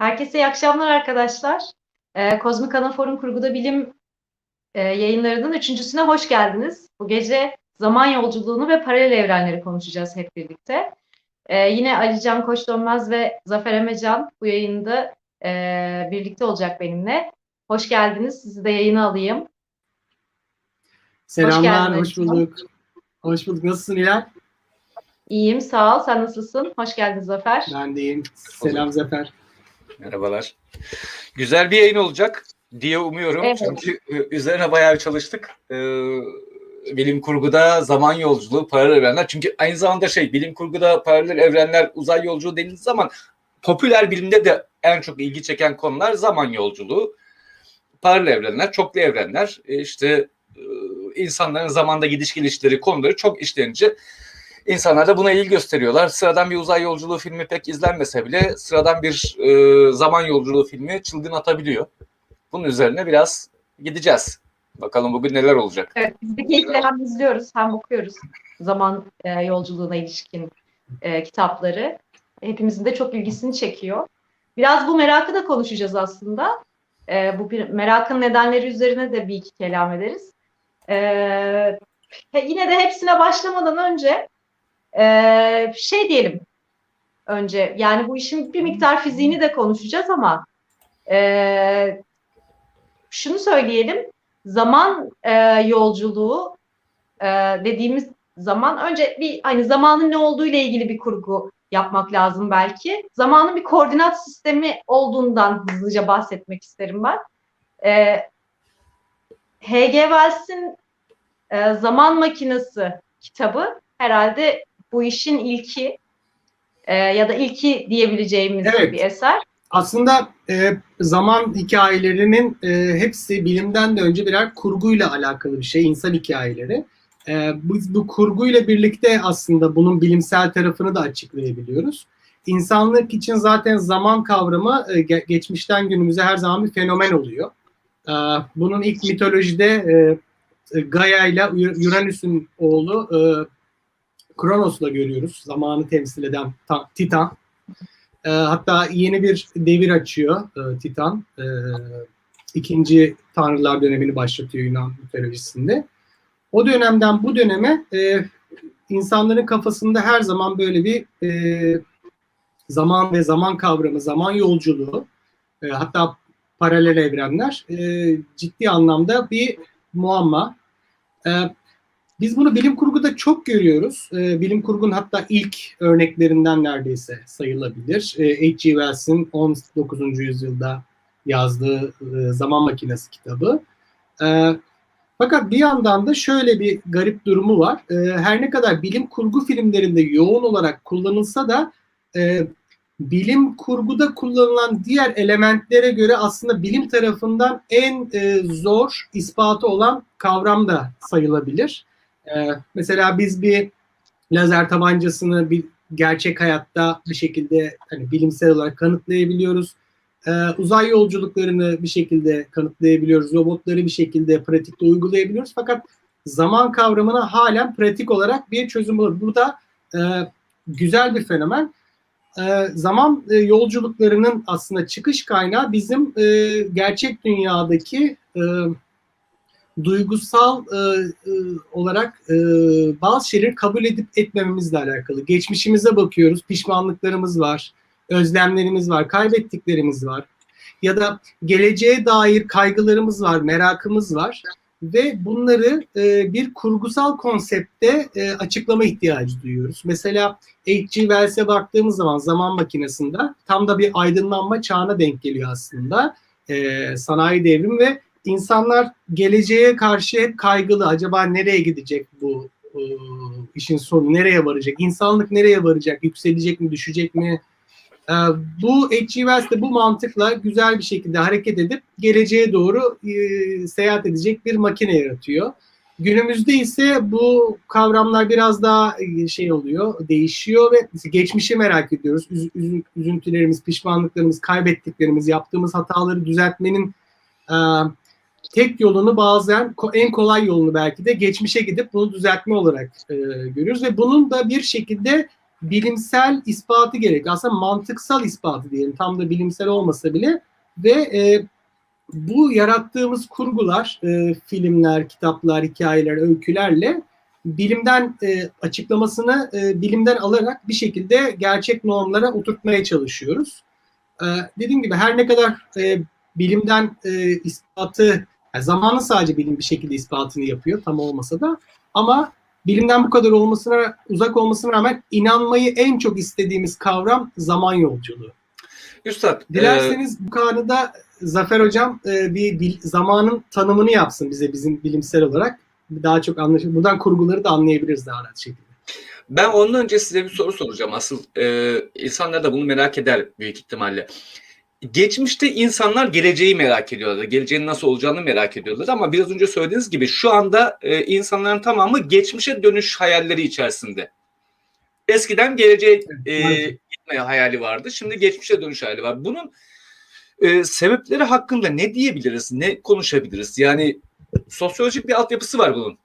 Herkese iyi akşamlar arkadaşlar. Ee, Kozmik Anafor'un Kurguda Bilim e, yayınlarının üçüncüsüne hoş geldiniz. Bu gece zaman yolculuğunu ve paralel evrenleri konuşacağız hep birlikte. Ee, yine Ali Can Koçdönmez ve Zafer Emecan bu yayında e, birlikte olacak benimle. Hoş geldiniz. Sizi de yayına alayım. Selamlar, geldin hoş, bulduk. Hoş bulduk. Nasılsın Hilal? İyiyim, sağ ol. Sen nasılsın? Hoş geldin Zafer. Ben de iyiyim. Selam Zafer. Merhabalar. Güzel bir yayın olacak diye umuyorum. Evet. Çünkü e, üzerine bayağı çalıştık. Ee, bilim kurguda zaman yolculuğu, paralel evrenler. Çünkü aynı zamanda şey bilim kurguda paralel evrenler, uzay yolculuğu denildiği zaman popüler bilimde de en çok ilgi çeken konular zaman yolculuğu, paralel evrenler, çoklu evrenler, e, işte e, insanların zamanda gidiş gelişleri konuları çok işlenince İnsanlar da buna ilgi gösteriyorlar. Sıradan bir uzay yolculuğu filmi pek izlenmese bile sıradan bir e, zaman yolculuğu filmi çılgın atabiliyor. Bunun üzerine biraz gideceğiz. Bakalım bugün neler olacak. Evet, biz de keyifle hem izliyoruz hem okuyoruz zaman e, yolculuğuna ilişkin e, kitapları. Hepimizin de çok ilgisini çekiyor. Biraz bu merakı da konuşacağız aslında. E, bu bir, merakın nedenleri üzerine de bir iki kelam ederiz. E, yine de hepsine başlamadan önce e, şey diyelim önce. Yani bu işin bir miktar fiziğini de konuşacağız ama e, şunu söyleyelim zaman e, yolculuğu e, dediğimiz zaman önce bir hani zamanın ne olduğu ile ilgili bir kurgu yapmak lazım belki. Zamanın bir koordinat sistemi olduğundan hızlıca bahsetmek isterim ben. E, H.G. Wells'in e, Zaman Makinesi kitabı herhalde bu işin ilki e, ya da ilki diyebileceğimiz Evet. bir eser. Aslında e, zaman hikayelerinin e, hepsi bilimden de önce birer kurguyla alakalı bir şey, insan hikayeleri. E, biz bu kurguyla birlikte aslında bunun bilimsel tarafını da açıklayabiliyoruz. İnsanlık için zaten zaman kavramı e, ge- geçmişten günümüze her zaman bir fenomen oluyor. E, bunun ilk mitolojide e, Gaia ile Ur- Uranüs'ün oğlu e, Kronos'la görüyoruz. Zamanı temsil eden ta- Titan. E, hatta yeni bir devir açıyor e, Titan. E, ikinci Tanrılar dönemini başlatıyor Yunan mitolojisinde. O dönemden bu döneme e, insanların kafasında her zaman böyle bir e, zaman ve zaman kavramı, zaman yolculuğu, e, hatta paralel evrenler e, ciddi anlamda bir muamma. E, biz bunu bilim kurguda çok görüyoruz. E, bilim kurgunun hatta ilk örneklerinden neredeyse sayılabilir. E, H.G. Wells'in 19. yüzyılda yazdığı e, Zaman Makinesi kitabı. E, fakat bir yandan da şöyle bir garip durumu var. E, her ne kadar bilim kurgu filmlerinde yoğun olarak kullanılsa da e, bilim kurguda kullanılan diğer elementlere göre aslında bilim tarafından en e, zor ispatı olan kavram da sayılabilir. Ee, mesela biz bir lazer tabancasını bir gerçek hayatta bir şekilde hani bilimsel olarak kanıtlayabiliyoruz. Ee, uzay yolculuklarını bir şekilde kanıtlayabiliyoruz. Robotları bir şekilde pratikte uygulayabiliyoruz. Fakat zaman kavramına halen pratik olarak bir çözüm bulur. Bu da e, güzel bir fenomen. E, zaman e, yolculuklarının aslında çıkış kaynağı bizim e, gerçek dünyadaki e, duygusal e, e, olarak e, bazı şeyleri kabul edip etmememizle alakalı. Geçmişimize bakıyoruz, pişmanlıklarımız var, özlemlerimiz var, kaybettiklerimiz var. Ya da geleceğe dair kaygılarımız var, merakımız var. Ve bunları e, bir kurgusal konsepte e, açıklama ihtiyacı duyuyoruz. Mesela H.G. Wells'e baktığımız zaman zaman makinesinde tam da bir aydınlanma çağına denk geliyor aslında. E, sanayi devrimi ve insanlar geleceğe karşı hep kaygılı. Acaba nereye gidecek bu e, işin sonu? Nereye varacak? İnsanlık nereye varacak? Yükselecek mi? Düşecek mi? E, bu H.G. De bu mantıkla güzel bir şekilde hareket edip geleceğe doğru e, seyahat edecek bir makine yaratıyor. Günümüzde ise bu kavramlar biraz daha e, şey oluyor, değişiyor ve geçmişi merak ediyoruz. Üz- üzü- üzüntülerimiz, pişmanlıklarımız, kaybettiklerimiz, yaptığımız hataları düzeltmenin e, tek yolunu bazen en kolay yolunu belki de geçmişe gidip bunu düzeltme olarak e, görüyoruz ve bunun da bir şekilde bilimsel ispatı gerekiyor. Aslında mantıksal ispatı diyelim. Tam da bilimsel olmasa bile ve e, bu yarattığımız kurgular, e, filmler, kitaplar, hikayeler, öykülerle bilimden e, açıklamasını e, bilimden alarak bir şekilde gerçek normlara oturtmaya çalışıyoruz. E, dediğim gibi her ne kadar e, bilimden e, ispatı, yani zamanın sadece bilim bir şekilde ispatını yapıyor tam olmasa da ama bilimden bu kadar olmasına uzak olmasına rağmen inanmayı en çok istediğimiz kavram zaman yolculuğu. Üstad, e, Dilerseniz bu konuda Zafer Hocam e, bir bil- zamanın tanımını yapsın bize bizim bilimsel olarak. Daha çok anlaşılır. Buradan kurguları da anlayabiliriz daha rahat şekilde. Ben ondan önce size bir soru soracağım. Asıl e, insanlar da bunu merak eder büyük ihtimalle. Geçmişte insanlar geleceği merak ediyorlar. Geleceğin nasıl olacağını merak ediyorlar. Ama biraz önce söylediğiniz gibi şu anda e, insanların tamamı geçmişe dönüş hayalleri içerisinde. Eskiden geleceğe e, gitme hayali vardı. Şimdi geçmişe dönüş hayali var. Bunun e, sebepleri hakkında ne diyebiliriz? Ne konuşabiliriz? Yani sosyolojik bir altyapısı var bunun.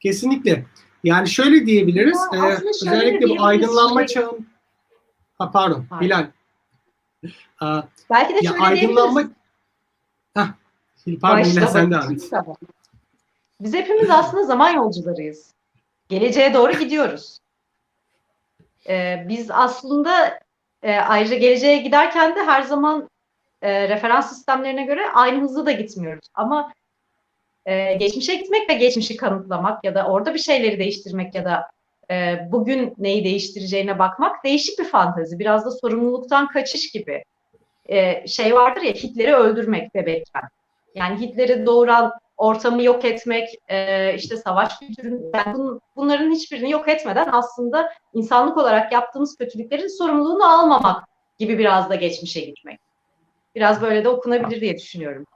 Kesinlikle. Yani şöyle diyebiliriz. Ya e, özellikle bu aydınlanma şey- ha, pardon, Pardon. Bilal. Aa, Belki de ya şöyle aydınlanma diyebiliriz. Hah, pardon Bilal Başta sen de bakayım. et. Tamam. Biz hepimiz aslında zaman yolcularıyız. Geleceğe doğru gidiyoruz. Ee, biz aslında e, ayrıca geleceğe giderken de her zaman e, referans sistemlerine göre aynı hızda da gitmiyoruz. Ama e, geçmişe gitmek ve geçmişi kanıtlamak ya da orada bir şeyleri değiştirmek ya da e, bugün neyi değiştireceğine bakmak değişik bir fantezi. Biraz da sorumluluktan kaçış gibi. E, şey vardır ya Hitler'i öldürmek bebekken. Yani Hitler'i doğuran ortamı yok etmek, e, işte savaş kültürünü, yani bun- bunların hiçbirini yok etmeden aslında insanlık olarak yaptığımız kötülüklerin sorumluluğunu almamak gibi biraz da geçmişe gitmek. Biraz böyle de okunabilir diye düşünüyorum.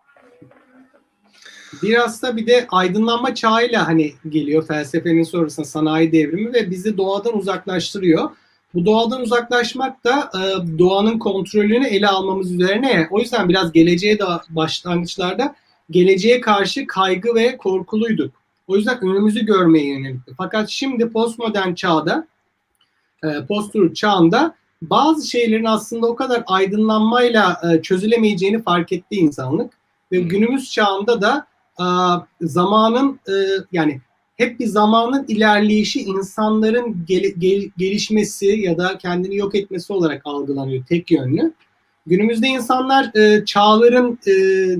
Biraz da bir de aydınlanma çağıyla hani geliyor felsefenin sonrasında sanayi devrimi ve bizi doğadan uzaklaştırıyor. Bu doğadan uzaklaşmak da e, doğanın kontrolünü ele almamız üzerine. O yüzden biraz geleceğe de başlangıçlarda geleceğe karşı kaygı ve korkuluyduk. O yüzden önümüzü görmeye yönelikti. Fakat şimdi postmodern çağda, e, post çağında bazı şeylerin aslında o kadar aydınlanmayla e, çözülemeyeceğini fark etti insanlık. Ve günümüz çağında da e, zamanın e, yani hep bir zamanın ilerleyişi insanların gel- gel- gelişmesi ya da kendini yok etmesi olarak algılanıyor tek yönlü. Günümüzde insanlar e, çağların, e,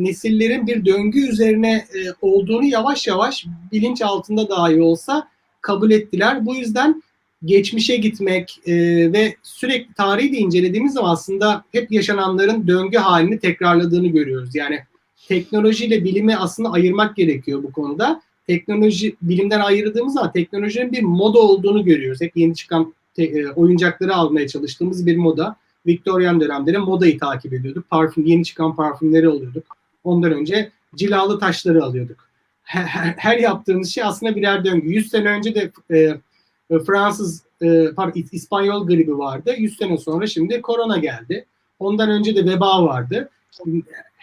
nesillerin bir döngü üzerine e, olduğunu yavaş yavaş bilinç altında dahi olsa kabul ettiler. Bu yüzden geçmişe gitmek e, ve sürekli tarihi de incelediğimiz zaman aslında hep yaşananların döngü halini tekrarladığını görüyoruz. Yani teknolojiyle bilimi aslında ayırmak gerekiyor bu konuda. Teknoloji bilimden ayırdığımız zaman teknolojinin bir moda olduğunu görüyoruz. Hep yeni çıkan te- e, oyuncakları almaya çalıştığımız bir moda. Victorian dönemleri modayı takip ediyorduk. Parfüm yeni çıkan parfümleri alıyorduk. Ondan önce cilalı taşları alıyorduk. Her, her- her yaptığımız şey aslında birer döngü. 100 sene önce de e, e, Fransız e, pardon, İs- İspanyol gribi vardı. 100 sene sonra şimdi korona geldi. Ondan önce de veba vardı.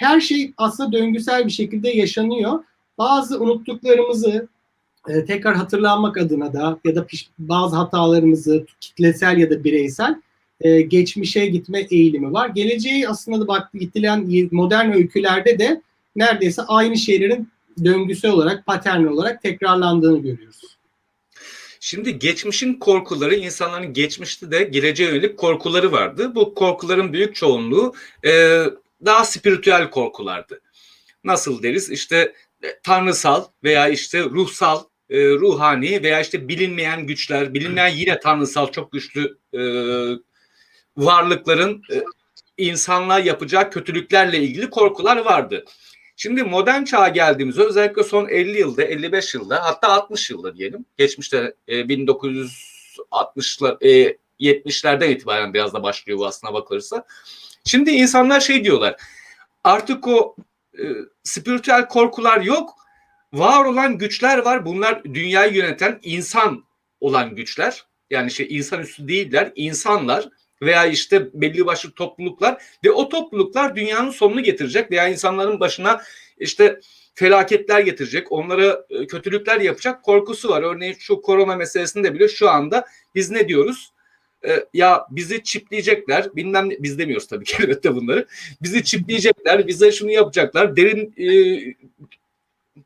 Her şey aslında döngüsel bir şekilde yaşanıyor. Bazı unuttuklarımızı e, tekrar hatırlanmak adına da ya da bazı hatalarımızı kitlesel ya da bireysel e, geçmişe gitme eğilimi var. Geleceği aslında da bak gidilen modern öykülerde de neredeyse aynı şeylerin döngüsel olarak, patern olarak tekrarlandığını görüyoruz. Şimdi geçmişin korkuları, insanların geçmişte de geleceğe yönelik korkuları vardı. Bu korkuların büyük çoğunluğu e, daha spiritüel korkulardı. Nasıl deriz? İşte e, tanrısal veya işte ruhsal, e, ruhani veya işte bilinmeyen güçler, bilinmeyen yine tanrısal çok güçlü e, varlıkların e, insanlığa yapacağı kötülüklerle ilgili korkular vardı. Şimdi modern çağa geldiğimizde özellikle son 50 yılda, 55 yılda hatta 60 yılda diyelim. Geçmişte e, 1960'lar, e, 70'lerden itibaren biraz da başlıyor bu aslına bakılırsa. Şimdi insanlar şey diyorlar. Artık o e, spiritüel korkular yok. Var olan güçler var. Bunlar dünyayı yöneten insan olan güçler. Yani şey insan üstü değiller, insanlar veya işte belli başlı topluluklar ve o topluluklar dünyanın sonunu getirecek veya insanların başına işte felaketler getirecek, onlara e, kötülükler yapacak korkusu var. Örneğin şu korona meselesinde bile şu anda biz ne diyoruz? E, ya bizi çipleyecekler, bilmem biz demiyoruz tabii ki elbette bunları. Bizi çipleyecekler, bize şunu yapacaklar. Derin e,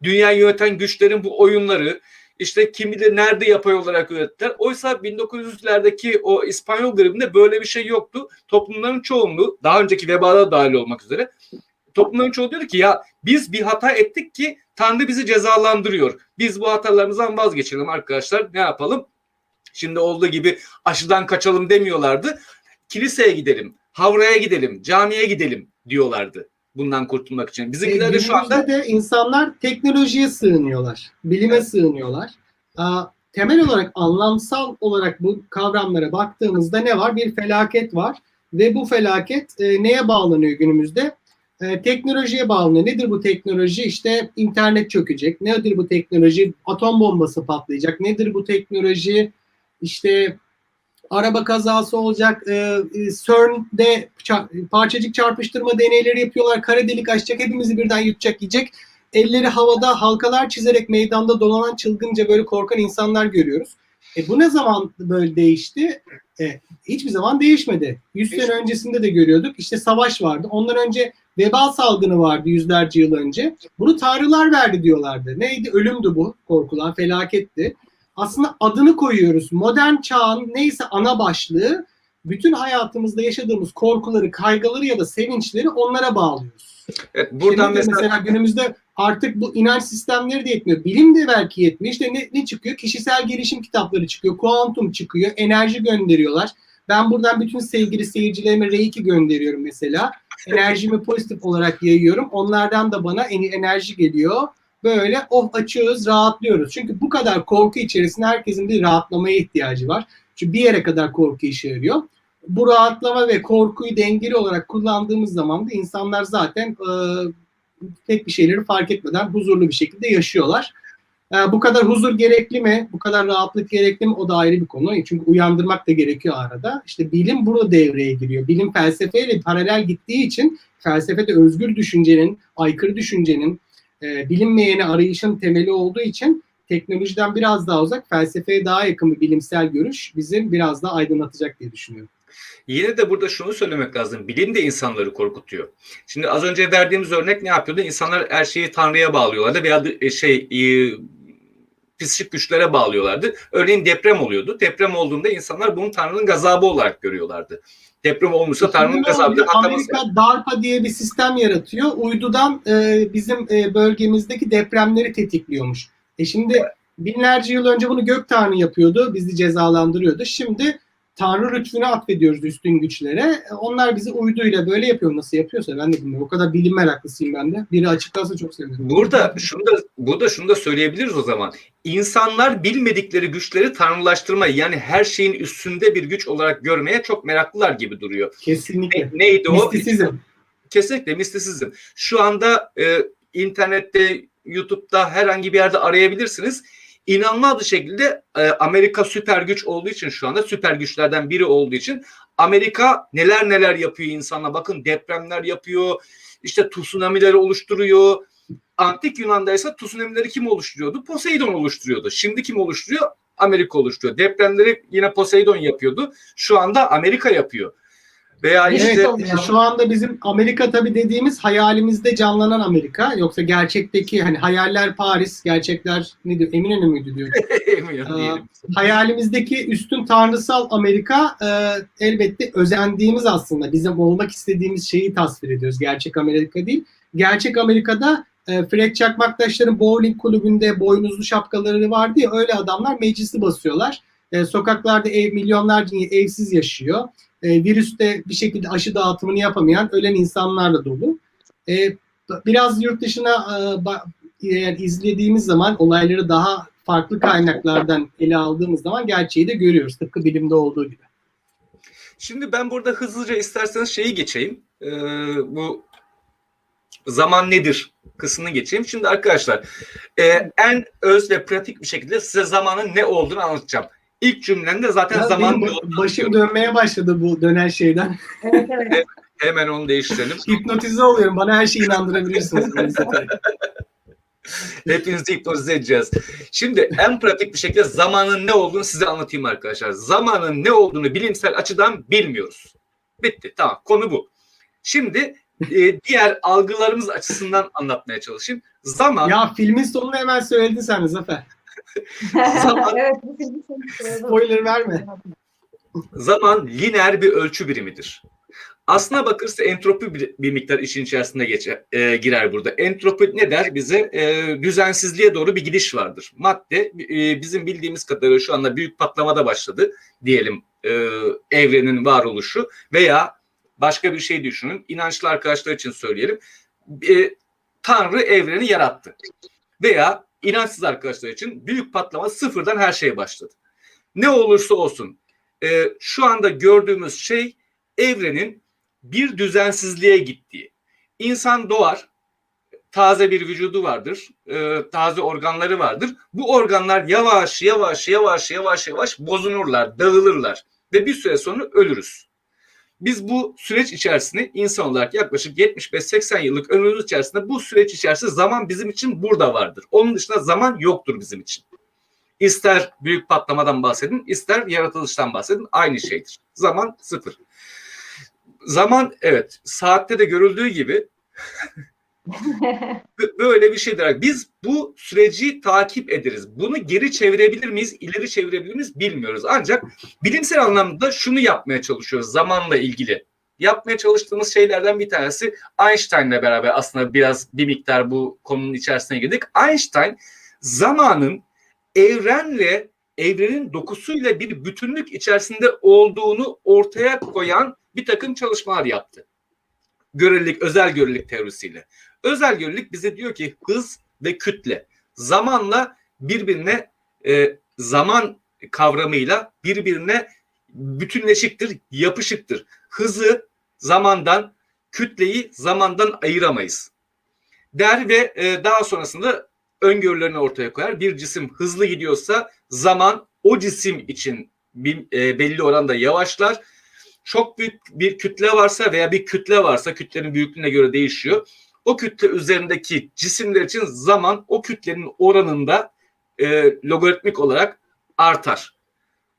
dünya yöneten güçlerin bu oyunları, işte kim bilir nerede yapay olarak ürettiler. Oysa 1900'lerdeki o İspanyol gribinde böyle bir şey yoktu. Toplumların çoğunluğu, daha önceki vebada dahil olmak üzere, toplumların çoğu diyordu ki ya biz bir hata ettik ki Tanrı bizi cezalandırıyor. Biz bu hatalarımızdan vazgeçelim arkadaşlar. Ne yapalım? Şimdi olduğu gibi aşıdan kaçalım demiyorlardı. Kiliseye gidelim, havraya gidelim, camiye gidelim diyorlardı bundan kurtulmak için. Bizimkiler de şu anda Günümüzde de insanlar teknolojiye sığınıyorlar, bilime sığınıyorlar. Aa, temel olarak anlamsal olarak bu kavramlara baktığımızda ne var? Bir felaket var ve bu felaket e, neye bağlanıyor günümüzde? E, teknolojiye bağlanıyor. Nedir bu teknoloji? İşte internet çökecek. Nedir bu teknoloji? Atom bombası patlayacak. Nedir bu teknoloji? İşte araba kazası olacak. E, e, CERN'de ça- parçacık çarpıştırma deneyleri yapıyorlar. Kara delik açacak. Hepimizi birden yutacak yiyecek. Elleri havada halkalar çizerek meydanda dolanan çılgınca böyle korkan insanlar görüyoruz. E bu ne zaman böyle değişti? E, hiçbir zaman değişmedi. 100 sene öncesinde de görüyorduk. İşte savaş vardı. Ondan önce veba salgını vardı yüzlerce yıl önce. Bunu tanrılar verdi diyorlardı. Neydi? Ölümdü bu. Korkulan felaketti. Aslında adını koyuyoruz. Modern çağın neyse ana başlığı bütün hayatımızda yaşadığımız korkuları, kaygıları ya da sevinçleri onlara bağlıyoruz. evet, buradan Şimdi mesela, mesela günümüzde artık bu inanç sistemleri de yetmiyor. Bilim de belki yetmiyor. İşte ne, ne çıkıyor? Kişisel gelişim kitapları çıkıyor. Kuantum çıkıyor. Enerji gönderiyorlar. Ben buradan bütün sevgili seyircilerime Reiki gönderiyorum mesela. Enerjimi pozitif olarak yayıyorum. Onlardan da bana en- enerji geliyor. Böyle oh açıyoruz, rahatlıyoruz. Çünkü bu kadar korku içerisinde herkesin bir rahatlamaya ihtiyacı var. Çünkü bir yere kadar korku işe yarıyor. Bu rahatlama ve korkuyu dengeli olarak kullandığımız zaman da insanlar zaten e, pek bir şeyleri fark etmeden huzurlu bir şekilde yaşıyorlar. E, bu kadar huzur gerekli mi? Bu kadar rahatlık gerekli mi? O da ayrı bir konu. Çünkü uyandırmak da gerekiyor arada. İşte bilim burada devreye giriyor. Bilim felsefeyle paralel gittiği için felsefede özgür düşüncenin, aykırı düşüncenin, e, bilinmeyeni arayışın temeli olduğu için teknolojiden biraz daha uzak, felsefeye daha yakın bir bilimsel görüş bizim biraz daha aydınlatacak diye düşünüyorum. Yine de burada şunu söylemek lazım. Bilim de insanları korkutuyor. Şimdi az önce verdiğimiz örnek ne yapıyordu? İnsanlar her şeyi Tanrı'ya bağlıyorlardı veya e, şey e, psikik güçlere bağlıyorlardı. Örneğin deprem oluyordu. Deprem olduğunda insanlar bunu Tanrı'nın gazabı olarak görüyorlardı. Deprem olmuşsa oluyor? atlaması. Amerika DARPA diye bir sistem yaratıyor. Uydudan e, bizim e, bölgemizdeki depremleri tetikliyormuş. E şimdi binlerce yıl önce bunu gök tanrı yapıyordu. Bizi cezalandırıyordu. Şimdi Tanrı lütfunu atfediyoruz üstün güçlere. E, Onlar bizi uyduyla böyle yapıyor. Nasıl yapıyorsa ben de bilmiyorum. O kadar bilim meraklısıyım ben de. Biri açıklarsa çok sevinirim. Burada şunu da burada şunu da söyleyebiliriz o zaman. İnsanlar bilmedikleri güçleri tanrılaştırmayı yani her şeyin üstünde bir güç olarak görmeye çok meraklılar gibi duruyor. Kesinlikle. Ne- neydi o? Mistisizm. Kesinlikle mistisizm. Şu anda e, internette, YouTube'da herhangi bir yerde arayabilirsiniz. İnanılmaz şekilde e, Amerika süper güç olduğu için şu anda süper güçlerden biri olduğu için Amerika neler neler yapıyor insana. Bakın depremler yapıyor. işte tsunamileri oluşturuyor. Antik Yunan'da ise tsunamileri kim oluşturuyordu? Poseidon oluşturuyordu. Şimdi kim oluşturuyor? Amerika oluşturuyor. Depremleri yine Poseidon yapıyordu. Şu anda Amerika yapıyor. Veya işte e, şu anda bizim Amerika tabii dediğimiz hayalimizde canlanan Amerika. Yoksa gerçekteki hani hayaller Paris, gerçekler ne diyor? Eminönü müydü diyor. diyelim. Hayalimizdeki üstün tanrısal Amerika e, elbette özendiğimiz aslında. Bizim olmak istediğimiz şeyi tasvir ediyoruz. Gerçek Amerika değil. Gerçek Amerika'da e, Fred Çakmaktaşların bowling kulübünde boynuzlu şapkaları vardı ya öyle adamlar meclisi basıyorlar. E, sokaklarda ev, milyonlarca evsiz yaşıyor. E, virüste bir şekilde aşı dağıtımını yapamayan ölen insanlarla dolu. E, biraz yurt dışına e, ba- eğer izlediğimiz zaman olayları daha farklı kaynaklardan ele aldığımız zaman gerçeği de görüyoruz. Tıpkı bilimde olduğu gibi. Şimdi ben burada hızlıca isterseniz şeyi geçeyim. Ee, bu zaman nedir kısmını geçeyim. Şimdi arkadaşlar e, en öz ve pratik bir şekilde size zamanın ne olduğunu anlatacağım. İlk cümlemde zaten Ya zaman benim başım dönmeye başladı bu dönen şeyden. Evet evet. Hemen onu değiştirelim. Hipnotize oluyorum. Bana her şeyi inandırabilirsiniz. Hepinizi hipnotize edeceğiz. Şimdi en pratik bir şekilde zamanın ne olduğunu size anlatayım arkadaşlar. Zamanın ne olduğunu bilimsel açıdan bilmiyoruz. Bitti. Tamam. Konu bu. Şimdi e, diğer algılarımız açısından anlatmaya çalışayım. Zaman ya filmin sonunu hemen söyledin sen Zafer. Zaman- evet, bu filmi sen söyledin. Spoiler verme. zaman lineer bir ölçü birimidir. Aslına bakırsa entropi bir, bir miktar işin içerisinde geçer, e, girer burada. Entropi ne der? Bize e, düzensizliğe doğru bir gidiş vardır. Madde e, bizim bildiğimiz kadarıyla şu anda büyük patlamada başladı diyelim e, evrenin varoluşu veya başka bir şey düşünün. İnançlı arkadaşlar için söyleyelim. E, Tanrı evreni yarattı. Veya inançsız arkadaşlar için büyük patlama sıfırdan her şey başladı. Ne olursa olsun e, şu anda gördüğümüz şey evrenin bir düzensizliğe gittiği. İnsan doğar, taze bir vücudu vardır, e, taze organları vardır. Bu organlar yavaş yavaş yavaş yavaş yavaş bozulurlar, dağılırlar ve bir süre sonra ölürüz. Biz bu süreç içerisinde insan olarak yaklaşık 75-80 yıllık ömrümüz içerisinde bu süreç içerisinde zaman bizim için burada vardır. Onun dışında zaman yoktur bizim için. İster büyük patlamadan bahsedin, ister yaratılıştan bahsedin aynı şeydir. Zaman sıfır. Zaman evet saatte de görüldüğü gibi böyle bir şeydir. Biz bu süreci takip ederiz. Bunu geri çevirebilir miyiz, ileri çevirebilir miyiz bilmiyoruz. Ancak bilimsel anlamda şunu yapmaya çalışıyoruz zamanla ilgili. Yapmaya çalıştığımız şeylerden bir tanesi Einstein'la beraber aslında biraz bir miktar bu konunun içerisine girdik. Einstein zamanın evrenle evrenin dokusuyla bir bütünlük içerisinde olduğunu ortaya koyan bir takım çalışmalar yaptı. Görelilik, özel görelilik teorisiyle. Özel görelilik bize diyor ki hız ve kütle zamanla birbirine e, zaman kavramıyla birbirine bütünleşiktir, yapışıktır. Hızı zamandan, kütleyi zamandan ayıramayız. Der ve e, daha sonrasında öngörülerini ortaya koyar. Bir cisim hızlı gidiyorsa zaman o cisim için bir, e, belli oranda yavaşlar. Çok büyük bir kütle varsa veya bir kütle varsa kütlenin büyüklüğüne göre değişiyor. O kütle üzerindeki cisimler için zaman o kütlenin oranında e, logaritmik olarak artar.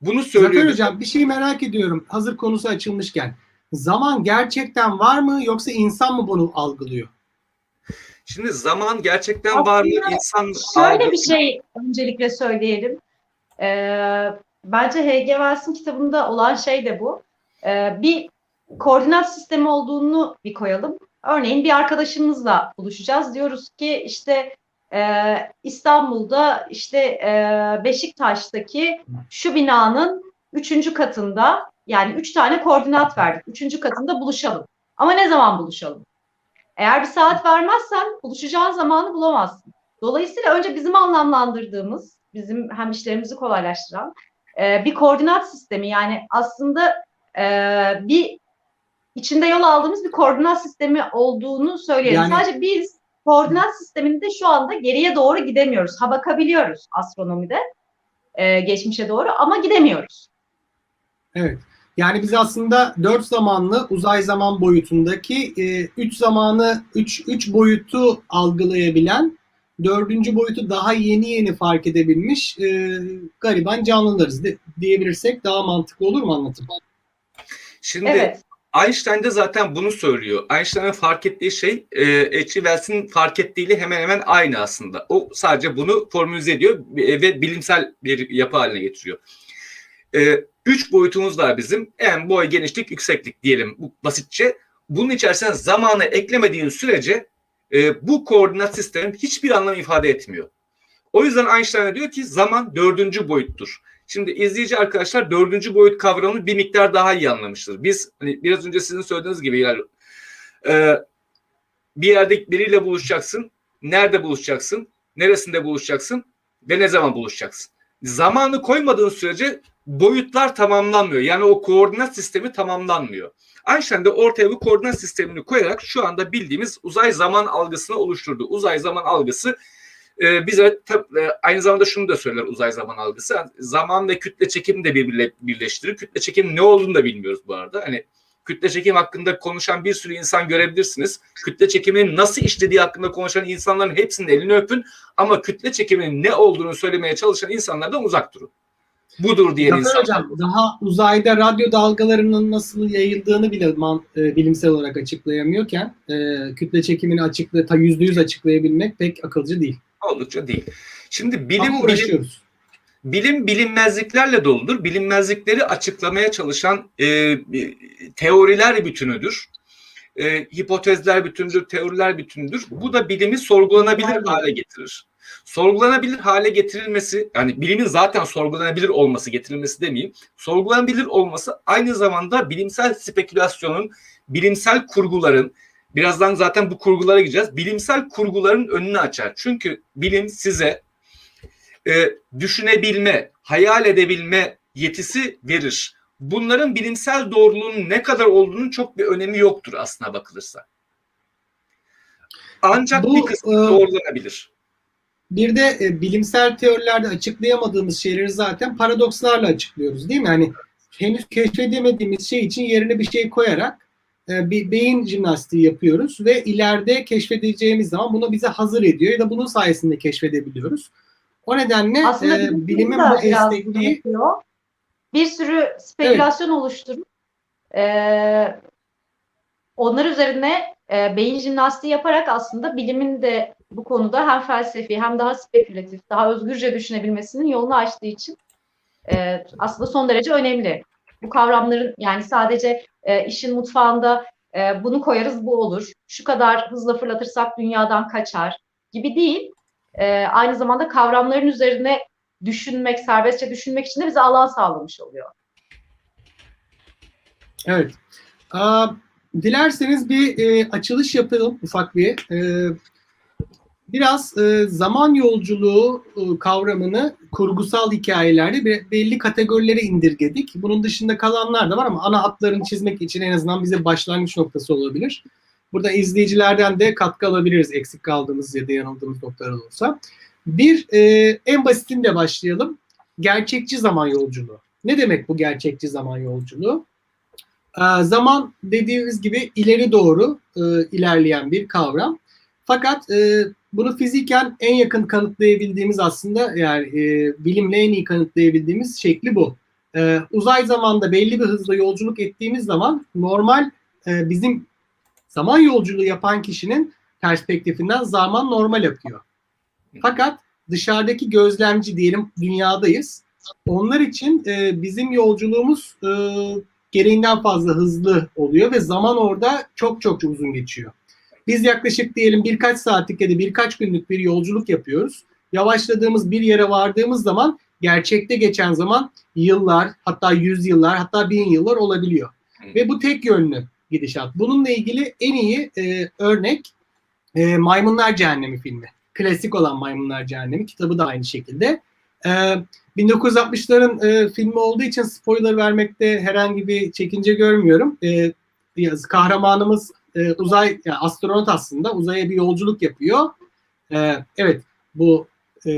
Bunu söylüyor. Zafer Hocam bir şey merak ediyorum. Hazır konusu açılmışken. Zaman gerçekten var mı yoksa insan mı bunu algılıyor? Şimdi zaman gerçekten var mı? Aslında İnsan Şöyle algı- bir şey öncelikle söyleyelim. Ee, bence H.G. Wells'in kitabında olan şey de bu. Ee, bir koordinat sistemi olduğunu bir koyalım. Örneğin bir arkadaşımızla buluşacağız. Diyoruz ki işte e, İstanbul'da işte e, Beşiktaş'taki şu binanın üçüncü katında yani üç tane koordinat verdik. Üçüncü katında buluşalım. Ama ne zaman buluşalım? Eğer bir saat vermezsen buluşacağın zamanı bulamazsın. Dolayısıyla önce bizim anlamlandırdığımız, bizim hem işlerimizi kolaylaştıran e, bir koordinat sistemi yani aslında e, bir içinde yol aldığımız bir koordinat sistemi olduğunu söyleyelim. Yani- Sadece biz koordinat sisteminde şu anda geriye doğru gidemiyoruz. Ha bakabiliyoruz astronomide e, geçmişe doğru ama gidemiyoruz. Evet. Yani biz aslında dört zamanlı uzay zaman boyutundaki e, üç zamanı, üç, üç boyutu algılayabilen, dördüncü boyutu daha yeni yeni fark edebilmiş e, gariban canlılarız de, diyebilirsek daha mantıklı olur mu anlatım? Şimdi Evet. Einstein de zaten bunu söylüyor. Einstein'ın fark ettiği şey e, H.G. Wells'in fark ettiğiyle hemen hemen aynı aslında. O sadece bunu formülize ediyor e, ve bilimsel bir yapı haline getiriyor. E, üç boyutumuz var bizim. En boy, genişlik, yükseklik diyelim bu basitçe. Bunun içerisine zamanı eklemediğin sürece e, bu koordinat sistemi hiçbir anlam ifade etmiyor. O yüzden Einstein diyor ki zaman dördüncü boyuttur. Şimdi izleyici arkadaşlar dördüncü boyut kavramını bir miktar daha iyi anlamıştır. Biz hani biraz önce sizin söylediğiniz gibi yani, e, bir yerde biriyle buluşacaksın. Nerede buluşacaksın? Neresinde buluşacaksın? Ve ne zaman buluşacaksın? Zamanı koymadığın sürece boyutlar tamamlanmıyor. Yani o koordinat sistemi tamamlanmıyor. Einstein de ortaya bu koordinat sistemini koyarak şu anda bildiğimiz uzay zaman algısını oluşturdu. Uzay zaman algısı e, bize tab- e, aynı zamanda şunu da söyler uzay zaman algısı. Zaman ve kütle çekimi de birbirle birleştirir. Kütle çekim ne olduğunu da bilmiyoruz bu arada. Hani kütle çekim hakkında konuşan bir sürü insan görebilirsiniz. Kütle çekiminin nasıl işlediği hakkında konuşan insanların hepsinin elini öpün ama kütle çekiminin ne olduğunu söylemeye çalışan insanlardan uzak durun. Budur diyen Zafer insan. Hocam daha uzayda radyo dalgalarının nasıl yayıldığını bile man, e, bilimsel olarak açıklayamıyorken e, kütle çekimini açıkla, ta yüzde yüz açıklayabilmek pek akılcı değil. Oldukça değil. Şimdi bilim bilim bilim bilinmezliklerle doludur. Bilinmezlikleri açıklamaya çalışan e, teoriler bütünüdür. E, hipotezler bütündür, teoriler bütündür. Bu da bilimi sorgulanabilir hale getirir. Sorgulanabilir hale getirilmesi, yani bilimin zaten sorgulanabilir olması, getirilmesi demeyeyim. Sorgulanabilir olması aynı zamanda bilimsel spekülasyonun, bilimsel kurguların, birazdan zaten bu kurgulara gideceğiz. Bilimsel kurguların önünü açar. Çünkü bilim size e, düşünebilme, hayal edebilme yetisi verir. Bunların bilimsel doğruluğunun ne kadar olduğunun çok bir önemi yoktur aslına bakılırsa. Ancak Bu, bir kısmı e, doğrulanabilir. Bir de e, bilimsel teorilerde açıklayamadığımız şeyleri zaten paradokslarla açıklıyoruz değil mi? Hani henüz keşfedemediğimiz şey için yerine bir şey koyarak bir beyin jimnastiği yapıyoruz ve ileride keşfedeceğimiz zaman bunu bize hazır ediyor ya da bunun sayesinde keşfedebiliyoruz. O nedenle Aslında e, bilim bilimin bu esnekliği. Bir sürü spekülasyon oluşturup eee onlar üzerine eee, beyin jimnastiği yaparak aslında bilimin de bu konuda hem felsefi hem daha spekülatif, daha özgürce düşünebilmesinin yolunu açtığı için eee, aslında son derece önemli. Bu kavramların yani sadece eee, işin mutfağında eee, bunu koyarız bu olur, şu kadar hızla fırlatırsak dünyadan kaçar gibi değil. Eee, aynı zamanda kavramların üzerine düşünmek, serbestçe düşünmek için de bize alan sağlamış oluyor. Evet. Aa, dilerseniz bir e, açılış yapalım ufak bir. E, biraz e, zaman yolculuğu e, kavramını kurgusal hikayelerde be- belli kategorilere indirgedik. Bunun dışında kalanlar da var ama ana hatlarını çizmek için en azından bize başlangıç noktası olabilir. Burada izleyicilerden de katkı alabiliriz eksik kaldığımız ya da yanıldığımız noktalar olursa. Bir, e, en basitiyle başlayalım. Gerçekçi zaman yolculuğu. Ne demek bu gerçekçi zaman yolculuğu? Ee, zaman dediğimiz gibi ileri doğru e, ilerleyen bir kavram. Fakat e, bunu fiziken en yakın kanıtlayabildiğimiz aslında yani e, bilimle en iyi kanıtlayabildiğimiz şekli bu. E, uzay zamanda belli bir hızla yolculuk ettiğimiz zaman normal e, bizim zaman yolculuğu yapan kişinin perspektifinden zaman normal akıyor. Fakat dışarıdaki gözlemci diyelim dünyadayız. Onlar için e, bizim yolculuğumuz e, gereğinden fazla hızlı oluyor ve zaman orada çok çok uzun geçiyor. Biz yaklaşık diyelim birkaç saatlik ya da birkaç günlük bir yolculuk yapıyoruz. Yavaşladığımız bir yere vardığımız zaman gerçekte geçen zaman yıllar hatta yüz yıllar hatta bin yıllar olabiliyor. Ve bu tek yönlü gidişat. Bununla ilgili en iyi e, örnek e, Maymunlar Cehennemi filmi. Klasik olan Maymunlar Cehennemi kitabı da aynı şekilde. E, 1960'ların e, filmi olduğu için spoiler vermekte herhangi bir çekince görmüyorum. E, kahramanımız e, uzay yani astronot aslında uzaya bir yolculuk yapıyor. E, evet bu e,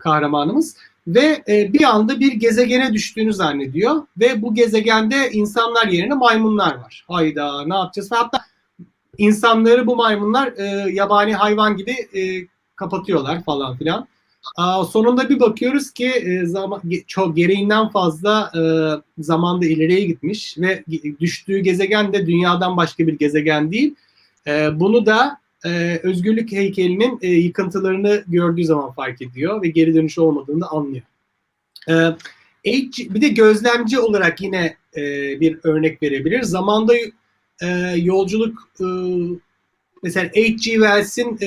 kahramanımız ve e, bir anda bir gezegene düştüğünü zannediyor ve bu gezegende insanlar yerine maymunlar var. Hayda ne yapacağız? Ve hatta insanları bu maymunlar e, yabani hayvan gibi e, kapatıyorlar falan filan. Sonunda bir bakıyoruz ki e, çok gereğinden fazla e, zamanda ileriye gitmiş ve düştüğü gezegen de dünyadan başka bir gezegen değil. E, bunu da özgürlük heykelinin yıkıntılarını gördüğü zaman fark ediyor ve geri dönüş olmadığını anlıyor. H- bir de gözlemci olarak yine bir örnek verebilir. Zamanda yolculuk mesela H.G. Wells'in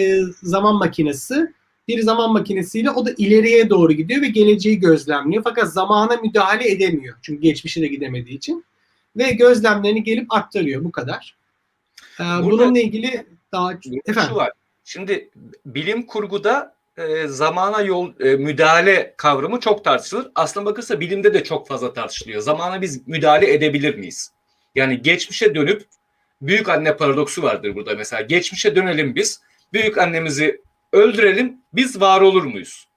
zaman makinesi bir zaman makinesiyle o da ileriye doğru gidiyor ve geleceği gözlemliyor. Fakat zamana müdahale edemiyor. Çünkü geçmişe de gidemediği için. Ve gözlemlerini gelip aktarıyor. Bu kadar. Ee, Burada- bununla ilgili daha... Burada Efendim? Şu var. Şimdi bilim kurguda e, zamana yol e, müdahale kavramı çok tartışılır. Aslına bakılsa bilimde de çok fazla tartışılıyor. Zamana biz müdahale edebilir miyiz? Yani geçmişe dönüp büyük anne paradoksu vardır burada mesela. Geçmişe dönelim biz. Büyük annemizi öldürelim. Biz var olur muyuz?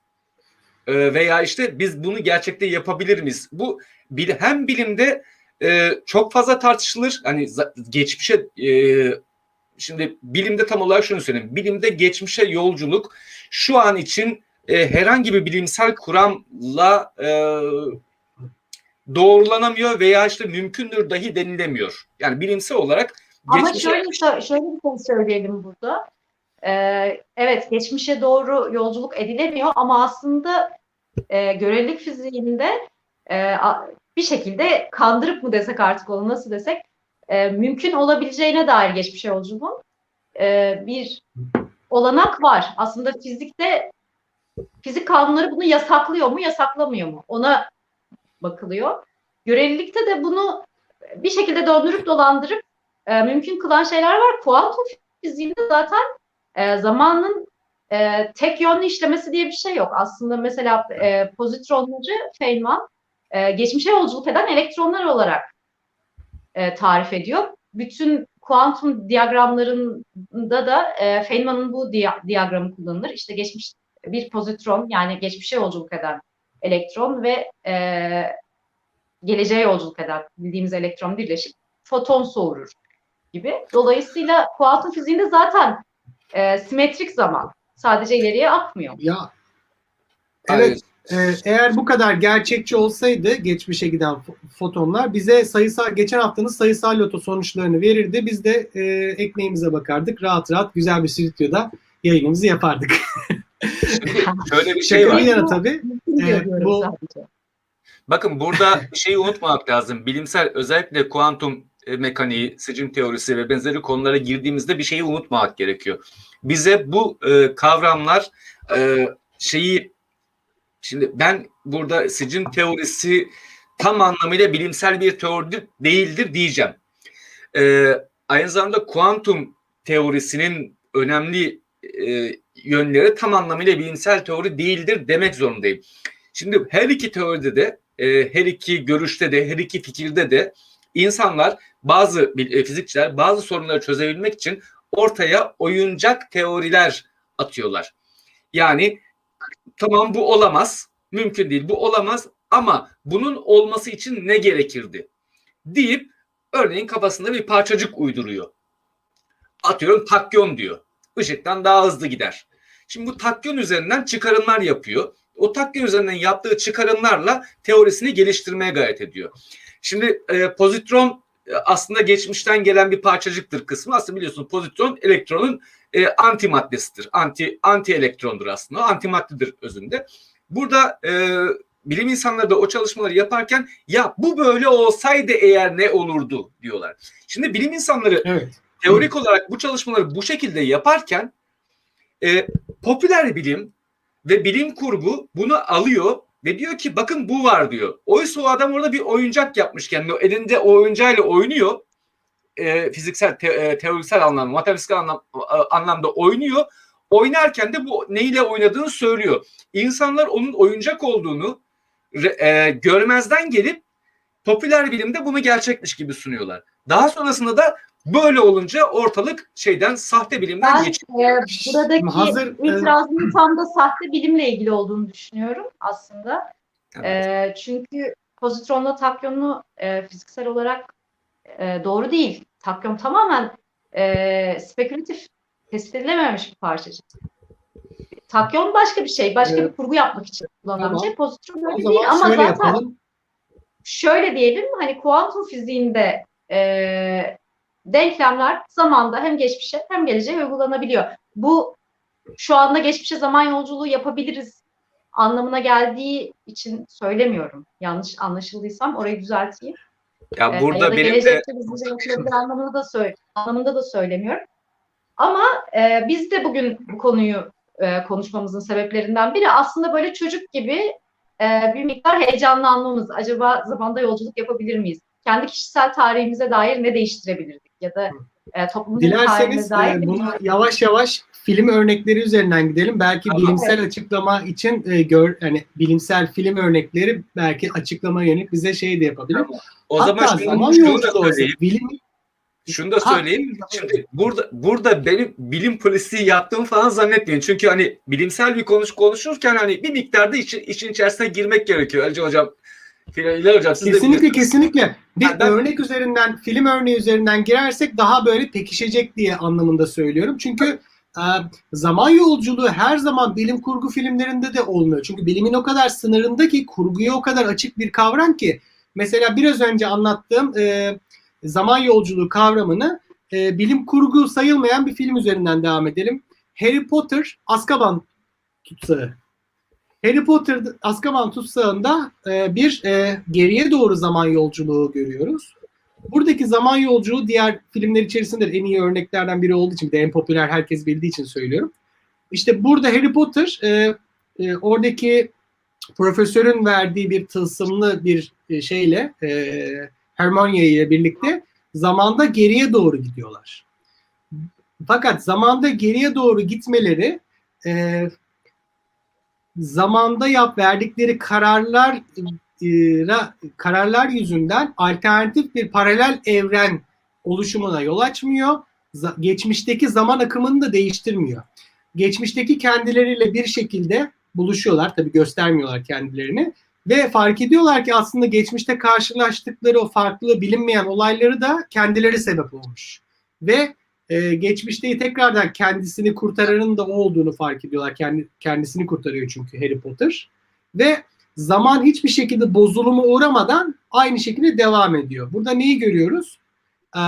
E, veya işte biz bunu gerçekte yapabilir miyiz? Bu hem bilimde e, çok fazla tartışılır. Hani geçmişe e, şimdi bilimde tam olarak şunu söyleyeyim. Bilimde geçmişe yolculuk şu an için e, herhangi bir bilimsel kuramla e, doğrulanamıyor veya işte mümkündür dahi denilemiyor. Yani bilimsel olarak Ama geçmişe- şöyle, sö- şöyle bir şey söyleyelim burada. Ee, evet geçmişe doğru yolculuk edilemiyor ama aslında e, görelilik fiziğinde e, bir şekilde kandırıp mı desek artık onu nasıl desek e, mümkün olabileceğine dair geçmişe yolculuğun e, bir olanak var. Aslında fizikte fizik kanunları bunu yasaklıyor mu yasaklamıyor mu ona bakılıyor. Görelilikte de bunu bir şekilde döndürüp dolandırıp e, mümkün kılan şeyler var. Kuantum fiziğinde zaten e, zamanın e, tek yönlü işlemesi diye bir şey yok. Aslında mesela e, pozitronları Feynman e, geçmişe yolculuk eden elektronlar olarak e, tarif ediyor. Bütün kuantum diyagramlarında da e, Feynman'ın bu diya- diyagramı kullanılır. İşte geçmiş bir pozitron yani geçmişe yolculuk eden elektron ve e, geleceğe yolculuk eden bildiğimiz elektron birleşip foton soğurur gibi. Dolayısıyla kuantum fiziğinde zaten e, simetrik zaman sadece ileriye akmıyor. Ya evet e, eğer bu kadar gerçekçi olsaydı geçmişe giden fo- fotonlar bize sayısal geçen haftanın sayısal loto sonuçlarını verirdi. Biz de e, ekmeğimize bakardık. Rahat rahat güzel bir stüdyoda yayınımızı yapardık. Şöyle bir şey var. yana tabii. Diyorum bu- sadece. Bakın burada bir şeyi unutmamak lazım. Bilimsel özellikle kuantum e, mekaniği, sicim teorisi ve benzeri konulara girdiğimizde bir şeyi unutmamak gerekiyor. Bize bu e, kavramlar e, şeyi şimdi ben burada sicim teorisi tam anlamıyla bilimsel bir teori değildir diyeceğim. E, aynı zamanda kuantum teorisinin önemli e, yönleri tam anlamıyla bilimsel teori değildir demek zorundayım. Şimdi her iki teoride de e, her iki görüşte de her iki fikirde de insanlar bazı e, fizikçiler bazı sorunları çözebilmek için ortaya oyuncak teoriler atıyorlar. Yani tamam bu olamaz, mümkün değil bu olamaz ama bunun olması için ne gerekirdi deyip örneğin kafasında bir parçacık uyduruyor. Atıyorum takyon diyor. Işıktan daha hızlı gider. Şimdi bu takyon üzerinden çıkarımlar yapıyor o takvim üzerinden yaptığı çıkarımlarla teorisini geliştirmeye gayret ediyor. Şimdi e, pozitron aslında geçmişten gelen bir parçacıktır kısmı. Aslında biliyorsunuz pozitron elektronun e, antimaddesidir. Anti anti elektrondur aslında. O antimaddedir özünde. Burada e, bilim insanları da o çalışmaları yaparken ya bu böyle olsaydı eğer ne olurdu diyorlar. Şimdi bilim insanları Evet. teorik olarak bu çalışmaları bu şekilde yaparken e, popüler bilim ve bilim kurgu bunu alıyor ve diyor ki bakın bu var diyor. Oysa o adam orada bir oyuncak yapmış kendine. O Elinde o oyuncağıyla oynuyor. E, fiziksel, te, e, teorisel anlamda, matematiksel anlam, a- anlamda oynuyor. Oynarken de bu neyle oynadığını söylüyor. İnsanlar onun oyuncak olduğunu e, görmezden gelip popüler bilimde bunu gerçekmiş gibi sunuyorlar. Daha sonrasında da böyle olunca ortalık şeyden sahte bilimden Ben geçiyor. e, buradaki Hazır, e, itirazımın tam da sahte bilimle ilgili olduğunu düşünüyorum aslında. Evet. E, çünkü pozitronla takyonu e, fiziksel olarak e, doğru değil. Takyon tamamen e, spekülatif, tespit edilememiş bir parçacık. Takyon başka bir şey, başka Evet. bir kurgu yapmak için kullanılan Tamam. bir şey. Pozitron öyle değil ama şöyle zaten yapalım. şöyle diyelim hani kuantum fiziğinde e, denklemler zamanda hem geçmişe hem geleceğe uygulanabiliyor. Bu şu anda geçmişe zaman yolculuğu yapabiliriz anlamına geldiği için söylemiyorum. Yanlış anlaşıldıysam orayı düzelteyim. Ya Ee, burada ya da benim de anlamında da söyle, anlamında da söylemiyorum. Ama e, biz de bugün bu konuyu e, konuşmamızın sebeplerinden biri aslında böyle çocuk gibi e, bir miktar heyecanlanmamız. Acaba zamanda yolculuk yapabilir miyiz? Kendi kişisel tarihimize dair ne değiştirebilirdik? Ya da e, tarihine Dilerseniz dair e, bunu yavaş yavaş film örnekleri üzerinden gidelim. Belki Tamam. bilimsel açıklama için e, gör yani bilimsel film örnekleri belki açıklama yönelik bize şey de yapabilir. o Hatta zaman zaman şunu, şunu da söyleyeyim. bilim Şunu da Ha, söyleyeyim. Şimdi burada burada benim bilim polisi yaptığımı falan zannetmeyin. Çünkü hani bilimsel bir konuş konuşurken hani bir miktarda için, işin içerisine girmek gerekiyor. Alice hocam İlay hocam siz de Kesinlikle kesinlikle. Bir Ha, ben- örnek üzerinden, film örneği üzerinden girersek daha böyle pekişecek diye anlamında söylüyorum. Çünkü e, zaman yolculuğu her zaman bilim kurgu filmlerinde de olmuyor. Çünkü bilimin o kadar sınırında ki kurguya o kadar açık bir kavram ki. Mesela biraz önce anlattığım e, zaman yolculuğu kavramını e, bilim kurgu sayılmayan bir film üzerinden devam edelim. Harry Potter Azkaban tutsağı. Harry Potter Azkaban tutsağında e, bir e, geriye doğru zaman yolculuğu görüyoruz. Buradaki zaman yolculuğu diğer filmler içerisinde de en iyi örneklerden biri olduğu için bir de en popüler herkes bildiği için söylüyorum. İşte burada Harry Potter e, e, oradaki profesörün verdiği bir tılsımlı bir e, şeyle e, Hermione ile birlikte zamanda geriye doğru gidiyorlar. Fakat zamanda geriye doğru gitmeleri e, zamanda yap verdikleri kararlar e, ra- kararlar yüzünden alternatif bir paralel evren oluşumuna yol açmıyor. Geçmişteki zaman akımını da değiştirmiyor. Geçmişteki kendileriyle bir şekilde buluşuyorlar. Tabii göstermiyorlar kendilerini. Ve fark ediyorlar ki aslında geçmişte karşılaştıkları o farklı bilinmeyen olayları da kendileri sebep olmuş. Ve e, geçmişte tekrardan kendisini kurtaranın da o olduğunu fark ediyorlar. Kendi, kendisini kurtarıyor çünkü Harry Potter. Ve zaman hiçbir şekilde bozuluma uğramadan aynı şekilde devam ediyor. Burada neyi görüyoruz? Ee,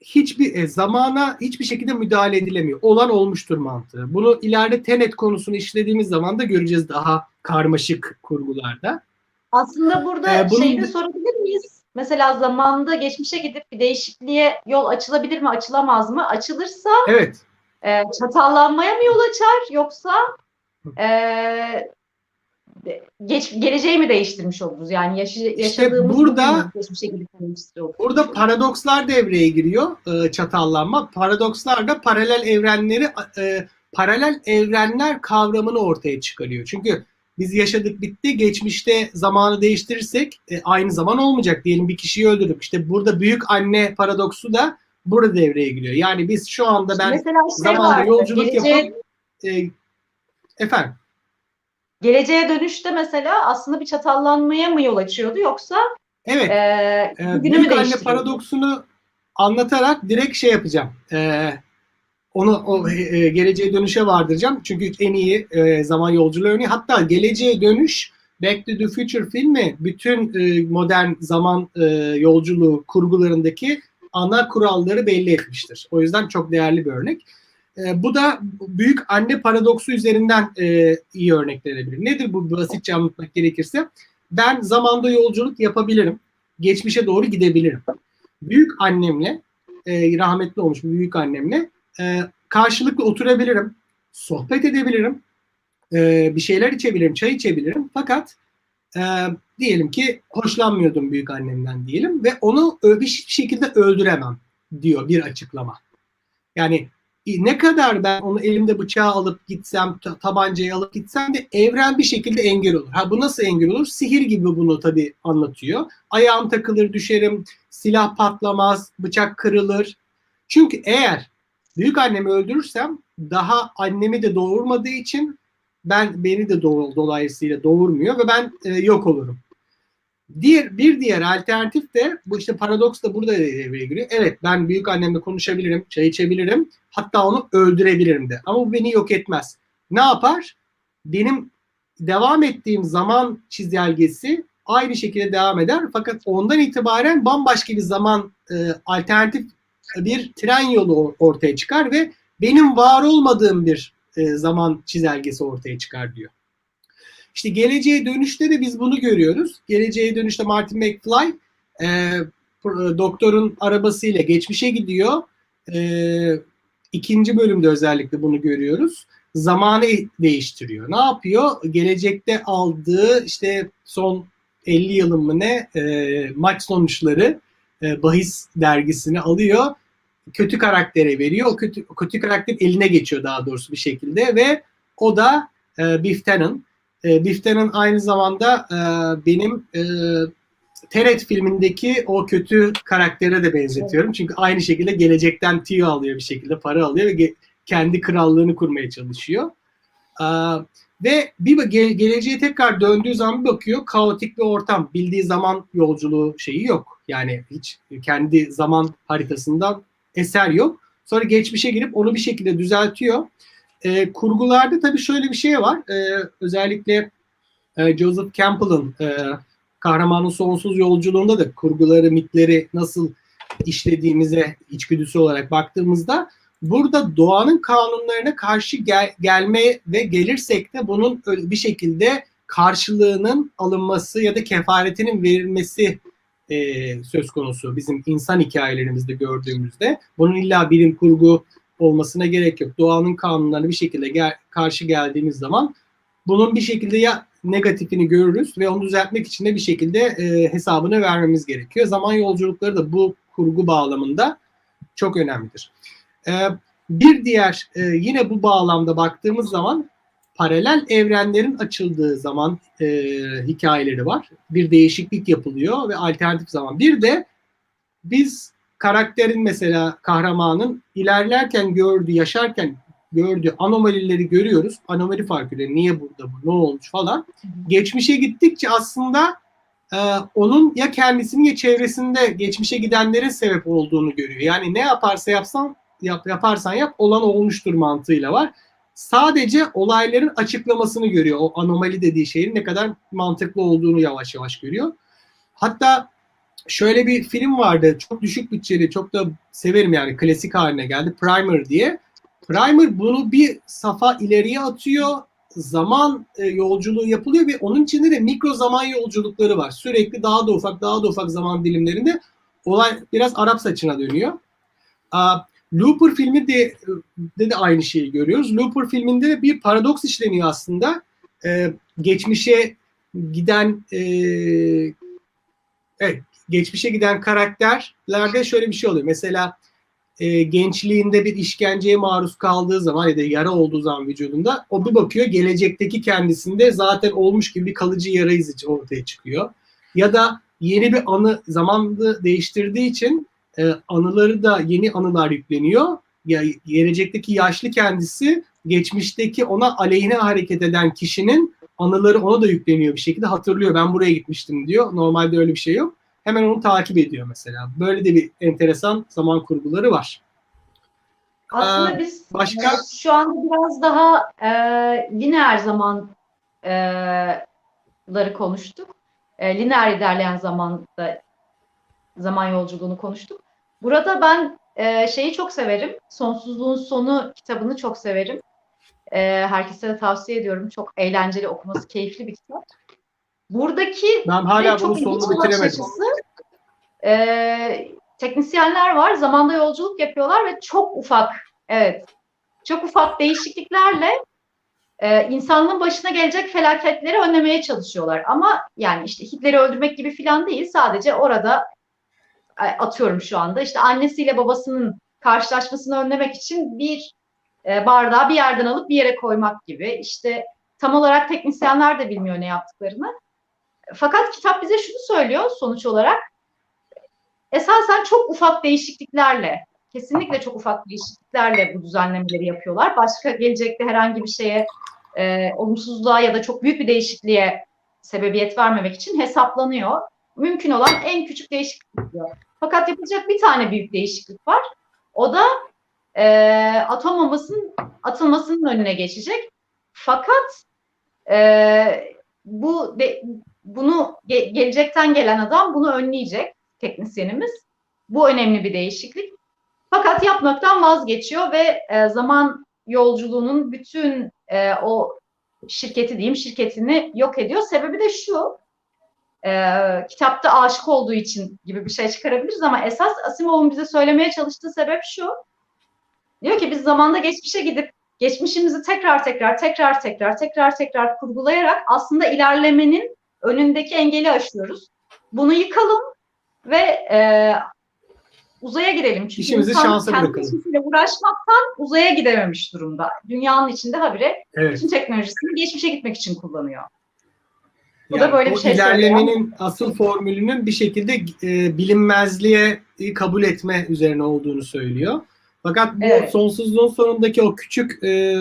hiçbir e, zamana hiçbir şekilde müdahale edilemiyor. Olan olmuştur mantığı. Bunu ileride Tenet konusunu işlediğimiz zaman da göreceğiz daha karmaşık kurgularda. Aslında burada Ee, bunun şeyi de de- sorabilir? Mesela zamanda geçmişe gidip bir değişikliğe yol açılabilir mi, açılamaz mı? Açılırsa Evet. e, çatallanmaya mı yol açar yoksa e, geç, geleceği mi değiştirmiş oluruz? Yani yaşa, yaşadığımız burada- bugünü geçmişe gidip. Burada paradokslar devreye giriyor. E, çatallanma. Paradokslar da paralel evrenleri e, paralel evrenler kavramını ortaya çıkarıyor. Çünkü biz yaşadık bitti. Geçmişte zamanı değiştirirsek e, aynı zaman olmayacak. Diyelim bir kişiyi öldürdük. İşte burada büyük anne paradoksu da burada devreye giriyor. Yani biz şu anda ben Mesela şey zamanda vardı, yolculuk geleceğe, yapıp e, efendim geleceğe dönüşte mesela aslında bir çatallanmaya mı yol açıyordu yoksa evet e, mü büyük anne paradoksunu anlatarak direkt şey yapacağım. Ee, onu o e, geleceğe dönüşe vardıracağım. Çünkü en iyi e, zaman yolculuğu örneği. Hatta geleceğe dönüş Back to the Future filmi bütün e, modern zaman e, yolculuğu kurgularındaki ana kuralları belli etmiştir. O yüzden çok değerli bir örnek. E, bu da büyük anne paradoksu üzerinden e, iyi örneklenebilir. Nedir bu basitçe anlatmak gerekirse? Ben zamanda yolculuk yapabilirim. Geçmişe doğru gidebilirim. Büyük annemle, e, rahmetli olmuş büyük annemle e, karşılıklı oturabilirim. Sohbet edebilirim. e, bir şeyler içebilirim, çay içebilirim. Fakat e, diyelim ki hoşlanmıyordum büyük annemden diyelim ve onu ö- bir şekilde öldüremem diyor bir açıklama. Yani ne kadar ben onu elimde bıçağı alıp gitsem, ta- tabancayı alıp gitsem de evren bir şekilde engel olur. Ha bu nasıl engel olur? Sihir gibi bunu tabii anlatıyor. Ayağım takılır, düşerim, silah patlamaz, bıçak kırılır. Çünkü eğer büyük annemi öldürürsem daha annemi de doğurmadığı için ben beni de doğ, dolayısıyla doğurmuyor ve ben e, yok olurum. Diğer bir diğer alternatif de bu işte paradoks da burada devreye giriyor. Evet ben büyük annemle konuşabilirim, çay içebilirim. Hatta onu öldürebilirim de. Ama bu beni yok etmez. Ne yapar? Benim devam ettiğim zaman çizelgesi aynı şekilde devam eder. Fakat ondan itibaren bambaşka bir zaman e, alternatif bir tren yolu ortaya çıkar ve benim var olmadığım bir e, zaman çizelgesi ortaya çıkar diyor. İşte geleceğe dönüşte de biz bunu görüyoruz. Geleceğe dönüşte Martin McFly e, pro- doktorun arabasıyla geçmişe gidiyor. E, ikinci bölümde özellikle bunu görüyoruz. Zamanı değiştiriyor. Ne yapıyor? Gelecekte aldığı işte son 50 yılın mı ne e, maç sonuçları e, bahis dergisini alıyor. Kötü karaktere veriyor. O kötü, kötü karakter eline geçiyor daha doğrusu bir şekilde ve o da e, Biff Tannen. E, Biff Tannen aynı zamanda e, benim e, Tenet filmindeki o kötü karaktere de benzetiyorum. Çünkü aynı şekilde gelecekten tüyo alıyor bir şekilde, para alıyor ve ge- kendi krallığını kurmaya çalışıyor. Ee, Ve bir ge- geleceğe tekrar döndüğü zaman bir bakıyor kaotik bir ortam. Bildiği zaman yolculuğu şeyi yok. Yani hiç kendi zaman haritasından eser yok. Sonra geçmişe girip onu bir şekilde düzeltiyor. Ee, kurgularda tabii şöyle bir şey var. Ee, özellikle e, Joseph Campbell'ın e, kahramanın sonsuz yolculuğunda da kurguları, mitleri nasıl işlediğimize içgüdüsü olarak baktığımızda burada doğanın kanunlarına karşı gel, gelme ve gelirsek de bunun bir şekilde karşılığının alınması ya da kefaretinin verilmesi e, söz konusu bizim insan hikayelerimizde gördüğümüzde. Bunun illa bilim kurgu olmasına gerek yok. Doğanın kanunlarına bir şekilde gel, karşı geldiğimiz zaman bunun bir şekilde ya negatifini görürüz ve onu düzeltmek için de bir şekilde e, hesabını vermemiz gerekiyor. Zaman yolculukları da bu kurgu bağlamında çok önemlidir. E, bir diğer e, yine bu bağlamda baktığımız zaman paralel evrenlerin açıldığı zaman e, hikayeleri var. Bir değişiklik yapılıyor ve alternatif zaman. Bir de biz karakterin mesela kahramanın ilerlerken gördüğü, yaşarken gördüğü anomalileri görüyoruz. Anomali fark ediyor. Niye burada bu? Ne olmuş falan. Geçmişe gittikçe aslında e, onun ya kendisinin ya çevresinde geçmişe gidenlerin sebep olduğunu görüyor. Yani ne yaparsa yapsan yap, yaparsan yap olan olmuştur mantığıyla var. Sadece olayların açıklamasını görüyor. O anomali dediği şeyin ne kadar mantıklı olduğunu yavaş yavaş görüyor. Hatta şöyle bir film vardı. Çok düşük bütçeli, çok da severim yani klasik haline geldi. Primer diye. Primer bunu bir safa ileriye atıyor. Zaman e, yolculuğu yapılıyor ve onun içinde de mikro zaman yolculukları var. Sürekli daha da ufak, daha da ufak zaman dilimlerinde olay biraz Arap saçına dönüyor. Looper filmi de, de de aynı şeyi görüyoruz. Looper filminde de bir paradoks işleniyor aslında. Ee, geçmişe giden e, evet, geçmişe giden karakterlerde şöyle bir şey oluyor. Mesela e, gençliğinde bir işkenceye maruz kaldığı zaman ya da yara olduğu zaman vücudunda o bir bakıyor gelecekteki kendisinde zaten olmuş gibi bir kalıcı yara izi ortaya çıkıyor. Ya da yeni bir anı zamanı değiştirdiği için e, anıları da yeni anılar yükleniyor. Ya, gelecekteki yaşlı kendisi geçmişteki ona aleyhine hareket eden kişinin anıları ona da yükleniyor bir şekilde hatırlıyor. Ben buraya gitmiştim diyor. Normalde öyle bir şey yok. Hemen onu takip ediyor mesela. Böyle de bir enteresan zaman kurguları var. Aslında Ee, biz başka- e, şu anda biraz daha e, lineer zamanları konuştuk. E, lineer ilerleyen zamanda zaman yolculuğunu konuştuk. Burada ben e, şeyi çok severim. Sonsuzluğun Sonu kitabını çok severim. E, herkese de tavsiye ediyorum. Çok eğlenceli okuması, keyifli bir kitap. Buradaki Ben hala çok ilginç bitiremedim. açısı, e, teknisyenler var. Zamanda yolculuk yapıyorlar ve çok ufak, evet, çok ufak değişikliklerle e, insanlığın başına gelecek felaketleri önlemeye çalışıyorlar. Ama yani işte Hitler'i öldürmek gibi filan değil. Sadece orada atıyorum şu anda işte annesiyle babasının karşılaşmasını önlemek için bir e, bardağı bir yerden alıp bir yere koymak gibi. İşte tam olarak teknisyenler de bilmiyor ne yaptıklarını. Fakat kitap bize şunu söylüyor sonuç olarak. Esasen çok ufak değişikliklerle, kesinlikle çok ufak değişikliklerle bu düzenlemeleri yapıyorlar. Başka gelecekte herhangi bir şeye, e, olumsuzluğa ya da çok büyük bir değişikliğe sebebiyet vermemek için hesaplanıyor. Mümkün olan en küçük değişiklik diyor. Fakat yapılacak bir tane büyük değişiklik var. O da e, atom bombasının atılmasının önüne geçecek. Fakat e, bu de, bunu ge- gelecekten gelen adam bunu önleyecek teknisyenimiz. Bu önemli bir değişiklik. Fakat yapmaktan vazgeçiyor ve e, zaman yolculuğunun bütün e, o şirketi diyeyim şirketini yok ediyor. Sebebi de şu. E, kitapta aşık olduğu için gibi bir şey çıkarabiliriz ama esas Asimov'un bize söylemeye çalıştığı sebep şu. Diyor ki biz zamanda geçmişe gidip geçmişimizi tekrar tekrar tekrar tekrar tekrar tekrar kurgulayarak aslında ilerlemenin önündeki engeli aşıyoruz. Bunu yıkalım ve e, uzaya gidelim. Çünkü İşimizi insan şansa kendi bırakalım. uğraşmaktan uzaya gidememiş durumda. Dünyanın içinde habire Evet. bütün teknolojisini geçmişe gitmek için kullanıyor. Bu da Yani böyle bir şey ilerlemenin asıl formülünün bir şekilde e, bilinmezliğe kabul etme üzerine olduğunu söylüyor. Fakat bu Evet. sonsuzluğun sonundaki o küçük e,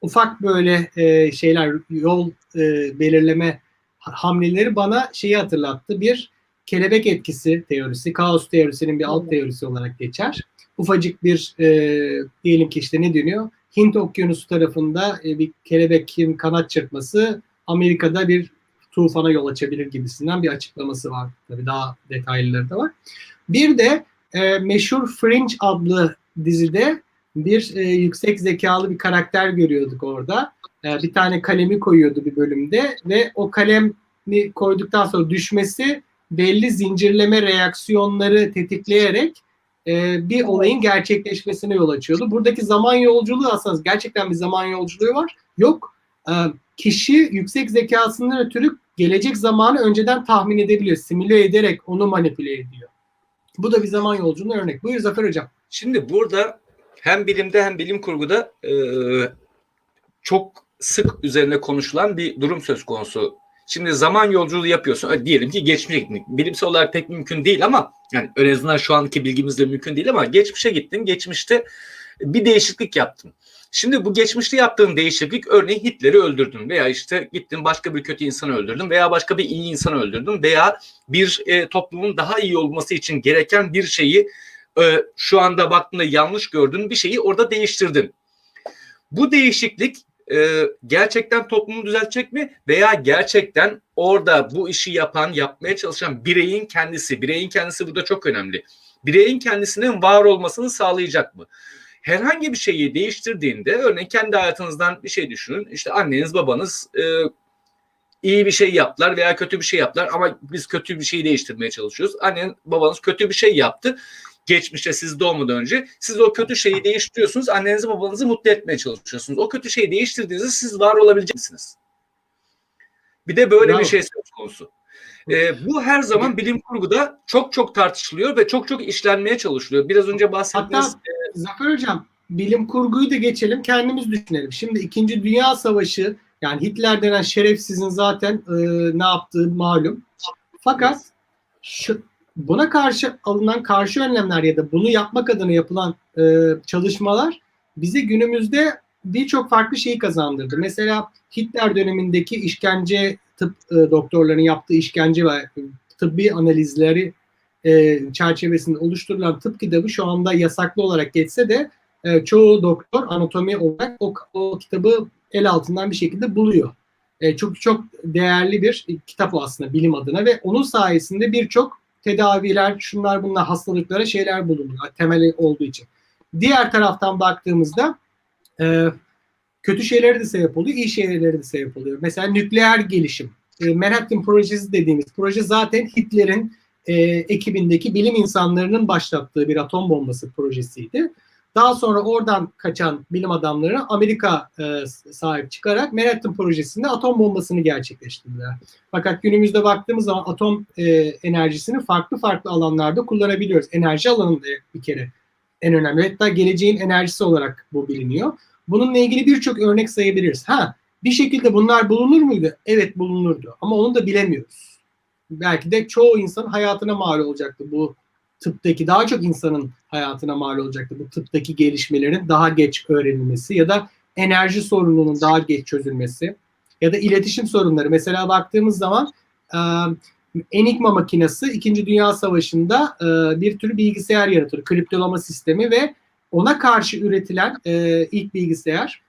ufak böyle e, şeyler yol e, belirleme hamleleri bana şeyi hatırlattı. Bir kelebek etkisi teorisi, kaos teorisinin bir alt teorisi olarak geçer. Ufacık bir e, diyelim ki işte ne deniyor? Hint Okyanusu tarafında e, bir kelebekin kanat çırpması Amerika'da bir tufana yol açabilir gibisinden bir açıklaması var. Tabii daha detaylıları da var. Bir de e, meşhur Fringe adlı dizide bir e, yüksek zekalı bir karakter görüyorduk orada. E, bir tane kalemi koyuyordu bir bölümde ve o kalemi koyduktan sonra düşmesi belli zincirleme reaksiyonları tetikleyerek e, bir olayın gerçekleşmesine yol açıyordu. Buradaki zaman yolculuğu aslında gerçekten bir zaman yolculuğu var. Yok. E, kişi yüksek zekasından ötürü gelecek zamanı önceden tahmin edebiliyor. Simüle ederek onu manipüle ediyor. Bu da bir zaman yolculuğuna örnek. Buyur Zafer Hocam. Şimdi burada hem bilimde hem bilim kurguda e, çok sık üzerine konuşulan bir durum söz konusu. Şimdi zaman yolculuğu yapıyorsun. E, Diyelim ki geçmişe gittin. Bilimsel olarak pek mümkün değil ama yani en azından şu anki bilgimizle mümkün değil ama geçmişe gittin. Geçmişte bir değişiklik yaptın. Şimdi bu geçmişte yaptığın değişiklik örneğin Hitler'i öldürdün veya işte gittin başka bir kötü insanı öldürdün veya başka bir iyi insanı öldürdün veya bir e, toplumun daha iyi olması için gereken bir şeyi e, şu anda baktığında yanlış gördüğün bir şeyi orada değiştirdin. Bu değişiklik e, gerçekten toplumu düzeltecek mi veya gerçekten orada bu işi yapan, yapmaya çalışan bireyin kendisi, bireyin kendisi burada çok önemli. Bireyin kendisinin var olmasını sağlayacak mı? Herhangi bir şeyi değiştirdiğinde örneğin kendi hayatınızdan bir şey düşünün. İşte anneniz, babanız e, iyi bir şey yaptılar veya kötü bir şey yaptılar ama biz kötü bir şeyi değiştirmeye çalışıyoruz. Annen, babanız kötü bir şey yaptı geçmişte siz doğmadan önce siz o kötü şeyi değiştiriyorsunuz. Annenizi babanızı mutlu etmeye çalışıyorsunuz. O kötü şeyi değiştirdiğinizde siz var olabilecek misiniz? Bir de böyle Bravo. bir şey söz konusu. Ee, bu her zaman bilim kurguda çok çok tartışılıyor ve çok çok işlenmeye çalışılıyor. Biraz önce bahsettiğiniz Hatta Zafer Hocam bilim kurguyu da geçelim kendimiz düşünelim. Şimdi 2. Dünya Savaşı yani Hitler denen şerefsizin zaten e, ne yaptığı malum. Fakat şu, buna karşı alınan karşı önlemler ya da bunu yapmak adına yapılan e, çalışmalar bize günümüzde birçok farklı şeyi kazandırdı. Mesela Hitler dönemindeki işkence tıp e, doktorlarının yaptığı işkence ve tıbbi analizleri e, çerçevesinde oluşturulan tıp kitabı şu anda yasaklı olarak geçse de e, çoğu doktor anatomi olarak o, o kitabı el altından bir şekilde buluyor. E, çok çok değerli bir kitap o aslında bilim adına ve onun sayesinde birçok tedaviler, şunlar bunlar hastalıklara şeyler bulunuyor temeli olduğu için. Diğer taraftan baktığımızda e, kötü şeylere de sebep oluyor, iyi şeylere de sebep oluyor. Mesela nükleer gelişim. E, Manhattan Projesi dediğimiz proje zaten Hitler'in e, ekibindeki bilim insanlarının başlattığı bir atom bombası projesiydi. Daha sonra oradan kaçan bilim adamları Amerika e, sahip çıkarak Manhattan projesinde atom bombasını gerçekleştirdiler. Fakat günümüzde baktığımız zaman atom e, enerjisini farklı farklı alanlarda kullanabiliyoruz. Enerji alanında bir kere en önemli. Hatta geleceğin enerjisi olarak bu biliniyor. Bununla ilgili birçok örnek sayabiliriz. Ha, bir şekilde bunlar bulunur muydu? Evet bulunurdu. Ama onu da bilemiyoruz. Belki de çoğu insan hayatına mal olacaktı bu tıptaki daha çok insanın hayatına mal olacaktı bu tıptaki gelişmelerin daha geç öğrenilmesi ya da enerji sorununun daha geç çözülmesi ya da iletişim sorunları. Mesela baktığımız zaman e, Enigma makinesi 2. Dünya Savaşı'nda e, bir tür bilgisayar yaratır. Kriptolama sistemi ve ona karşı üretilen e, ilk bilgisayar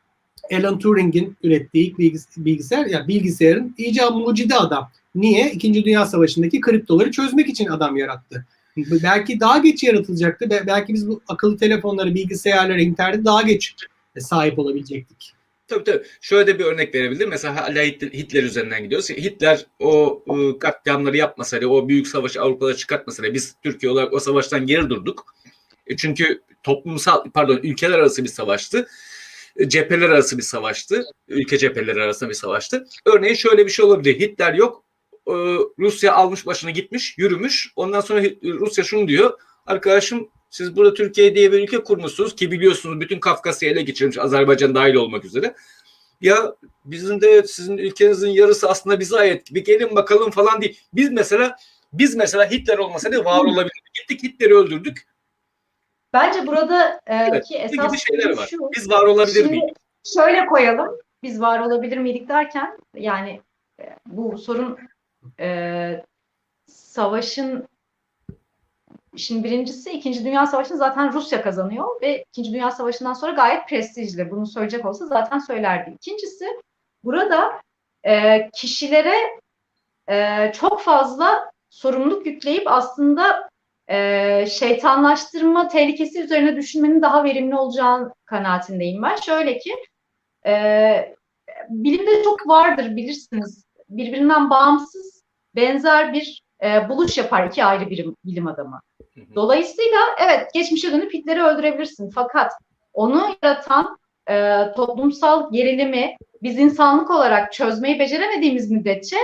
Alan Turing'in ürettiği ilk bilgisayar, ya yani bilgisayarın iyice mucidi adam. Niye? İkinci Dünya Savaşı'ndaki kriptoları çözmek için adam yarattı. Belki daha geç yaratılacaktı. Belki biz bu akıllı telefonları, bilgisayarlara, internete daha geç sahip olabilecektik. Tabii tabii. Şöyle de bir örnek verebilirim. Mesela Hitler üzerinden gidiyoruz. Hitler o ıı, katliamları yapmasaydı, o büyük savaşı Avrupa'da çıkartmasaydı biz Türkiye olarak o savaştan geri durduk. E çünkü toplumsal, pardon ülkeler arası bir savaştı. E, cepheler arası bir savaştı. Ülke cepheleri arasında bir savaştı. Örneğin şöyle bir şey olabilir. Hitler yok. E, Rusya almış başını gitmiş, yürümüş. Ondan sonra Rusya şunu diyor. Arkadaşım siz burada Türkiye diye bir ülke kurmuşsunuz ki biliyorsunuz bütün Kafkasya ele geçirmiş Azerbaycan dahil olmak üzere. Ya bizim de sizin ülkenizin yarısı aslında bize ait. Bir gelin bakalım falan değil. Biz mesela biz mesela Hitler olmasaydı var olabilirdik. Gittik Hitler'i öldürdük. Bence burada e, Evet, esas şeyler var. şu. Biz var olabilir miyiz? şöyle koyalım. Biz var olabilir miydik derken yani e, bu sorun e, savaşın Şimdi birincisi İkinci Dünya Savaşı'nı zaten Rusya kazanıyor ve İkinci Dünya Savaşı'ndan sonra gayet prestijli. Bunu söyleyecek olsa zaten söylerdi. İkincisi burada e, kişilere e, çok fazla sorumluluk yükleyip aslında e, şeytanlaştırma tehlikesi üzerine düşünmenin daha verimli olacağını kanaatindeyim ben. Şöyle ki e, bilimde çok vardır bilirsiniz. Birbirinden bağımsız benzer bir e, buluş yapar iki ayrı bilim, bilim adamı. Dolayısıyla evet geçmişe dönüp Hitler'i öldürebilirsin. Fakat onu yaratan e, toplumsal gerilimi biz insanlık olarak çözmeyi beceremediğimiz müddetçe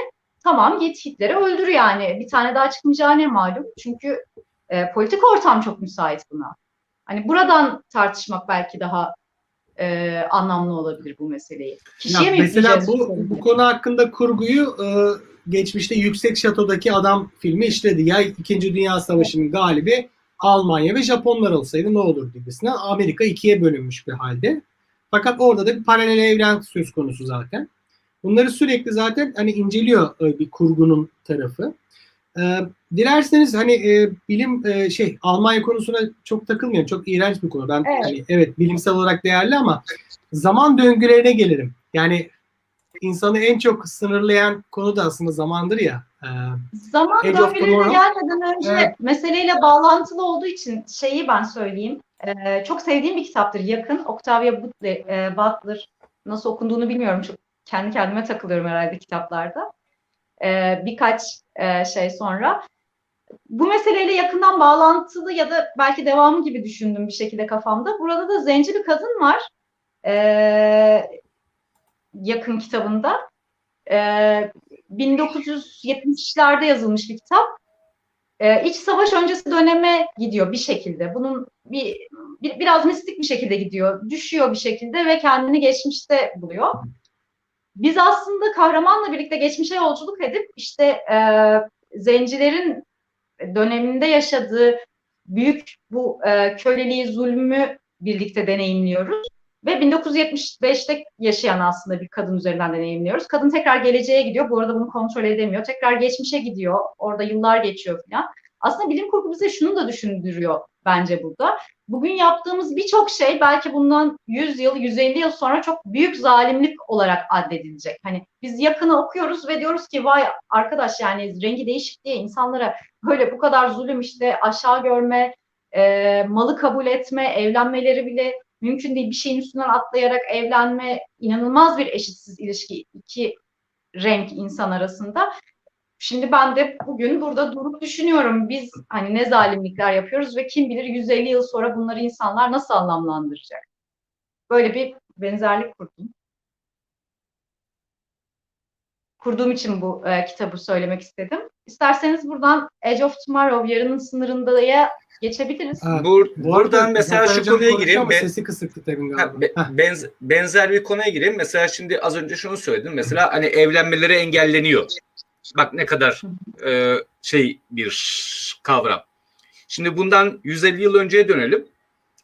tamam git Hitler'i öldür yani. Bir tane daha çıkmayacağı ne malum. Çünkü e, politik ortam çok müsait buna. Hani buradan tartışmak belki daha e, anlamlı olabilir bu meseleyi. Kişiye Ya mi mesela bu, bu konu hakkında kurguyu e, geçmişte Yüksek Şato'daki Adam filmi işledi. Ya İkinci Dünya Savaşı'nın galibi Almanya ve Japonlar olsaydı ne olur gibisinden. Amerika ikiye bölünmüş bir halde. Fakat orada da bir paralel evren söz konusu zaten. Bunları sürekli zaten hani inceliyor e, bir kurgunun tarafı. E, dilerseniz hani e, bilim e, şey Almanya konusuna çok takılmayalım. Çok iğrenç bir konu. Ben Evet. hani evet bilimsel olarak değerli ama zaman döngülerine gelelim. Yani insanı en çok sınırlayan konu da aslında zamandır ya. Ee, Zaman döngülerine gelmeden önce Evet. meseleyle bağlantılı olduğu için şeyi ben söyleyeyim. Ee, çok sevdiğim bir kitaptır. Yakın. Octavia Butler, e, Butler. Nasıl okunduğunu bilmiyorum. Çok kendi kendime takılıyorum herhalde kitaplarda. Ee, birkaç e, şey sonra. Bu meseleyle yakından bağlantılı ya da belki devamı gibi düşündüm bir şekilde kafamda. Burada da zenci bir kadın var. Ee, yakın kitabında. Ee, 1970'lerde yazılmış bir kitap. Ee, İç savaş öncesi döneme gidiyor bir şekilde. Bunun bir, bir biraz mistik bir şekilde gidiyor. Düşüyor bir şekilde ve kendini geçmişte buluyor. Biz aslında kahramanla birlikte geçmişe yolculuk edip işte e, zencilerin döneminde yaşadığı büyük bu e, köleliği, zulmü birlikte deneyimliyoruz. Ve 1975'te yaşayan aslında bir kadın üzerinden deneyimliyoruz. Kadın tekrar geleceğe gidiyor. Bu arada bunu kontrol edemiyor. Tekrar geçmişe gidiyor. Orada yıllar geçiyor falan. Aslında bilim kurgu bize şunu da düşündürüyor bence burada. Bugün yaptığımız birçok şey belki bundan 100 yıl, 150 yıl sonra çok büyük zalimlik olarak addedilecek. Hani biz yakını okuyoruz ve diyoruz ki vay arkadaş yani rengi değişik diye insanlara böyle bu kadar zulüm işte aşağı görme, e, malı kabul etme, evlenmeleri bile mümkün değil. Bir şeyin üstünden atlayarak evlenme inanılmaz bir eşitsiz ilişki iki renk insan arasında. Şimdi ben de bugün burada durup düşünüyorum. Biz hani ne zalimlikler yapıyoruz ve kim bilir 150 yıl sonra bunları insanlar nasıl anlamlandıracak? Böyle bir benzerlik kurdum. Kurduğum için bu e, kitabı söylemek istedim. İsterseniz buradan Edge of Tomorrow yarının sınırındaya geçebiliriz. Ha, Bur- bu arada buradan mesela şu konuya gireyim. Ben- Sesi kısıktı tabii Ha, galiba. be- benz- benzer bir konuya gireyim. Mesela şimdi az önce şunu söyledim. Mesela hani evlenmeleri engelleniyor. Bak ne kadar e, şey bir kavram. Şimdi bundan 150 yıl önceye dönelim.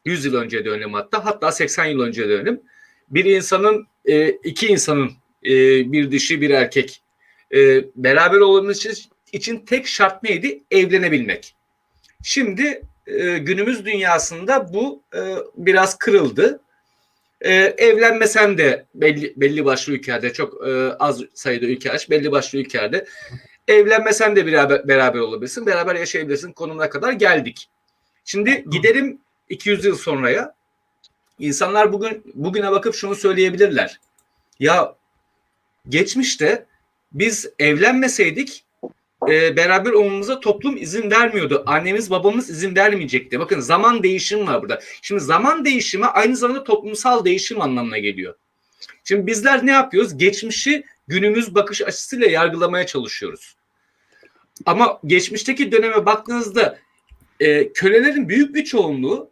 100 yıl önceye dönelim hatta. Hatta 80 yıl önceye dönelim. Bir insanın, e, iki insanın, e, bir dişi bir erkek e, beraber olabilmesi için, için tek şart neydi? Evlenebilmek. Şimdi e, günümüz dünyasında bu e, biraz kırıldı. E, evlenmesen de belli belli başlı ülkelerde çok e, az sayıda ülke aç belli başlı ülkelerde evlenmesen de beraber beraber olabilirsin, beraber yaşayabilirsin konumuna kadar geldik. Şimdi gidelim 200 yıl sonraya. İnsanlar bugün bugüne bakıp şunu söyleyebilirler. Ya geçmişte biz evlenmeseydik e, beraber olmamıza toplum izin vermiyordu. Annemiz babamız izin vermeyecekti. Bakın zaman değişimi var burada. Şimdi zaman değişimi aynı zamanda toplumsal değişim anlamına geliyor. Şimdi bizler ne yapıyoruz? Geçmişi günümüz bakış açısıyla yargılamaya çalışıyoruz. Ama geçmişteki döneme baktığınızda e, kölelerin büyük bir çoğunluğu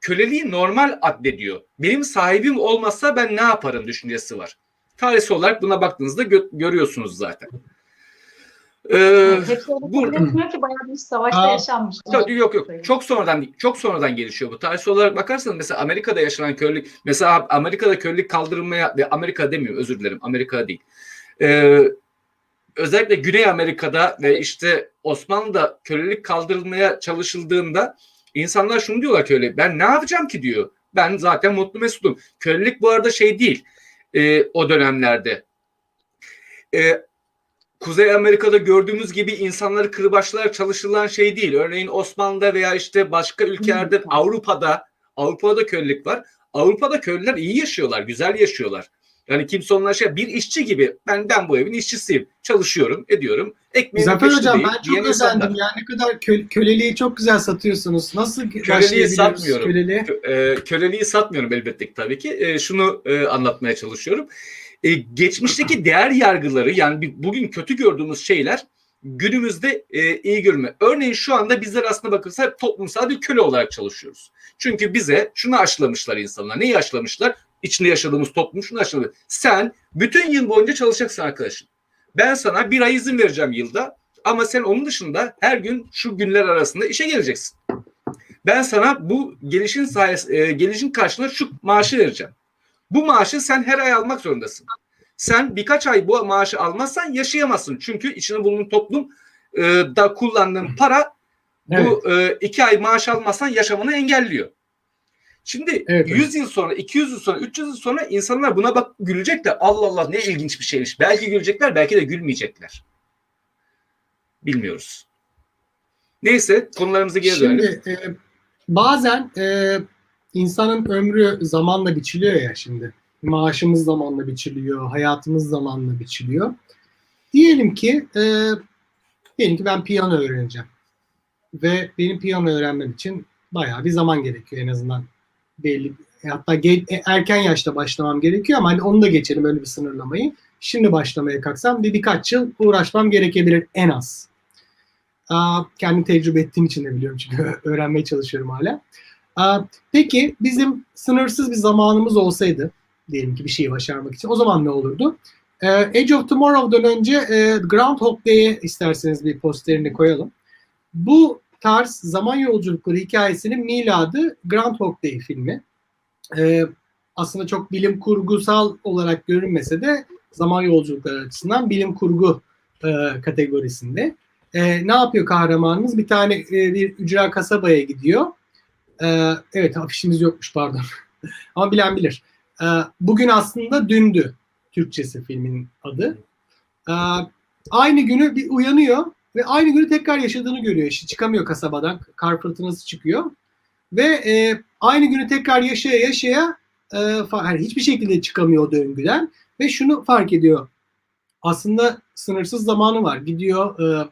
köleliği normal addediyor. Benim sahibim olmazsa ben ne yaparım düşüncesi var. Tarihsel olarak buna baktığınızda gö- görüyorsunuz zaten. Ee, hepsi öyle bu- ki bayağı bir savaşta Aa, yaşanmış. Yok yok yok. Çok sonradan çok sonradan gelişiyor bu. Tarihsel olarak bakarsanız mesela Amerika'da yaşanan körlük mesela Amerika'da körlük kaldırılmaya ve Amerika demiyorum özür dilerim. Amerika değil. Ee, özellikle Güney Amerika'da ve işte Osmanlı'da kölelik kaldırılmaya çalışıldığında insanlar şunu diyorlar köle ben ne yapacağım ki diyor. Ben zaten mutlu mesudum. Kölelik bu arada şey değil e, o dönemlerde. E, Kuzey Amerika'da gördüğümüz gibi insanları kırbaçlayarak çalışılan şey değil. Örneğin Osmanlı'da veya işte başka ülkelerde Avrupa'da Avrupa'da kölelik var. Avrupa'da köylüler iyi yaşıyorlar, güzel yaşıyorlar. Yani kimse onlara şey bir işçi gibi ben ben bu evin işçisiyim. Çalışıyorum, ediyorum. Ekmeğimin Zafer Hocam ben çok diyen insanlar. özendim ya ne kadar kö- köleliği çok güzel satıyorsunuz. Nasıl başlayabiliyoruz satmıyorum. köleliğe? Kö- e, köleliği satmıyorum elbette ki tabii ki. E, şunu e, anlatmaya çalışıyorum. E, geçmişteki değer yargıları yani bugün kötü gördüğümüz şeyler günümüzde e, iyi görünme. Örneğin şu anda bizler aslında bakırsa hep toplumsal bir köle olarak çalışıyoruz. Çünkü bize şunu aşılamışlar insanlar. Neyi aşılamışlar? İçinde yaşadığımız toplum şunu aşıladı. Sen bütün yıl boyunca çalışacaksın arkadaşım. Ben sana bir ay izin vereceğim yılda ama sen onun dışında her gün şu günler arasında işe geleceksin. Ben sana bu gelişin sayes e, gelişin karşılığında şu maaşı vereceğim. Bu maaşı sen her ay almak zorundasın. Sen birkaç ay bu maaşı almazsan yaşayamazsın. Çünkü içinde bulunduğun toplum e, da kullandığın para bu e, iki ay maaş almazsan yaşamanı engelliyor. Şimdi Evet, evet. 100 yıl sonra, 200 yıl sonra, 300 yıl sonra insanlar buna bak gülecekler. Allah Allah ne ilginç bir şeymiş. Belki gülecekler, belki de gülmeyecekler. Bilmiyoruz. Neyse konularımıza geri dönelim. Şimdi e, bazen e, insanın ömrü zamanla biçiliyor ya şimdi. Maaşımız zamanla biçiliyor, hayatımız zamanla biçiliyor. Diyelim ki e, diyelim ki ben piyano öğreneceğim. Ve benim piyano öğrenmem için bayağı bir zaman gerekiyor en azından. Belli hatta ge- e, erken yaşta başlamam gerekiyor ama hani onu da geçelim öyle bir sınırlamayı. Şimdi başlamaya kalksam bir birkaç yıl uğraşmam gerekebilir en az. Aa, kendim tecrübe ettiğim için de biliyorum çünkü öğrenmeye çalışıyorum hala. Aa, peki bizim sınırsız bir zamanımız olsaydı diyelim ki bir şeyi başarmak için o zaman ne olurdu? Ee, Age of Tomorrow'dan önce e, Groundhog Day'e isterseniz bir posterini koyalım. Bu tarz zaman yolculukları hikayesinin miladı Groundhog Day filmi. Ee, aslında çok bilim kurgusal olarak görünmese de zaman yolculukları açısından bilim kurgu e, kategorisinde. Ne yapıyor kahramanımız? Bir tane e, bir ücra kasabaya gidiyor. E, evet afişimiz yokmuş pardon. Ama bilen bilir. E, bugün aslında dündü. Türkçesi filmin adı. E, aynı günü bir uyanıyor ve aynı günü tekrar yaşadığını görüyor. İşte çıkamıyor kasabadan. Kar fırtınası çıkıyor. Ve e, aynı günü tekrar yaşaya yaşaya e, yani hiçbir şekilde çıkamıyor o döngüden. Ve şunu fark ediyor. Aslında sınırsız zamanı var. Gidiyor e,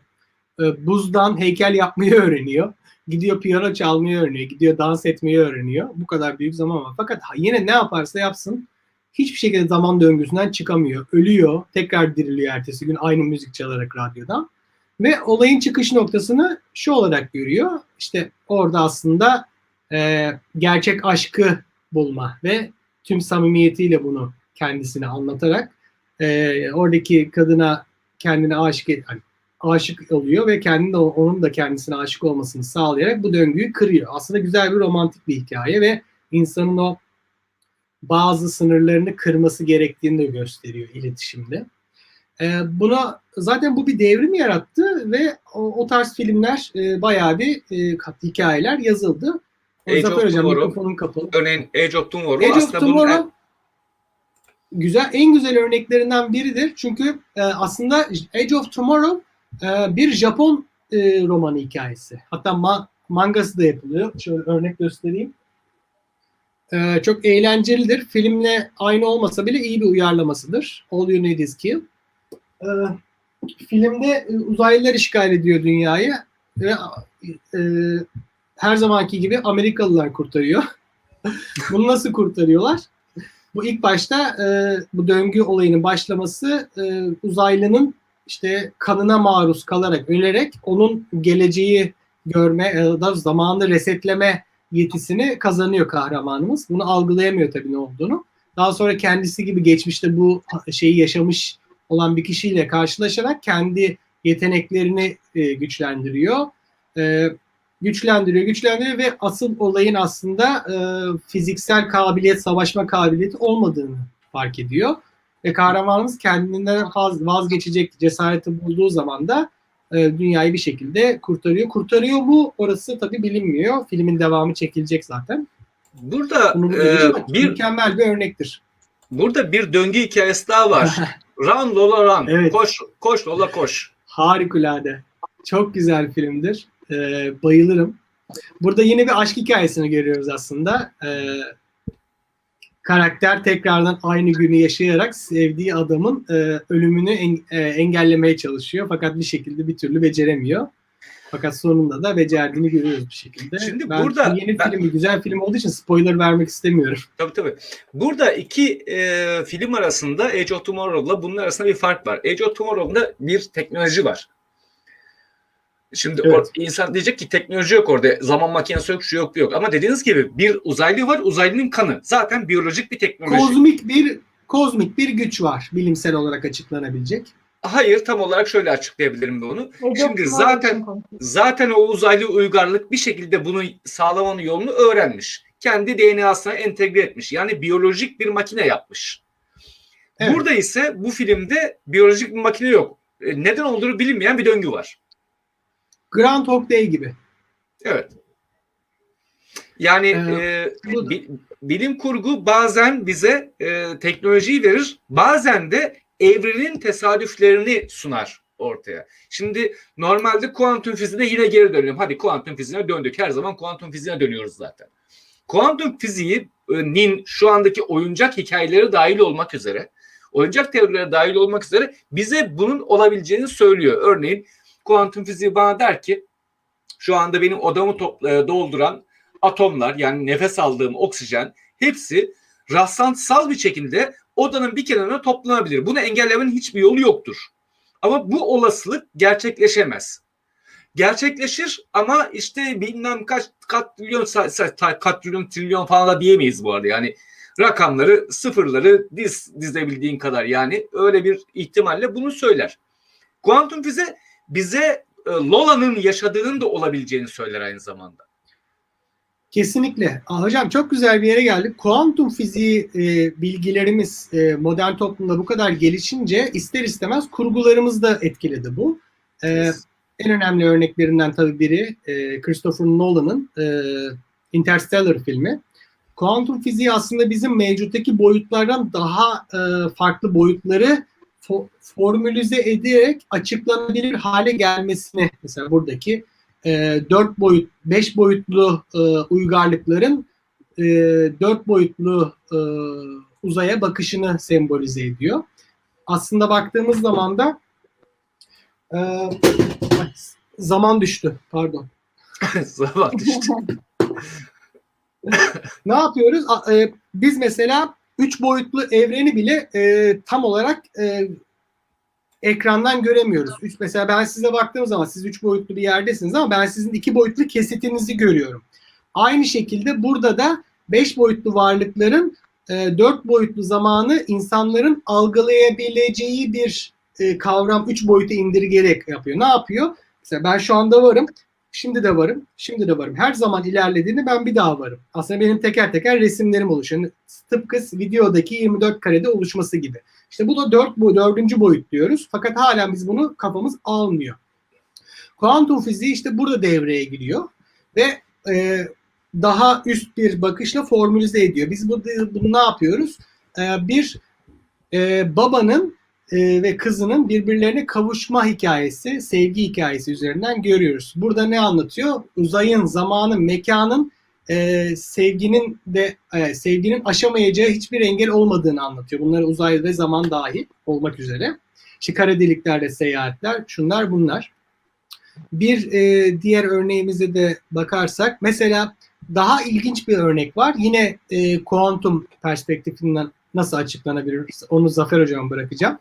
e, buzdan heykel yapmayı öğreniyor. Gidiyor piyano çalmayı öğreniyor. Gidiyor dans etmeyi öğreniyor. Bu kadar büyük zaman var. Fakat yine ne yaparsa yapsın hiçbir şekilde zaman döngüsünden çıkamıyor. Ölüyor. Tekrar diriliyor ertesi gün aynı müzik çalarak radyodan. Ve olayın çıkış noktasını şu olarak görüyor. İşte orada aslında e, gerçek aşkı bulma ve tüm samimiyetiyle bunu kendisine anlatarak e, oradaki kadına kendine aşık et, hani aşık oluyor ve kendi de onun da kendisine aşık olmasını sağlayarak bu döngüyü kırıyor. Aslında güzel bir romantik bir hikaye ve insanın o bazı sınırlarını kırması gerektiğini de gösteriyor iletişimde. Ee, buna zaten bu bir devrim yarattı ve o, o tarz filmler e, bayağı bir e, hikayeler yazıldı. Age Zafer Hocam Tomorrow. mikrofonun kapalı. Örneğin Age of Tomorrow Age of aslında bunun Tomorrow güzel en güzel örneklerinden biridir. Çünkü e, aslında Age of Tomorrow e, bir Japon e, romanı hikayesi. Hatta ma- mangası da yapılıyor. Şöyle örnek göstereyim. E, çok eğlencelidir. Filmle aynı olmasa bile iyi bir uyarlamasıdır. All You Need Is Kill. E, filmde e, uzaylılar işgal ediyor dünyayı ve e, her zamanki gibi Amerikalılar kurtarıyor. Bunu nasıl kurtarıyorlar? Bu ilk başta e, bu döngü olayının başlaması e, uzaylının işte kanına maruz kalarak ölerek onun geleceği görme ya da zamanı resetleme yetisini kazanıyor kahramanımız. Bunu algılayamıyor tabii ne olduğunu. Daha sonra kendisi gibi geçmişte bu şeyi yaşamış olan bir kişiyle karşılaşarak kendi yeteneklerini e, güçlendiriyor. E, güçlendiriyor, güçlendiriyor ve asıl olayın aslında e, fiziksel kabiliyet, savaşma kabiliyeti olmadığını fark ediyor. Ve kahramanımız kendinden vaz- vazgeçecek cesareti bulduğu zaman da e, dünyayı bir şekilde kurtarıyor. Kurtarıyor mu? Orası tabii bilinmiyor. Filmin devamı çekilecek zaten. Burada Bunu e, bir mükemmel bir örnektir. burada bir döngü hikayesi daha var. run Lola run. Evet. Koş koş Lola koş. Harikulade. Çok güzel filmdir. Ee, bayılırım. Burada yine bir aşk hikayesini görüyoruz aslında. Ee, karakter tekrardan aynı günü yaşayarak sevdiği adamın e, ölümünü en- e, engellemeye çalışıyor. Fakat bir şekilde bir türlü beceremiyor. Fakat sonunda da becerdiğini görüyoruz bir şekilde. Şimdi ben burada- yeni ben- film, güzel film olduğu için spoiler vermek istemiyorum. Tabii tabii. Burada iki e, film arasında Age of Tomorrow'la bunun arasında bir fark var. Age of Tomorrow'da bir teknoloji var. Şimdi Evet. or- insan diyecek ki teknoloji yok orada. Zaman makinesi yok, şu yok, bu yok. Ama dediğiniz gibi bir uzaylı var. Uzaylının kanı. Zaten biyolojik bir teknoloji. Kozmik bir kozmik bir güç var bilimsel olarak açıklanabilecek. Hayır tam olarak şöyle açıklayabilirim de onu. Age of Şimdi zaten-. Zaten o uzaylı uygarlık bir şekilde bunu sağlamanın yolunu öğrenmiş. Kendi DNA'sına entegre etmiş. Yani biyolojik bir makine yapmış. Evet. Burada ise bu filmde biyolojik bir makine yok. E, Neden olduğunu bilinmeyen bir döngü var. Groundhog Day gibi. Evet. Yani Ee, e, bi- bilim kurgu bazen bize e, teknolojiyi verir, bazen de evrenin tesadüflerini sunar ortaya. Şimdi normalde kuantum fiziğine yine geri dönelim. Hadi kuantum fiziğine döndük. Her zaman kuantum fiziğine dönüyoruz zaten. Kuantum fiziğinin şu andaki oyuncak hikayeleri dahil olmak üzere, oyuncak teorileri dahil olmak üzere bize bunun olabileceğini söylüyor. Örneğin kuantum fiziği bana der ki şu anda benim odamı e, dolduran atomlar yani nefes aldığım oksijen hepsi rastlantısal bir şekilde odanın bir kenarına toplanabilir. Bunu engellemenin hiçbir yolu yoktur. Ama bu olasılık gerçekleşemez. Gerçekleşir ama işte bilmem kaç katrilyon, sa- sa- katrilyon, trilyon falan da diyemeyiz bu arada. Yani rakamları, sıfırları diz dizebildiğin kadar yani öyle bir ihtimalle bunu söyler. Kuantum fiziği bize e, Lola'nın yaşadığının da olabileceğini söyler aynı zamanda. Kesinlikle. Aa, hocam çok güzel bir yere geldik. Kuantum fiziği e, bilgilerimiz e, modern toplumda bu kadar gelişince ister istemez kurgularımız da etkiledi bu. E, en önemli örneklerinden tabii biri e, Christopher Nolan'ın e, Interstellar filmi. Kuantum fiziği aslında bizim mevcuttaki boyutlardan daha e, farklı boyutları fo- formülize ederek açıklanabilir hale gelmesini mesela buradaki e, 4 boyut, 5 boyutlu e, uygarlıkların e, 4 boyutlu e, uzaya bakışını sembolize ediyor. Aslında baktığımız zaman da e, zaman düştü, pardon. Zaman işte. Ne yapıyoruz? E, biz mesela 3 boyutlu evreni bile e, tam olarak e, ekrandan göremiyoruz. Üç, mesela ben size baktığım zaman siz 3 boyutlu bir yerdesiniz ama ben sizin 2 boyutlu kesitinizi görüyorum. Aynı şekilde burada da 5 boyutlu varlıkların e, 4 boyutlu zamanı insanların algılayabileceği bir e, kavram 3 boyuta indirgerek yapıyor. Ne yapıyor? Mesela ben şu anda varım. Şimdi de varım. Şimdi de varım. Her zaman ilerlediğinde ben bir daha varım. Aslında benim teker teker resimlerim oluşuyor. Yani tıpkı videodaki 24 karede oluşması gibi. İşte bu da 4 bu dördüncü boyut diyoruz. Fakat halen biz bunu kafamız almıyor. Kuantum fiziği işte burada devreye giriyor ve e, daha üst bir bakışla formülize ediyor. Biz bu, bunu ne yapıyoruz? E, bir e, babanın e, ve kızının birbirlerine kavuşma hikayesi, sevgi hikayesi üzerinden görüyoruz. Burada ne anlatıyor? Uzayın, zamanın, mekanın e, sevginin de e, sevginin aşamayacağı hiçbir engel olmadığını anlatıyor. Bunlar uzay ve zaman dahil olmak üzere. İşte kara deliklerde seyahatler, şunlar bunlar. Bir e, diğer örneğimize de bakarsak, mesela daha ilginç bir örnek var. Yine e, kuantum perspektifinden nasıl açıklanabilir? Onu Zafer Hocam'a bırakacağım.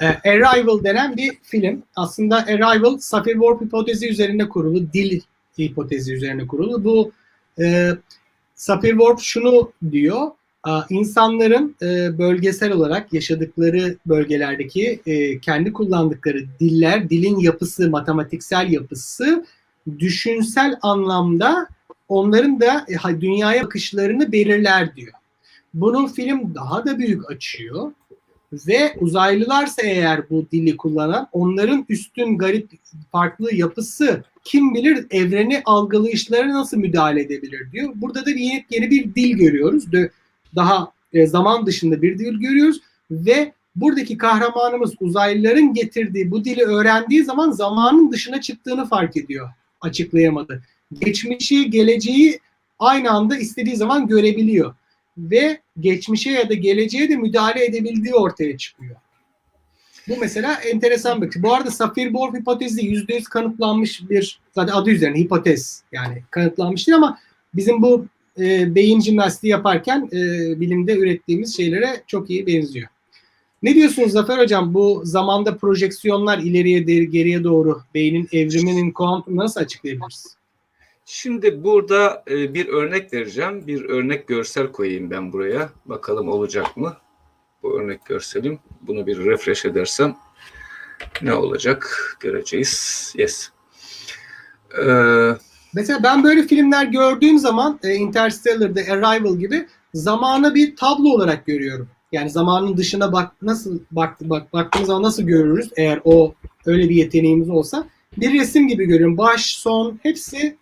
E, Arrival denen bir film. Aslında Arrival, Sapir-Whorf hipotezi üzerine kurulu, dil hipotezi üzerine kurulu. Bu e, Sapir-Whorf şunu diyor, insanların e, bölgesel olarak yaşadıkları bölgelerdeki e, kendi kullandıkları diller, dilin yapısı, matematiksel yapısı düşünsel anlamda onların da e, dünyaya bakışlarını belirler diyor. Bunun film daha da büyük açıyor ve uzaylılarsa eğer bu dili kullanan onların üstün garip farklı yapısı kim bilir evreni algılayışları nasıl müdahale edebilir diyor. Burada da yeni, yeni bir dil görüyoruz. Daha e, zaman dışında bir dil görüyoruz ve buradaki kahramanımız uzaylıların getirdiği bu dili öğrendiği zaman zamanın dışına çıktığını fark ediyor. Açıklayamadı. Geçmişi, geleceği aynı anda istediği zaman görebiliyor ve geçmişe ya da geleceğe de müdahale edebildiği ortaya çıkıyor. Bu mesela enteresan bir şey. Bu arada Sapir-Whorf hipotezi %100 kanıtlanmış bir zaten adı üzerine hipotez yani kanıtlanmış değil ama bizim bu e, beyin jimnastiği yaparken e, bilimde ürettiğimiz şeylere çok iyi benziyor. Ne diyorsunuz Zafer Hocam? Bu zamanda projeksiyonlar ileriye geriye doğru beynin evriminin kuantumunu nasıl açıklayabiliriz? Şimdi burada e, bir örnek vereceğim. Bir örnek görsel koyayım ben buraya. Bakalım olacak mı? Bu örnek görselim. Bunu bir refresh edersem ne olacak? Göreceğiz. Yes. Ee, Mesela ben böyle filmler gördüğüm zaman e, Interstellar'da Arrival gibi zamanı bir tablo olarak görüyorum. Yani zamanın dışına bak nasıl bak, bak baktığımız zaman nasıl görürüz eğer o öyle bir yeteneğimiz olsa bir resim gibi görüyorum. Baş, son hepsi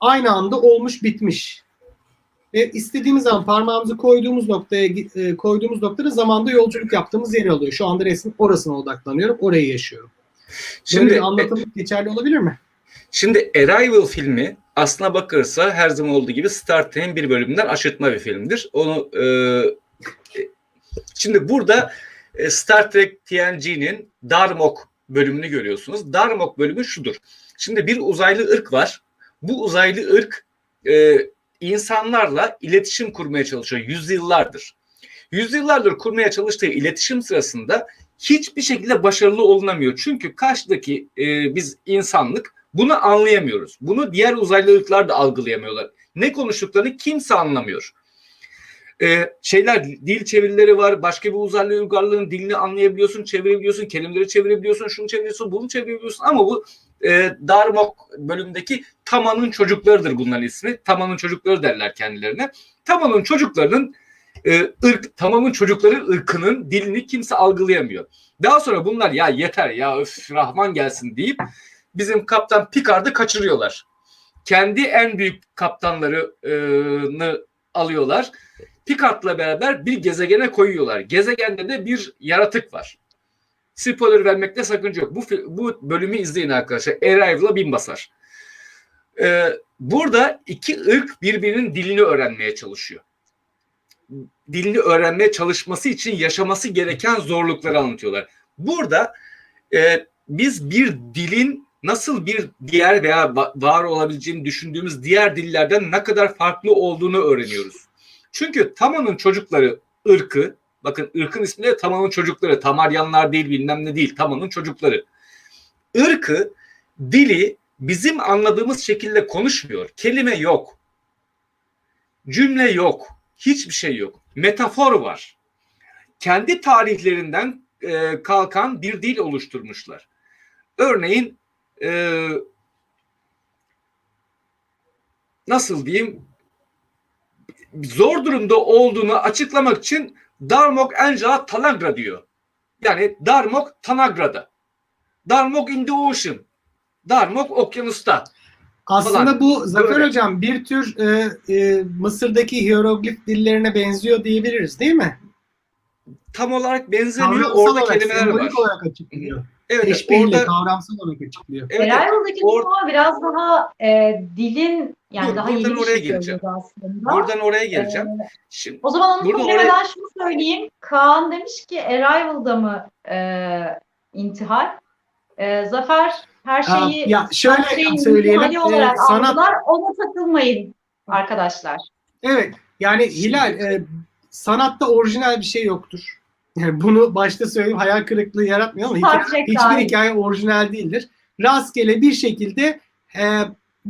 aynı anda olmuş bitmiş. Ve istediğimiz zaman parmağımızı koyduğumuz noktaya e, koyduğumuz noktada zamanda yolculuk yaptığımız yer alıyor. Şu anda resim orasına odaklanıyorum. Orayı yaşıyorum. Şimdi anlatım geçerli olabilir mi? Şimdi Arrival filmi aslına bakılırsa her zaman olduğu gibi Star Trek'in bir bölümünden aşırtma bir filmdir. Onu e, e, şimdi burada e, Star Trek TNG'nin Darmok bölümünü görüyorsunuz. Darmok bölümü şudur. Şimdi bir uzaylı ırk var. Bu uzaylı ırk e, insanlarla iletişim kurmaya çalışıyor yüzyıllardır. Yüzyıllardır kurmaya çalıştığı iletişim sırasında hiçbir şekilde başarılı olunamıyor. Çünkü karşıdaki e, biz insanlık bunu anlayamıyoruz. Bunu diğer uzaylı ırklar da algılayamıyorlar. Ne konuştuklarını kimse anlamıyor. Ee, şeyler dil çevirileri var. Başka bir uzaylı uygarlığın dilini anlayabiliyorsun, çevirebiliyorsun, kelimeleri çevirebiliyorsun, şunu çeviriyorsun, bunu çevirebiliyorsun. Ama bu e, Darmok bölümündeki Tama'nın çocuklarıdır bunların ismi. Tama'nın çocukları derler kendilerine. Tama'nın çocuklarının e, ırk, Tama'nın çocukları ırkının dilini kimse algılayamıyor. Daha sonra bunlar ya yeter ya öf Rahman gelsin deyip bizim kaptan Picard'ı kaçırıyorlar. Kendi en büyük kaptanlarını alıyorlar. Picard'la beraber bir gezegene koyuyorlar. Gezegende de bir yaratık var. Spoiler vermekte sakınca yok. Bu, bu bölümü izleyin arkadaşlar. Arrival'a bin basar. Ee, burada iki ırk birbirinin dilini öğrenmeye çalışıyor. Dilini öğrenmeye çalışması için yaşaması gereken zorlukları anlatıyorlar. Burada e, biz bir dilin nasıl bir diğer veya va- var olabileceğini düşündüğümüz diğer dillerden ne kadar farklı olduğunu öğreniyoruz. Çünkü Tama'nın çocukları ırkı, bakın ırkın ismi de Tama'nın çocukları, Tamaryanlar değil bilmem ne değil, Tama'nın çocukları. Irkı, dili bizim anladığımız şekilde konuşmuyor. Kelime yok. Cümle yok. Hiçbir şey yok. Metafor var. Kendi tarihlerinden e, kalkan bir dil oluşturmuşlar. Örneğin e, nasıl diyeyim zor durumda olduğunu açıklamak için Darmok Tanagra diyor. Yani Darmok Tanagra'da. Darmok in the ocean. Darmok okyanusta. Aslında Falan. bu Zafer Böyle. Hocam bir tür e, e, Mısır'daki hieroglif dillerine benziyor diyebiliriz değil mi? Tam olarak benzemiyor. Kavramsal Orada kelimeler var. olarak açıklıyor. Evet, Teşbihle, orada kavramsal olarak açıklıyor. evet, Arrival'daki or- ama biraz daha e, dilin yani Dur, daha buradan yeni bir oraya şey geleceğim. aslında. buradan oraya geleceğim. Ee, Şimdi o zaman onu söylemeden şunu söyleyeyim. Kaan demiş ki Arrival'da mı e, intihal? E, Zafer her Aa, şeyi ya şöyle her şeyin söyleyelim, e, olarak sanat- algılar. Ona takılmayın arkadaşlar. Evet yani Hilal e, sanatta orijinal bir şey yoktur. Yani bunu başta söyleyeyim hayal kırıklığı yaratmıyor ama hikaye- hiçbir dahil. hikaye orijinal değildir. Rastgele bir şekilde e,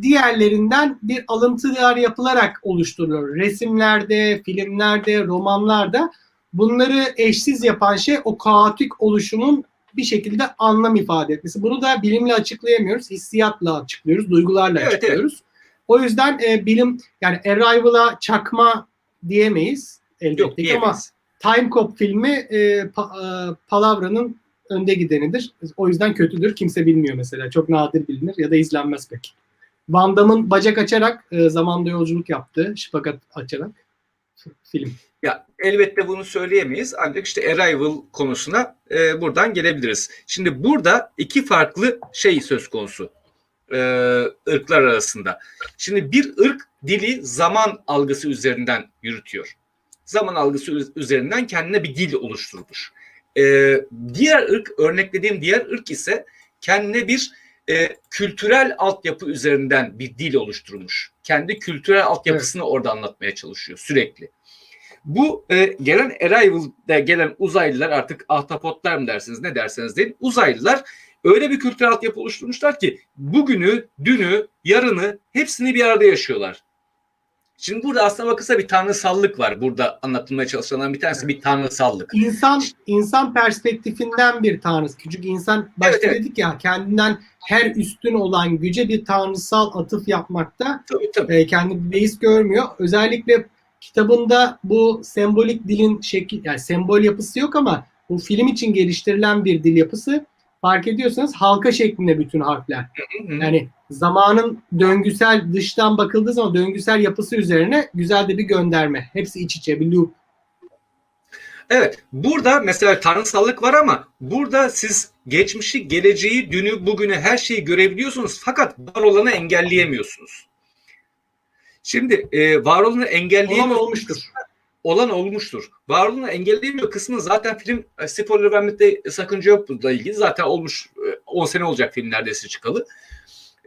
diğerlerinden bir alıntılar yapılarak oluşturuluyor. Resimlerde, filmlerde, romanlarda bunları eşsiz yapan şey o kaotik oluşumun bir şekilde anlam ifade etmesi. Bunu da bilimle açıklayamıyoruz, hissiyatla açıklıyoruz, duygularla Evet, açıklıyoruz. O yüzden e, bilim yani Arrival'a çakma diyemeyiz elbette Yok ki ama diyemeyiz. Time Cop filmi e, pa- e, Palavra'nın önde gidenidir. O yüzden kötüdür. Kimse bilmiyor mesela. Çok nadir bilinir ya da izlenmez pek. Van Damme'ın bacak açarak e, zamanda yolculuk yaptığı, şifakat açarak film. Ya elbette bunu söyleyemeyiz ancak işte Arrival konusuna e, buradan gelebiliriz. Şimdi burada iki farklı şey söz konusu e, ırklar arasında. Şimdi bir ırk dili zaman algısı üzerinden yürütüyor. Zaman algısı üz- üzerinden kendine bir dil oluşturmuş. E, diğer ırk, örneklediğim diğer ırk ise kendine bir e, kültürel altyapı üzerinden bir dil oluşturmuş. Kendi kültürel altyapısını orada anlatmaya çalışıyor sürekli. Bu e, gelen Arrival'da gelen uzaylılar artık ahtapotlar mı dersiniz ne derseniz deyin uzaylılar öyle bir kültürel altyapı oluşturmuşlar ki bugünü, dünü, yarını hepsini bir arada yaşıyorlar. Şimdi burada aslında bakılsa bir tanrısallık var. Burada anlatılmaya çalışılan bir tanesi bir tanrısallık. İnsan insan perspektifinden bir tanrı. Küçük insan başta Evet, evet. dedik ya kendinden her üstün olan güce bir tanrısal atıf yapmakta Tabii tabii. e, kendi bir beis görmüyor. Özellikle kitabında bu sembolik dilin şekil yani sembol yapısı yok ama bu film için geliştirilen bir dil yapısı fark ediyorsanız halka şeklinde bütün harfler. Yani zamanın döngüsel dıştan bakıldığı zaman döngüsel yapısı üzerine güzel de bir gönderme. Hepsi iç içe bir loop. Evet, burada mesela tanrısallık var ama burada siz geçmişi, geleceği, dünü, bugünü her şeyi görebiliyorsunuz fakat var olanı engelleyemiyorsunuz. Şimdi e, var olanı Olan engelleyemiyorsunuz. olmuştur. Olan olmuştur. Var olanı engelleyemiyor kısmını zaten film e, spoiler vermekte sakınca yok bununla ilgili. Zaten olmuş e, 10 sene olacak film neredeyse çıkalı.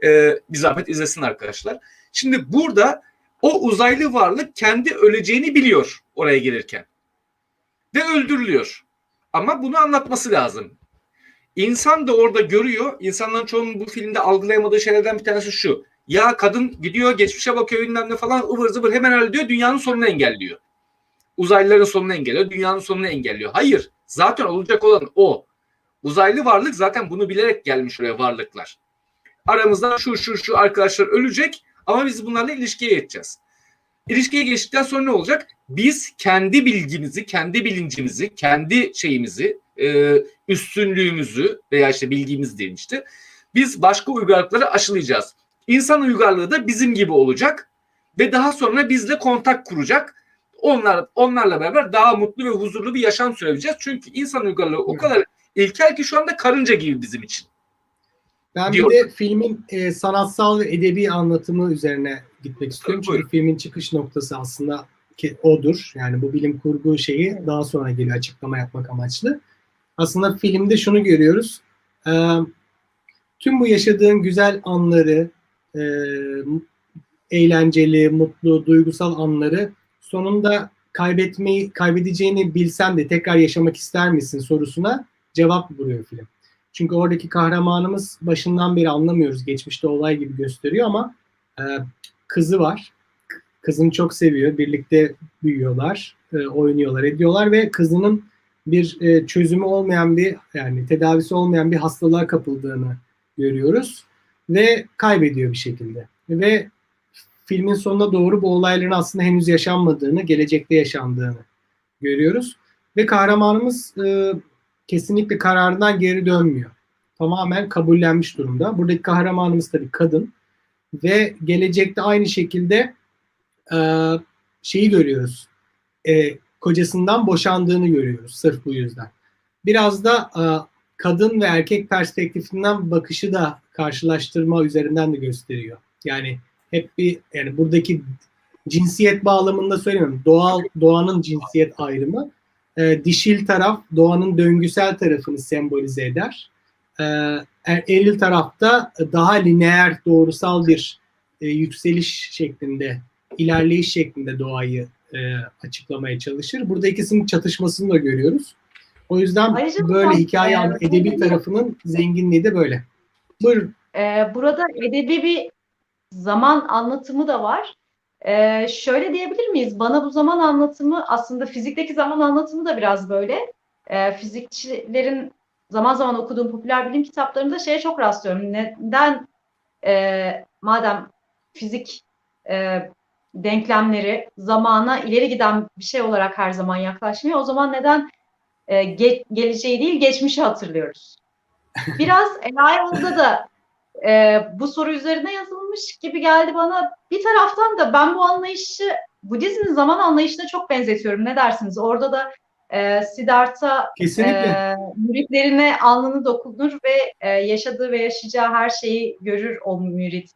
E, bir zahmet izlesin arkadaşlar. Şimdi burada o uzaylı varlık kendi öleceğini biliyor oraya gelirken. Ve öldürülüyor. Ama bunu anlatması lazım. İnsan da orada görüyor. İnsanların çoğunun bu filmde algılayamadığı şeylerden bir tanesi şu. Ya kadın gidiyor geçmişe bakıyor bilmem ne falan ıvır zıvır hemen hallediyor dünyanın sonunu engelliyor uzaylıların sonunu engelliyor, dünyanın sonunu engelliyor. Hayır, zaten olacak olan o. Uzaylı varlık zaten bunu bilerek gelmiş oraya varlıklar. Aramızdan şu şu şu arkadaşlar ölecek ama biz bunlarla ilişkiye geçeceğiz. İlişkiye geçtikten sonra ne olacak? Biz kendi bilgimizi, kendi bilincimizi, kendi şeyimizi, e, üstünlüğümüzü veya işte bilgimiz diyelim işte biz başka uygarlıkları aşılayacağız. İnsan uygarlığı da bizim gibi olacak ve daha sonra bizle kontak kuracak onlar onlarla beraber daha mutlu ve huzurlu bir yaşam sürebileceğiz. Çünkü insan uygarlığı o kadar ilkel ki şu anda karınca gibi bizim için. Ben Diyor. bir de filmin e, sanatsal ve edebi anlatımı üzerine gitmek istiyorum. Tabii, Çünkü filmin çıkış noktası aslında ki odur. Yani bu bilim kurgu şeyi daha sonra geliyor açıklama yapmak amaçlı. Aslında filmde şunu görüyoruz. E, tüm bu yaşadığın güzel anları, e, eğlenceli, mutlu, duygusal anları sonunda kaybetmeyi kaybedeceğini bilsen de tekrar yaşamak ister misin sorusuna cevap buluyor film. Çünkü oradaki kahramanımız başından beri anlamıyoruz. Geçmişte olay gibi gösteriyor ama e, kızı var. Kızını çok seviyor. Birlikte büyüyorlar, e, oynuyorlar, ediyorlar ve kızının bir e, çözümü olmayan bir yani tedavisi olmayan bir hastalığa kapıldığını görüyoruz ve kaybediyor bir şekilde. Ve filmin sonuna doğru bu olayların aslında henüz yaşanmadığını, gelecekte yaşandığını görüyoruz. Ve kahramanımız e, kesinlikle kararından geri dönmüyor. Tamamen kabullenmiş durumda. Buradaki kahramanımız tabii kadın ve gelecekte aynı şekilde e, şeyi görüyoruz. E, kocasından boşandığını görüyoruz sırf bu yüzden. Biraz da e, kadın ve erkek perspektifinden bakışı da karşılaştırma üzerinden de gösteriyor. Yani hep bir yani buradaki cinsiyet bağlamında söylemiyorum. Doğal doğanın cinsiyet ayrımı e, dişil taraf doğanın döngüsel tarafını sembolize eder. E, er- eril tarafta daha lineer, doğrusal bir e, yükseliş şeklinde, ilerleyiş şeklinde doğayı e, açıklamaya çalışır. Burada ikisinin çatışmasını da görüyoruz. O yüzden Ayrıca böyle hikaye e, edebi tarafının zenginliği de böyle. Buyurun. Ee, burada edebi bir zaman anlatımı da var. Ee, şöyle diyebilir miyiz? Bana bu zaman anlatımı aslında fizikteki zaman anlatımı da biraz böyle. Ee, fizikçilerin zaman zaman okuduğum popüler bilim kitaplarında şeye çok rastlıyorum. Neden e, madem fizik e, denklemleri zamana ileri giden bir şey olarak her zaman yaklaşmıyor. O zaman neden e, ge- geleceği değil geçmişi hatırlıyoruz? Biraz Elias'da da e, bu soru üzerine yazılmış gibi geldi bana. Bir taraftan da ben bu anlayışı Budizmin zaman anlayışına çok benzetiyorum. Ne dersiniz? Orada da e, Siddhartha Kesinlikle. e, müritlerine alnını dokunur ve e, yaşadığı ve yaşayacağı her şeyi görür o mürit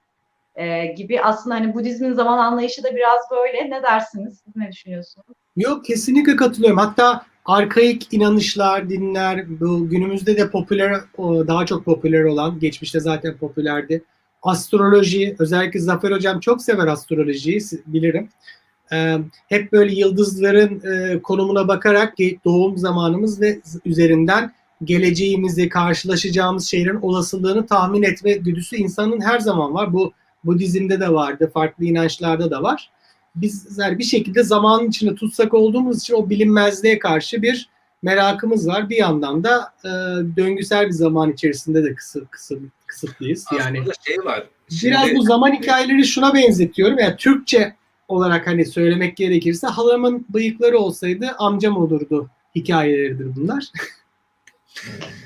e, gibi. Aslında hani Budizmin zaman anlayışı da biraz böyle. Ne dersiniz? Siz ne düşünüyorsunuz? Yok kesinlikle katılıyorum. Hatta arkaik inanışlar, dinler bu günümüzde de popüler daha çok popüler olan, geçmişte zaten popülerdi. Astroloji, özellikle Zafer Hocam çok sever astrolojiyi bilirim. Hep böyle yıldızların konumuna bakarak doğum zamanımız ve üzerinden geleceğimizi, karşılaşacağımız şeylerin olasılığını tahmin etme güdüsü insanın her zaman var. Bu Budizm'de de vardı, farklı inançlarda da var biz yani bir şekilde zamanın içinde tutsak olduğumuz için o bilinmezliğe karşı bir merakımız var. Bir yandan da e, döngüsel bir zaman içerisinde de kısır, kısır, kısıtlıyız. Yani Aslında şey var. biraz Şimdi- bu zaman hikayeleri şuna benzetiyorum. Yani Türkçe olarak hani söylemek gerekirse halamın bıyıkları olsaydı amcam olurdu hikayeleridir bunlar.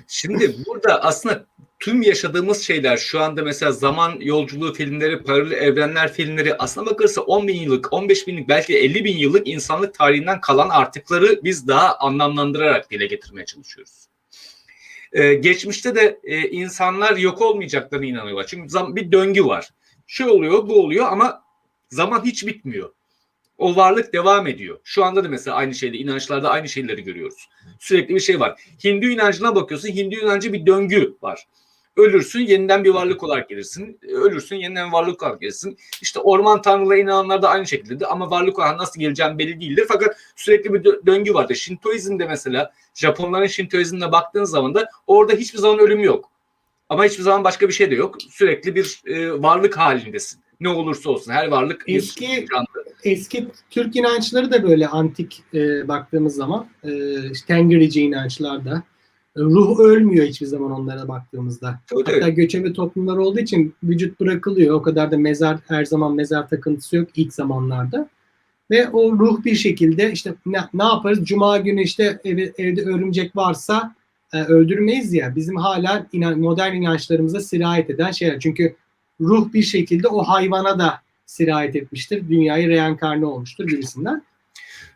Şimdi burada aslında tüm yaşadığımız şeyler şu anda mesela zaman yolculuğu filmleri, paralel evrenler filmleri aslına bakılırsa 10 bin yıllık, 15 binlik belki 50 bin yıllık insanlık tarihinden kalan artıkları biz daha anlamlandırarak dile getirmeye çalışıyoruz. Ee, geçmişte de e, insanlar yok olmayacaklarına inanıyorlar. Çünkü zam- bir döngü var. Şu oluyor, bu oluyor ama zaman hiç bitmiyor. O varlık devam ediyor. Şu anda da mesela aynı şeyde inançlarda aynı şeyleri görüyoruz. Sürekli bir şey var. Hindu inancına bakıyorsun. Hindu inancı bir döngü var. Ölürsün yeniden bir varlık olarak gelirsin. Ölürsün yeniden bir varlık olarak gelirsin. İşte orman tanrılarına inananlar da aynı şekildedir. Ama varlık olarak nasıl geleceğin belli değildir. Fakat sürekli bir dö- döngü vardır. Şintoizm'de mesela Japonların Şintoizm'ine baktığın zaman da orada hiçbir zaman ölüm yok. Ama hiçbir zaman başka bir şey de yok. Sürekli bir e, varlık halindesin. Ne olursa olsun her varlık Eski-. Eski Türk inançları da böyle antik e, baktığımız zaman e, işte Tengrici inançlar da ruh ölmüyor hiçbir zaman onlara baktığımızda. Tabii. Hatta göçebe toplumlar olduğu için vücut bırakılıyor. O kadar da mezar her zaman mezar takıntısı yok ilk zamanlarda. Ve o ruh bir şekilde işte ne, ne yaparız? Cuma günü işte evi- evde örümcek varsa e, öldürmeyiz ya. Bizim hala inan, modern inançlarımıza sirayet eden şeyler. Çünkü ruh bir şekilde o hayvana da sirayet etmiştir. Dünyayı reenkarne olmuştur gibisinden.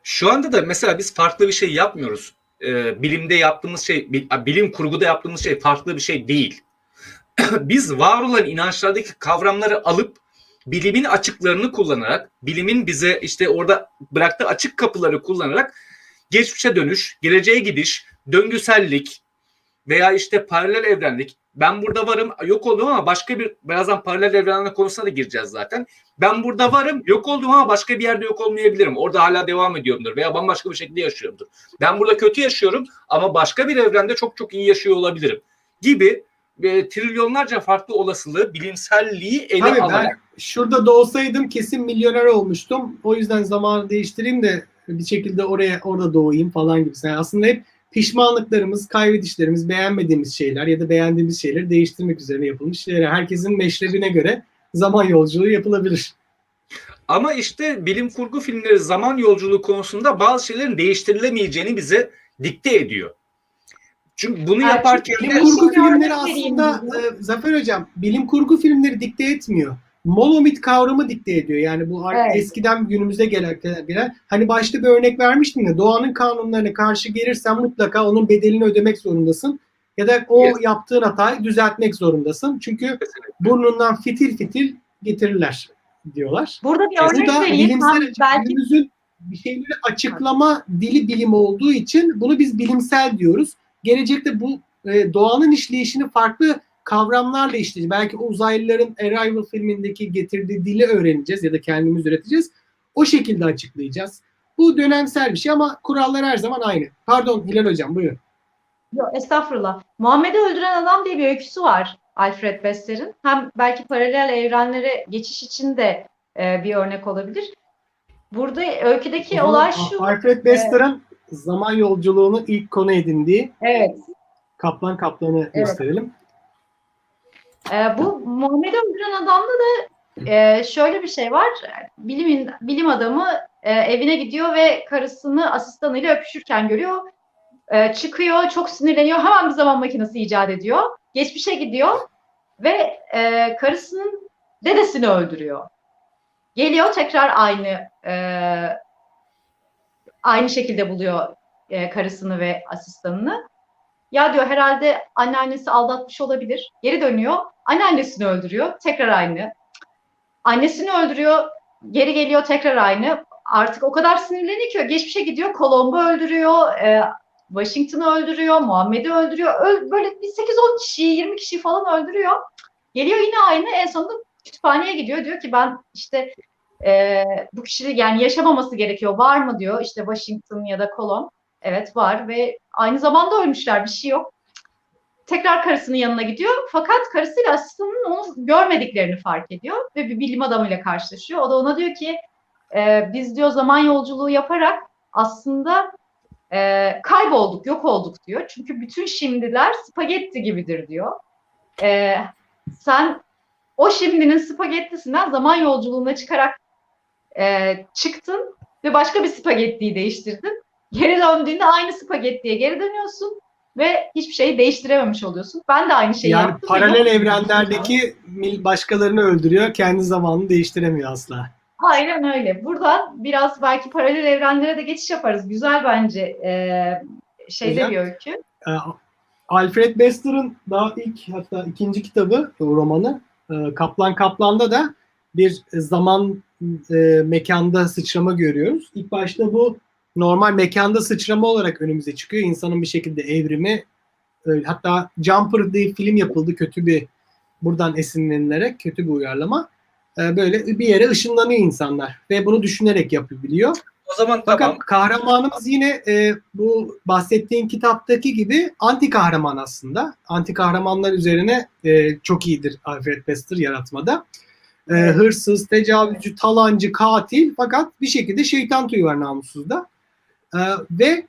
Şu anda da mesela biz farklı bir şey yapmıyoruz. Ee, bilimde yaptığımız şey, bil- bilim kurguda yaptığımız şey farklı bir şey değil. biz var olan inançlardaki kavramları alıp bilimin açıklarını kullanarak, bilimin bize işte orada bıraktığı açık kapıları kullanarak geçmişe dönüş, geleceğe gidiş, döngüsellik veya işte paralel evrenlik. Ben burada varım, yok oldum ama başka bir birazdan paralel evrenler konusuna da gireceğiz zaten. Ben burada varım, yok oldum ama başka bir yerde yok olmayabilirim. Orada hala devam ediyorumdur veya bambaşka bir şekilde yaşıyorumdur. Ben burada kötü yaşıyorum ama başka bir evrende çok çok iyi yaşıyor olabilirim gibi e, trilyonlarca farklı olasılığı, bilimselliği ele Tabii alarak ben şurada doğsaydım kesin milyoner olmuştum. O yüzden zamanı değiştireyim de bir şekilde oraya orada doğayım falan gibi. Yani aslında hep pişmanlıklarımız, kaybedişlerimiz, beğenmediğimiz şeyler ya da beğendiğimiz şeyleri değiştirmek üzerine yapılmış şeyler. Herkesin meşrebine göre zaman yolculuğu yapılabilir. Ama işte bilim kurgu filmleri zaman yolculuğu konusunda bazı şeylerin değiştirilemeyeceğini bize dikte ediyor. Çünkü bunu yaparken Bilim kurgu filmleri aslında e, Zafer Hocam bilim kurgu filmleri dikte etmiyor. Monomit kavramı dikte ediyor. Yani bu Evet. eskiden günümüze gelen, gelen hani başta bir örnek vermiştim ya doğanın kanunlarına karşı gelirsen mutlaka onun bedelini ödemek zorundasın. Ya da o Yes. yaptığın hatayı düzeltmek zorundasın. Çünkü burnundan fitil fitil getirirler diyorlar. Burada bir Bu örnek da vereyim. bilimsel belki günümüzün bir şeyleri açıklama dili bilim olduğu için bunu biz bilimsel diyoruz. Gelecekte bu e, doğanın işleyişini farklı kavramlarla işleyeceğiz. Belki uzaylıların Arrival filmindeki getirdiği dili öğreneceğiz ya da kendimiz üreteceğiz. O şekilde açıklayacağız. Bu dönemsel bir şey ama kurallar her zaman aynı. Pardon Hilal Hocam buyurun. Yok, estağfurullah. Muhammed'i öldüren adam diye bir öyküsü var. Alfred Bessler'in. Hem belki paralel evrenlere geçiş için de e, bir örnek olabilir. Burada öyküdeki zaman olay şu. Alfred Bester'ın zaman yolculuğunu ilk konu edindiği Evet. Kaplan Kaplan'ı gösterelim. E, bu Muhammed'i öldüren adamda da e, şöyle bir şey var. Bilim, bilim adamı e, evine gidiyor ve karısını asistanıyla öpüşürken görüyor. E, çıkıyor, çok sinirleniyor. Hemen bir zaman makinesi icat ediyor. Geçmişe gidiyor ve e, karısının dedesini öldürüyor. Geliyor tekrar aynı e, aynı şekilde buluyor e, karısını ve asistanını. Ya diyor herhalde anneannesi aldatmış olabilir. Geri dönüyor. Anneannesini öldürüyor. Tekrar aynı. Annesini öldürüyor. Geri geliyor tekrar aynı. Artık o kadar sinirleniyor ki geçmişe gidiyor. Colombo öldürüyor. e, Washington'ı öldürüyor. Muhammed'i öldürüyor. Öl- böyle bir 8-10 kişiyi, 20 kişiyi falan öldürüyor. Geliyor yine aynı. En sonunda kütüphaneye gidiyor. Diyor ki ben işte e, bu kişi yani yaşamaması gerekiyor. Var mı diyor. İşte Washington ya da Colombo. Evet var ve aynı zamanda ölmüşler. Bir şey yok. Tekrar karısının yanına gidiyor. Fakat karısıyla asistanının onu görmediklerini fark ediyor. Ve bir bilim adamıyla karşılaşıyor. O da ona diyor ki e, biz diyor zaman yolculuğu yaparak aslında e, kaybolduk, yok olduk diyor. Çünkü bütün şimdiler spagetti gibidir diyor. E, sen o şimdinin spagettisinden zaman yolculuğuna çıkarak e, çıktın ve başka bir spagettiyi değiştirdin. Geri döndüğünde aynı spagettiye geri dönüyorsun ve hiçbir şeyi değiştirememiş oluyorsun. Ben de aynı şeyi yani yaptım. paralel evrenlerdeki başkalarını öldürüyor, kendi zamanını değiştiremiyor asla. Aynen öyle. Buradan biraz belki paralel evrenlere de geçiş yaparız. Güzel bence ee, şeyde Güzel. bir öykü. Ee, Alfred Bester'ın daha ilk hatta ikinci kitabı o romanı e, Kaplan Kaplan'da da bir zaman e, mekanda sıçrama görüyoruz. İlk başta bu normal mekanda sıçrama olarak önümüze çıkıyor. İnsanın bir şekilde evrimi hatta Jumper diye film yapıldı kötü bir buradan esinlenilerek kötü bir uyarlama. E, böyle bir yere ışınlanıyor insanlar ve bunu düşünerek yapabiliyor. O zaman Fakat tamam. kahramanımız yine e, bu bahsettiğin kitaptaki gibi anti kahraman aslında. Anti kahramanlar üzerine e, çok iyidir Alfred Bester yaratmada. E, hırsız, tecavüzcü, talancı, katil fakat bir şekilde şeytan tüyü var namussuzda. E, ve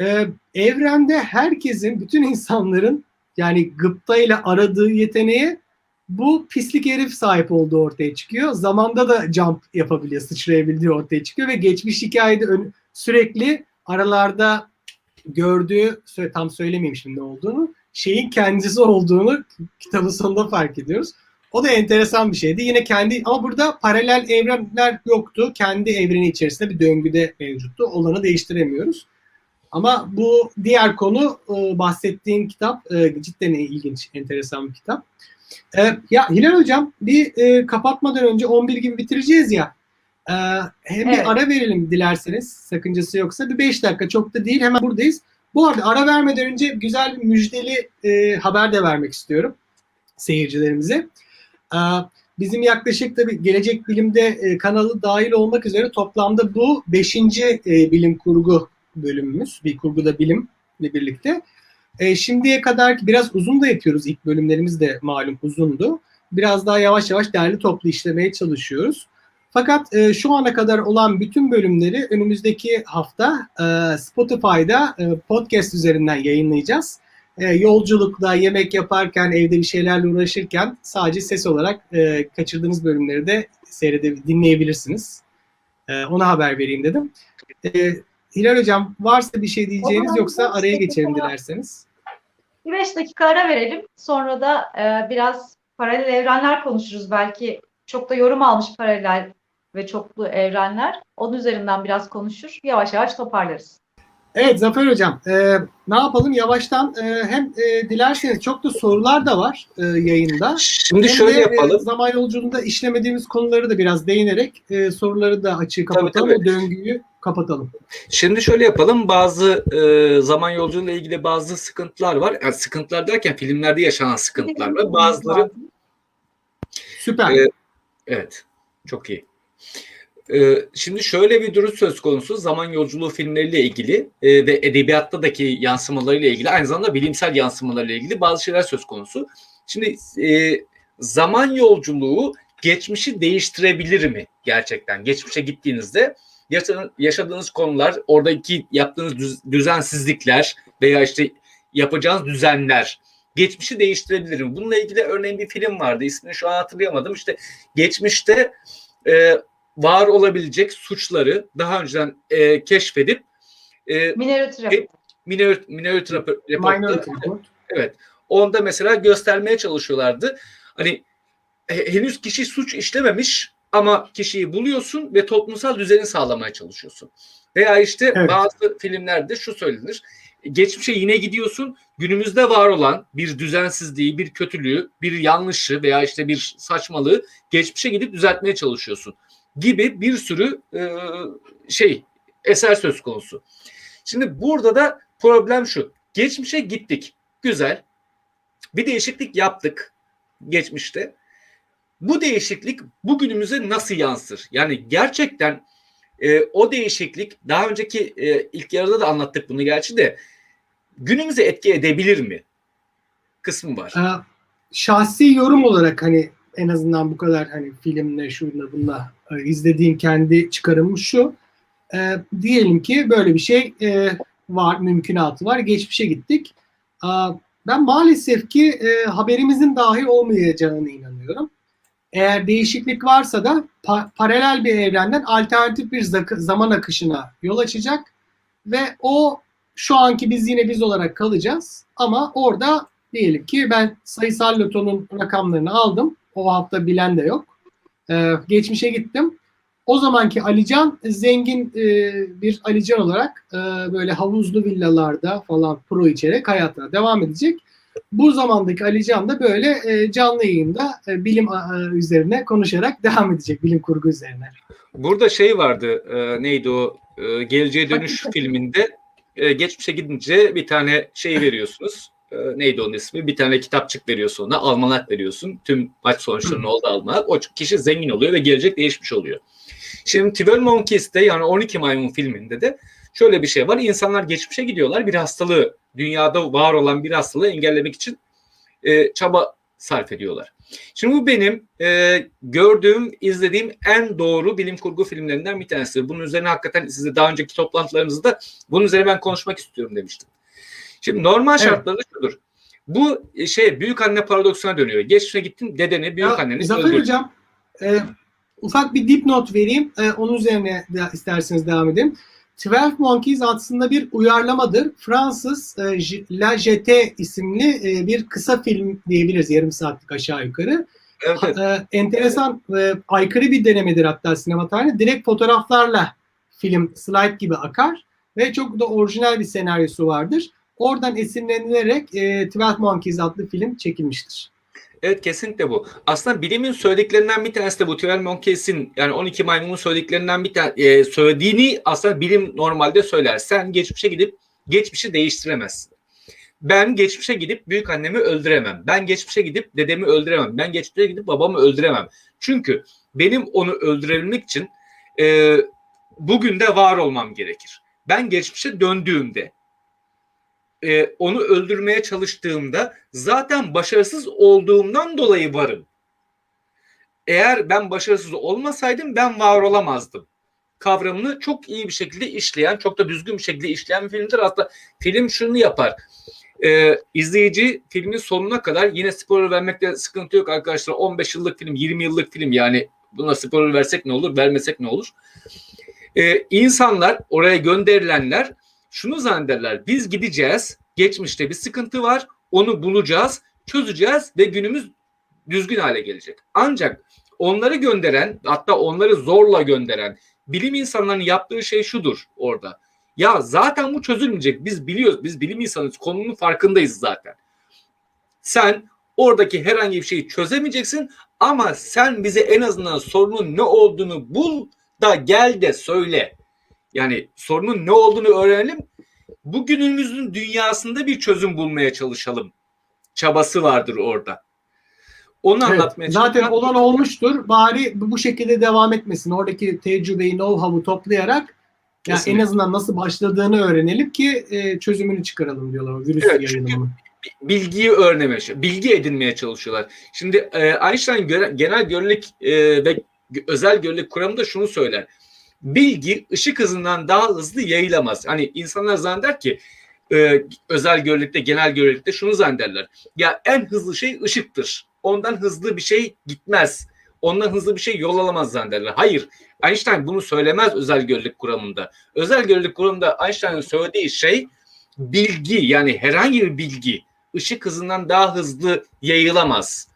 e, evrende herkesin, bütün insanların yani gıpta ile aradığı yeteneğe bu pislik herif sahip olduğu ortaya çıkıyor. Zamanda da jump yapabiliyor, sıçrayabildiği ortaya çıkıyor ve geçmiş hikayede ön- sürekli aralarda gördüğü, tam söylemeyeyim şimdi ne olduğunu, şeyin kendisi olduğunu kitabın sonunda fark ediyoruz. O da enteresan bir şeydi. Yine kendi ama burada paralel evrenler yoktu. Kendi evreni içerisinde bir döngüde mevcuttu. Olanı değiştiremiyoruz. Ama bu diğer konu e, bahsettiğin kitap e, cidden ilginç, enteresan bir kitap. E, ya Hilal Hocam bir kapatmadan önce 11 gibi bitireceğiz ya. Hem Evet. bir ara verelim dilerseniz sakıncası yoksa. Bir 5 dakika çok da değil hemen buradayız. Bu arada ara vermeden önce güzel bir müjdeli haber de vermek istiyorum seyircilerimize. E, bizim yaklaşık tabii Gelecek Bilim'de e, kanalı dahil olmak üzere toplamda bu 5. E, bilim kurgu bölümümüz. Bir kurguda bilimle birlikte. E, şimdiye kadar biraz uzun da yapıyoruz. İlk bölümlerimiz de malum uzundu. Biraz daha yavaş yavaş derli toplu işlemeye çalışıyoruz. Fakat e, şu ana kadar olan bütün bölümleri önümüzdeki hafta e, Spotify'da e, podcast üzerinden yayınlayacağız. E, yolculukta, yemek yaparken, evde bir şeylerle uğraşırken sadece ses olarak e, kaçırdığınız bölümleri de seyrede dinleyebilirsiniz. E, ona haber vereyim dedim. E, Hilal Hocam varsa bir şey diyeceğiniz yoksa araya geçelim dilerseniz. Bir beş dakika ara verelim. Sonra da e, biraz paralel evrenler konuşuruz. Belki çok da yorum almış paralel ve çoklu evrenler. Onun üzerinden biraz konuşur. Yavaş yavaş toparlarız. Evet Zafer Hocam e, ne yapalım yavaştan e, hem e, dilerseniz çok da sorular da var e, yayında. Şimdi Hem şöyle de, e, yapalım. zaman yolculuğunda işlemediğimiz konuları da biraz değinerek e, soruları da açığı kapatalım. tabii. O döngüyü kapatalım. Şimdi şöyle yapalım. Bazı e, zaman yolculuğuyla ilgili bazı sıkıntılar var. Yani sıkıntılar derken filmlerde yaşanan sıkıntılar var. Bazıları Süper. E, evet. Çok iyi. E, şimdi şöyle bir durum söz konusu. Zaman yolculuğu filmleriyle ilgili e, ve edebiyattaki yansımalarıyla ilgili aynı zamanda bilimsel yansımalarıyla ilgili bazı şeyler söz konusu. Şimdi e, zaman yolculuğu geçmişi değiştirebilir mi gerçekten? Geçmişe gittiğinizde yaşadığınız, konular, oradaki yaptığınız düz, düzensizlikler veya işte yapacağınız düzenler geçmişi değiştirebilir mi? Bununla ilgili örneğin bir film vardı. İsmini şu an hatırlayamadım. İşte geçmişte e, var olabilecek suçları daha önceden e, keşfedip e, Minority Report. Minority, Minority Report- Minority Report. Evet. Onda mesela göstermeye çalışıyorlardı. Hani he- henüz kişi suç işlememiş ama kişiyi buluyorsun ve toplumsal düzeni sağlamaya çalışıyorsun. Veya işte Evet. bazı filmlerde şu söylenir. Geçmişe yine gidiyorsun. Günümüzde var olan bir düzensizliği, bir kötülüğü, bir yanlışı veya işte bir saçmalığı geçmişe gidip düzeltmeye çalışıyorsun gibi bir sürü e, şey eser söz konusu. Şimdi burada da problem şu. Geçmişe gittik. Güzel. Bir değişiklik yaptık geçmişte. Bu değişiklik bugünümüze nasıl yansır? Yani gerçekten e, o değişiklik daha önceki e, ilk yarıda da anlattık bunu gerçi de günümüze etki edebilir mi? Kısmı var. Ee, şahsi yorum olarak hani en azından bu kadar hani filmle şunla bunla e, izlediğim kendi çıkarımım şu. Ee, diyelim ki böyle bir şey e, var, mümkünatı var. Geçmişe gittik. Aa, ben maalesef ki e, haberimizin dahi olmayacağına inanıyorum. Eğer değişiklik varsa da pa- paralel bir evrenden alternatif bir zaman akışına yol açacak ve o şu anki biz yine biz olarak kalacağız ama orada diyelim ki ben sayısal lotonun rakamlarını aldım. O hafta bilen de yok. Ee, geçmişe gittim. O zamanki Alican zengin e, bir Alican olarak e, böyle havuzlu villalarda falan pro içerek hayatına devam edecek. Bu zamandaki Alican da böyle e, canlı yayında e, bilim e, üzerine konuşarak devam edecek. Bilim kurgu üzerine. Burada şey vardı. e, neydi o? E, Geleceğe Dönüş filminde e, geçmişe gidince bir tane şey veriyorsunuz. E, neydi onun ismi? Bir tane kitapçık veriyorsun ona. Almanak veriyorsun. Tüm maç sonuçlarının olduğu almanak. O kişi zengin oluyor ve gelecek değişmiş oluyor. Şimdi Twelve Monkeys'te yani 12 Maymun filminde de şöyle bir şey var. İnsanlar geçmişe gidiyorlar. Bir hastalığı, dünyada var olan bir hastalığı engellemek için e, çaba sarf ediyorlar. Şimdi bu benim e, gördüğüm, izlediğim en doğru bilim kurgu filmlerinden bir tanesi. Bunun üzerine hakikaten size daha önceki toplantılarınızda bunun üzerine ben konuşmak istiyorum demiştim. Şimdi normal Evet. şartlarda şudur. Bu e, şey büyük anne paradoksuna dönüyor. Geçmişe gittin dedeni, büyük anneni Zafer öldürdün. Hocam e, ufak bir dipnot vereyim. E, onun üzerine de isterseniz devam edelim. Twelve Monkeys aslında bir uyarlamadır. Fransız e, La Jetée isimli e, bir kısa film diyebiliriz. Yarım saatlik aşağı yukarı. Evet. E, enteresan, e, aykırı bir denemedir hatta sinema tarihinde. Direkt fotoğraflarla film slide gibi akar ve çok da orijinal bir senaryosu vardır. Oradan esinlenilerek e, Twelve Monkeys adlı film çekilmiştir. Evet kesinlikle bu. Aslında bilimin söylediklerinden bir tanesi de bu. Twelve Monkeys'in yani 12 maymunun söylediklerinden bir tane e, söylediğini aslında bilim normalde söyler. Sen geçmişe gidip geçmişi değiştiremezsin. Ben geçmişe gidip büyük annemi öldüremem. Ben geçmişe gidip dedemi öldüremem. Ben geçmişe gidip babamı öldüremem. Çünkü benim onu öldürebilmek için e, bugün de var olmam gerekir. Ben geçmişe döndüğümde e, onu öldürmeye çalıştığımda zaten başarısız olduğumdan dolayı varım. Eğer ben başarısız olmasaydım ben var olamazdım. Kavramını çok iyi bir şekilde işleyen, çok da düzgün bir şekilde işleyen bir filmdir. Hatta film şunu yapar. Ee, izleyici filmin sonuna kadar yine spoiler vermekte sıkıntı yok arkadaşlar. 15 yıllık film, 20 yıllık film yani buna spoiler versek ne olur, vermesek ne olur? Ee, insanlar, oraya gönderilenler şunu zannederler. Biz gideceğiz. Geçmişte bir sıkıntı var. Onu bulacağız, çözeceğiz ve günümüz düzgün hale gelecek. Ancak onları gönderen, hatta onları zorla gönderen bilim insanlarının yaptığı şey şudur orada. Ya zaten bu çözülmeyecek. Biz biliyoruz. Biz bilim insanıyız. Konunun farkındayız zaten. Sen oradaki herhangi bir şeyi çözemeyeceksin ama sen bize en azından sorunun ne olduğunu bul da gel de söyle. Yani sorunun ne olduğunu öğrenelim. Bugünümüzün dünyasında bir çözüm bulmaya çalışalım. Çabası vardır orada. Onu Evet, anlatmaya zaten çalışıyorum. olan olmuştur. Bari bu şekilde devam etmesin. Oradaki tecrübeyi, know-how'u toplayarak ya en Kesinlikle. azından nasıl başladığını öğrenelim ki e, çözümünü çıkaralım diyorlar o virüs Evet, yayılımını. bilgiyi öğrenmeye, bilgi edinmeye çalışıyorlar. Şimdi e, Einstein göre, genel görelilik e, ve özel görelilik kuramında şunu söyler. Bilgi ışık hızından daha hızlı yayılamaz. Hani insanlar zanneder ki e, özel görelilikte, genel görelilikte şunu zannederler. Ya en hızlı şey ışıktır. Ondan hızlı bir şey gitmez. Ondan hızlı bir şey yol alamaz zannederler. Hayır. Einstein bunu söylemez özel görelilik kuramında. Özel görelilik kuramında Einstein'ın söylediği şey bilgi yani herhangi bir bilgi ışık hızından daha hızlı yayılamaz.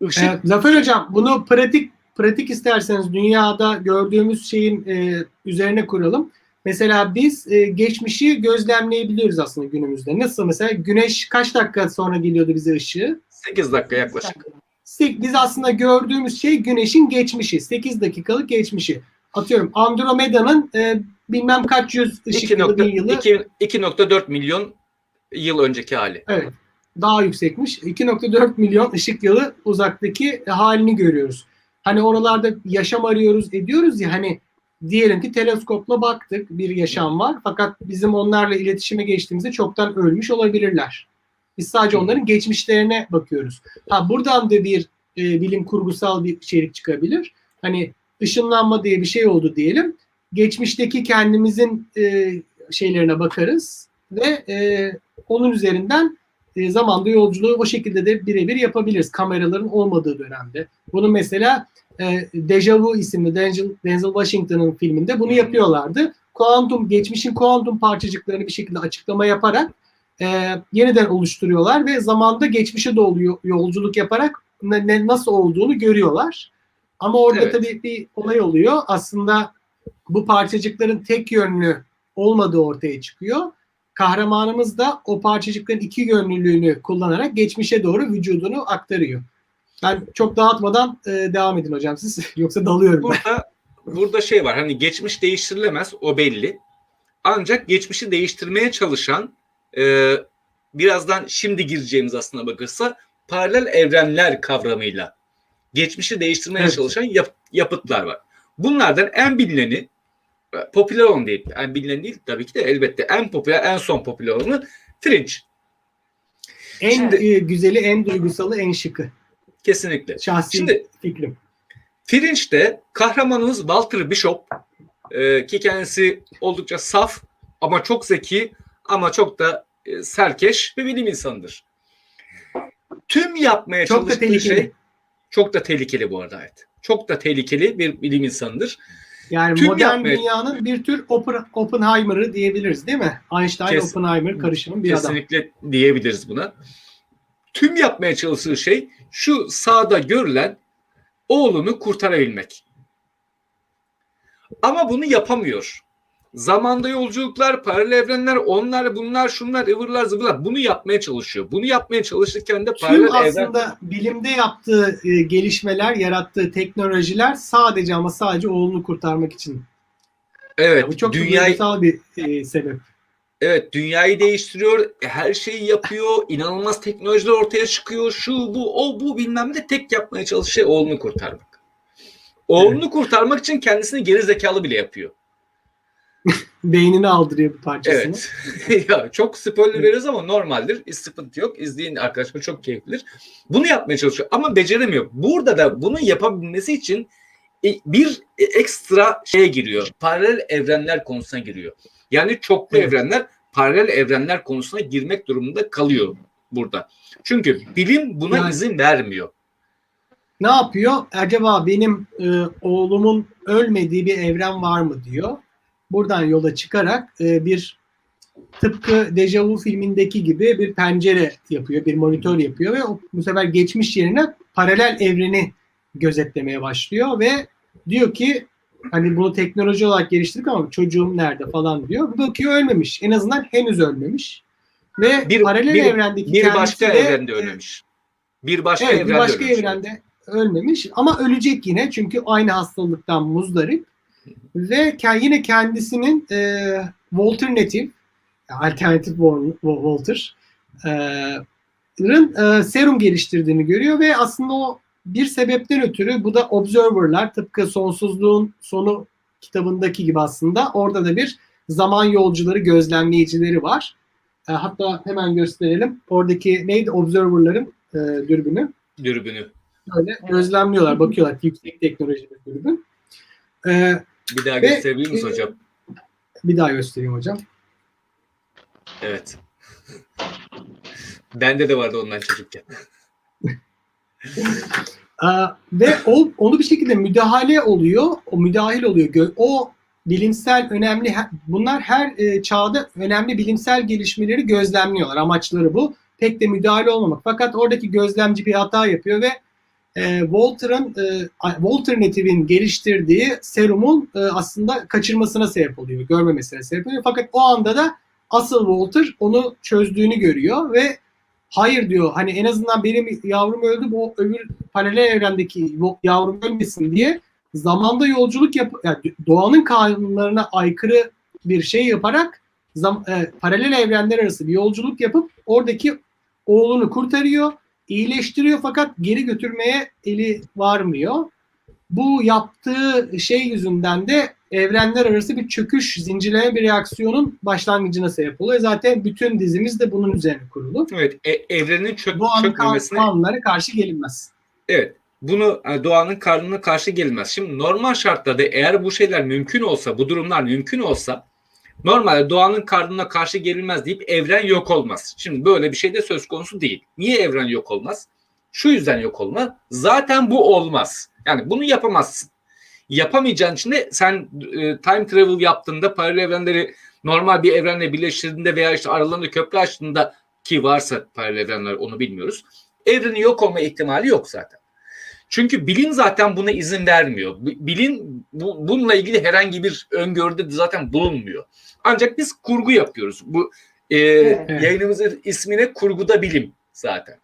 Işık... Evet, Zafer Hocam bunu pratik pratik isterseniz dünyada gördüğümüz şeyin e, üzerine kuralım. Mesela biz e, geçmişi gözlemleyebiliyoruz aslında günümüzde. Nasıl mesela güneş kaç dakika sonra geliyordu bize ışığı? 8 dakika yaklaşık. Biz aslında gördüğümüz şey güneşin geçmişi. 8 dakikalık geçmişi. Atıyorum Andromeda'nın e, bilmem kaç yüz ışık yılı, yılı. 2.4 milyon yıl önceki hali. Evet. Daha yüksekmiş. 2.4 milyon ışık yılı uzaktaki halini görüyoruz. Hani oralarda yaşam arıyoruz ediyoruz ya hani diyelim ki teleskopla baktık bir yaşam var fakat bizim onlarla iletişime geçtiğimizde çoktan ölmüş olabilirler. Biz sadece onların geçmişlerine bakıyoruz. Ha buradan da bir e, bilim kurgusal bir içerik çıkabilir. Hani ışınlanma diye bir şey oldu diyelim. Geçmişteki kendimizin e, şeylerine bakarız ve e, onun üzerinden e, zamanda yolculuğu o şekilde de birebir yapabiliriz kameraların olmadığı dönemde. Bunu mesela e, Deja Vu isimli Denzel, Denzel Washington'ın filminde bunu yapıyorlardı. Kuantum, geçmişin kuantum parçacıklarını bir şekilde açıklama yaparak e, yeniden oluşturuyorlar ve zamanda geçmişe doğru yolculuk yaparak ne, ne, nasıl olduğunu görüyorlar. Ama orada evet. tabii bir olay oluyor. Aslında bu parçacıkların tek yönlü olmadığı ortaya çıkıyor. Kahramanımız da o parçacıkların iki yönlülüğünü kullanarak geçmişe doğru vücudunu aktarıyor. Ben çok dağıtmadan e, devam edin hocam siz. Yoksa dalıyorum burada, ben. Burada şey var hani geçmiş değiştirilemez o belli. Ancak geçmişi değiştirmeye çalışan e, birazdan şimdi gireceğimiz aslına bakırsa paralel evrenler kavramıyla geçmişi değiştirmeye evet. çalışan yap, yapıtlar var. Bunlardan en bilineni popüler olan değil. En bilinen değil tabii ki de elbette en popüler, en son popüler olanı Fringe. En Şimdi, e, güzeli, en duygusalı, en şıkı. Kesinlikle. Şahsi Şimdi, fikrim. Fringe'de kahramanımız Walter Bishop e, ki kendisi oldukça saf ama çok zeki ama çok da e, serkeş bir bilim insanıdır. Tüm yapmaya çok çalıştığı şey çok da tehlikeli bu arada evet. Çok da tehlikeli bir bilim insanıdır. Yani Tüm modern yapmaya... dünyanın bir tür Open, Oppenheimer'ı diyebiliriz değil mi? Einstein Kes, Oppenheimer karışımı bir kesinlikle adam. Kesinlikle diyebiliriz buna. Tüm yapmaya çalıştığı şey şu sağda görülen oğlunu kurtarabilmek. Ama bunu yapamıyor. Zamanda yolculuklar, paralel evrenler, onlar, bunlar, şunlar, ıvırlar, zıvırlar bunu yapmaya çalışıyor. Bunu yapmaya çalışırken de paralel Tüm aslında evren... bilimde yaptığı e, gelişmeler, yarattığı teknolojiler sadece ama sadece oğlunu kurtarmak için. Evet. Yani bu çok dünyayı... bir e, sebep. Evet dünyayı değiştiriyor. Her şeyi yapıyor. inanılmaz teknolojiler ortaya çıkıyor. Şu bu o bu bilmem ne tek yapmaya çalışıyor oğlunu kurtarmak. Oğlunu evet. kurtarmak için kendisini geri zekalı bile yapıyor. Beynini aldırıyor bir parçasını. Evet. ya çok spoiler veririz ama normaldir. Hiç sıkıntı yok. İzleyin arkadaşlar çok keyiflidir. Bunu yapmaya çalışıyor ama beceremiyor. Burada da bunu yapabilmesi için e, bir ekstra şeye giriyor. Paralel evrenler konusuna giriyor. Yani çoklu evet. evrenler paralel evrenler konusuna girmek durumunda kalıyor burada. Çünkü bilim buna yani, izin vermiyor. Ne yapıyor? Acaba benim e, oğlumun ölmediği bir evren var mı diyor. Buradan yola çıkarak e, bir tıpkı Deja Vu filmindeki gibi bir pencere yapıyor, bir monitör yapıyor ve o, bu sefer geçmiş yerine paralel evreni gözetlemeye başlıyor ve diyor ki hani bunu teknoloji olarak geliştirdik ama çocuğum nerede falan diyor. Bu bakıyor ölmemiş. En azından henüz ölmemiş. Ve bir, paralel bir, evrendeki bir başka de, evrende ölmemiş. Bir başka evet, evrende bir başka ölmemiş. evrende ölmemiş ama ölecek yine çünkü aynı hastalıktan muzdarip ve yine kendisinin e, Walter Native alternatif Walter e, e, serum geliştirdiğini görüyor ve aslında o bir sebepten ötürü bu da Observer'lar tıpkı Sonsuzluğun Sonu kitabındaki gibi aslında orada da bir zaman yolcuları gözlemleyicileri var. E, hatta hemen gösterelim. Oradaki neydi? Observer'ların e, dürbünü. Dürbünü. Böyle gözlemliyorlar, bakıyorlar. Yüksek teknoloji bir dürbün. E, Bir daha Ve- gösterebilir misiniz e, hocam? bir daha göstereyim hocam. Evet. Bende de vardı ondan çocukken. Ve o, onu bir şekilde müdahale oluyor. O müdahil oluyor. O bilimsel önemli bunlar her e, çağda önemli bilimsel gelişmeleri gözlemliyorlar. Amaçları bu. Pek de müdahale olmamak. Fakat oradaki gözlemci bir hata yapıyor ve e, Walter'ın Walter Native'in geliştirdiği serumun e, aslında kaçırmasına sebep oluyor. Görmemesine sebep oluyor. Fakat o anda da asıl Walter onu çözdüğünü görüyor ve hayır diyor hani en azından benim yavrum öldü bu öbür paralel evrendeki yavrum ölmesin diye zamanda yolculuk yap yani doğanın kanunlarına aykırı bir şey yaparak zam, e, paralel evrenler arası bir yolculuk yapıp oradaki oğlunu kurtarıyor, iyileştiriyor fakat geri götürmeye eli varmıyor. Bu yaptığı şey yüzünden de evrenler arası bir çöküş, zincirleme bir reaksiyonun başlangıcına sebep oluyor. Zaten bütün dizimiz de bunun üzerine kurulu. Evet, e- evrenin çök, Doğanın çökmemesine kanunlara karşı gelinmez. Evet. Bunu e, doğanın karnına karşı gelmez. Şimdi normal şartlarda eğer bu şeyler mümkün olsa, bu durumlar mümkün olsa normalde doğanın karnına karşı gelinmez deyip evren yok olmaz. Şimdi böyle bir şey de söz konusu değil. Niye evren yok olmaz? Şu yüzden yok olmaz. Zaten bu olmaz. Yani bunu yapamazsın. Yapamayacağın için de sen e, time travel yaptığında paralel evrenleri normal bir evrenle birleştirdiğinde veya işte aralarında köprü açtığında ki varsa paralel evrenler onu bilmiyoruz. Evrenin yok olma ihtimali yok zaten. Çünkü bilim zaten buna izin vermiyor. Bi- Bilim bu, bununla ilgili herhangi bir öngörüde de zaten bulunmuyor. Ancak biz kurgu yapıyoruz. Bu e, Evet. yayınımızın ismine kurguda bilim zaten.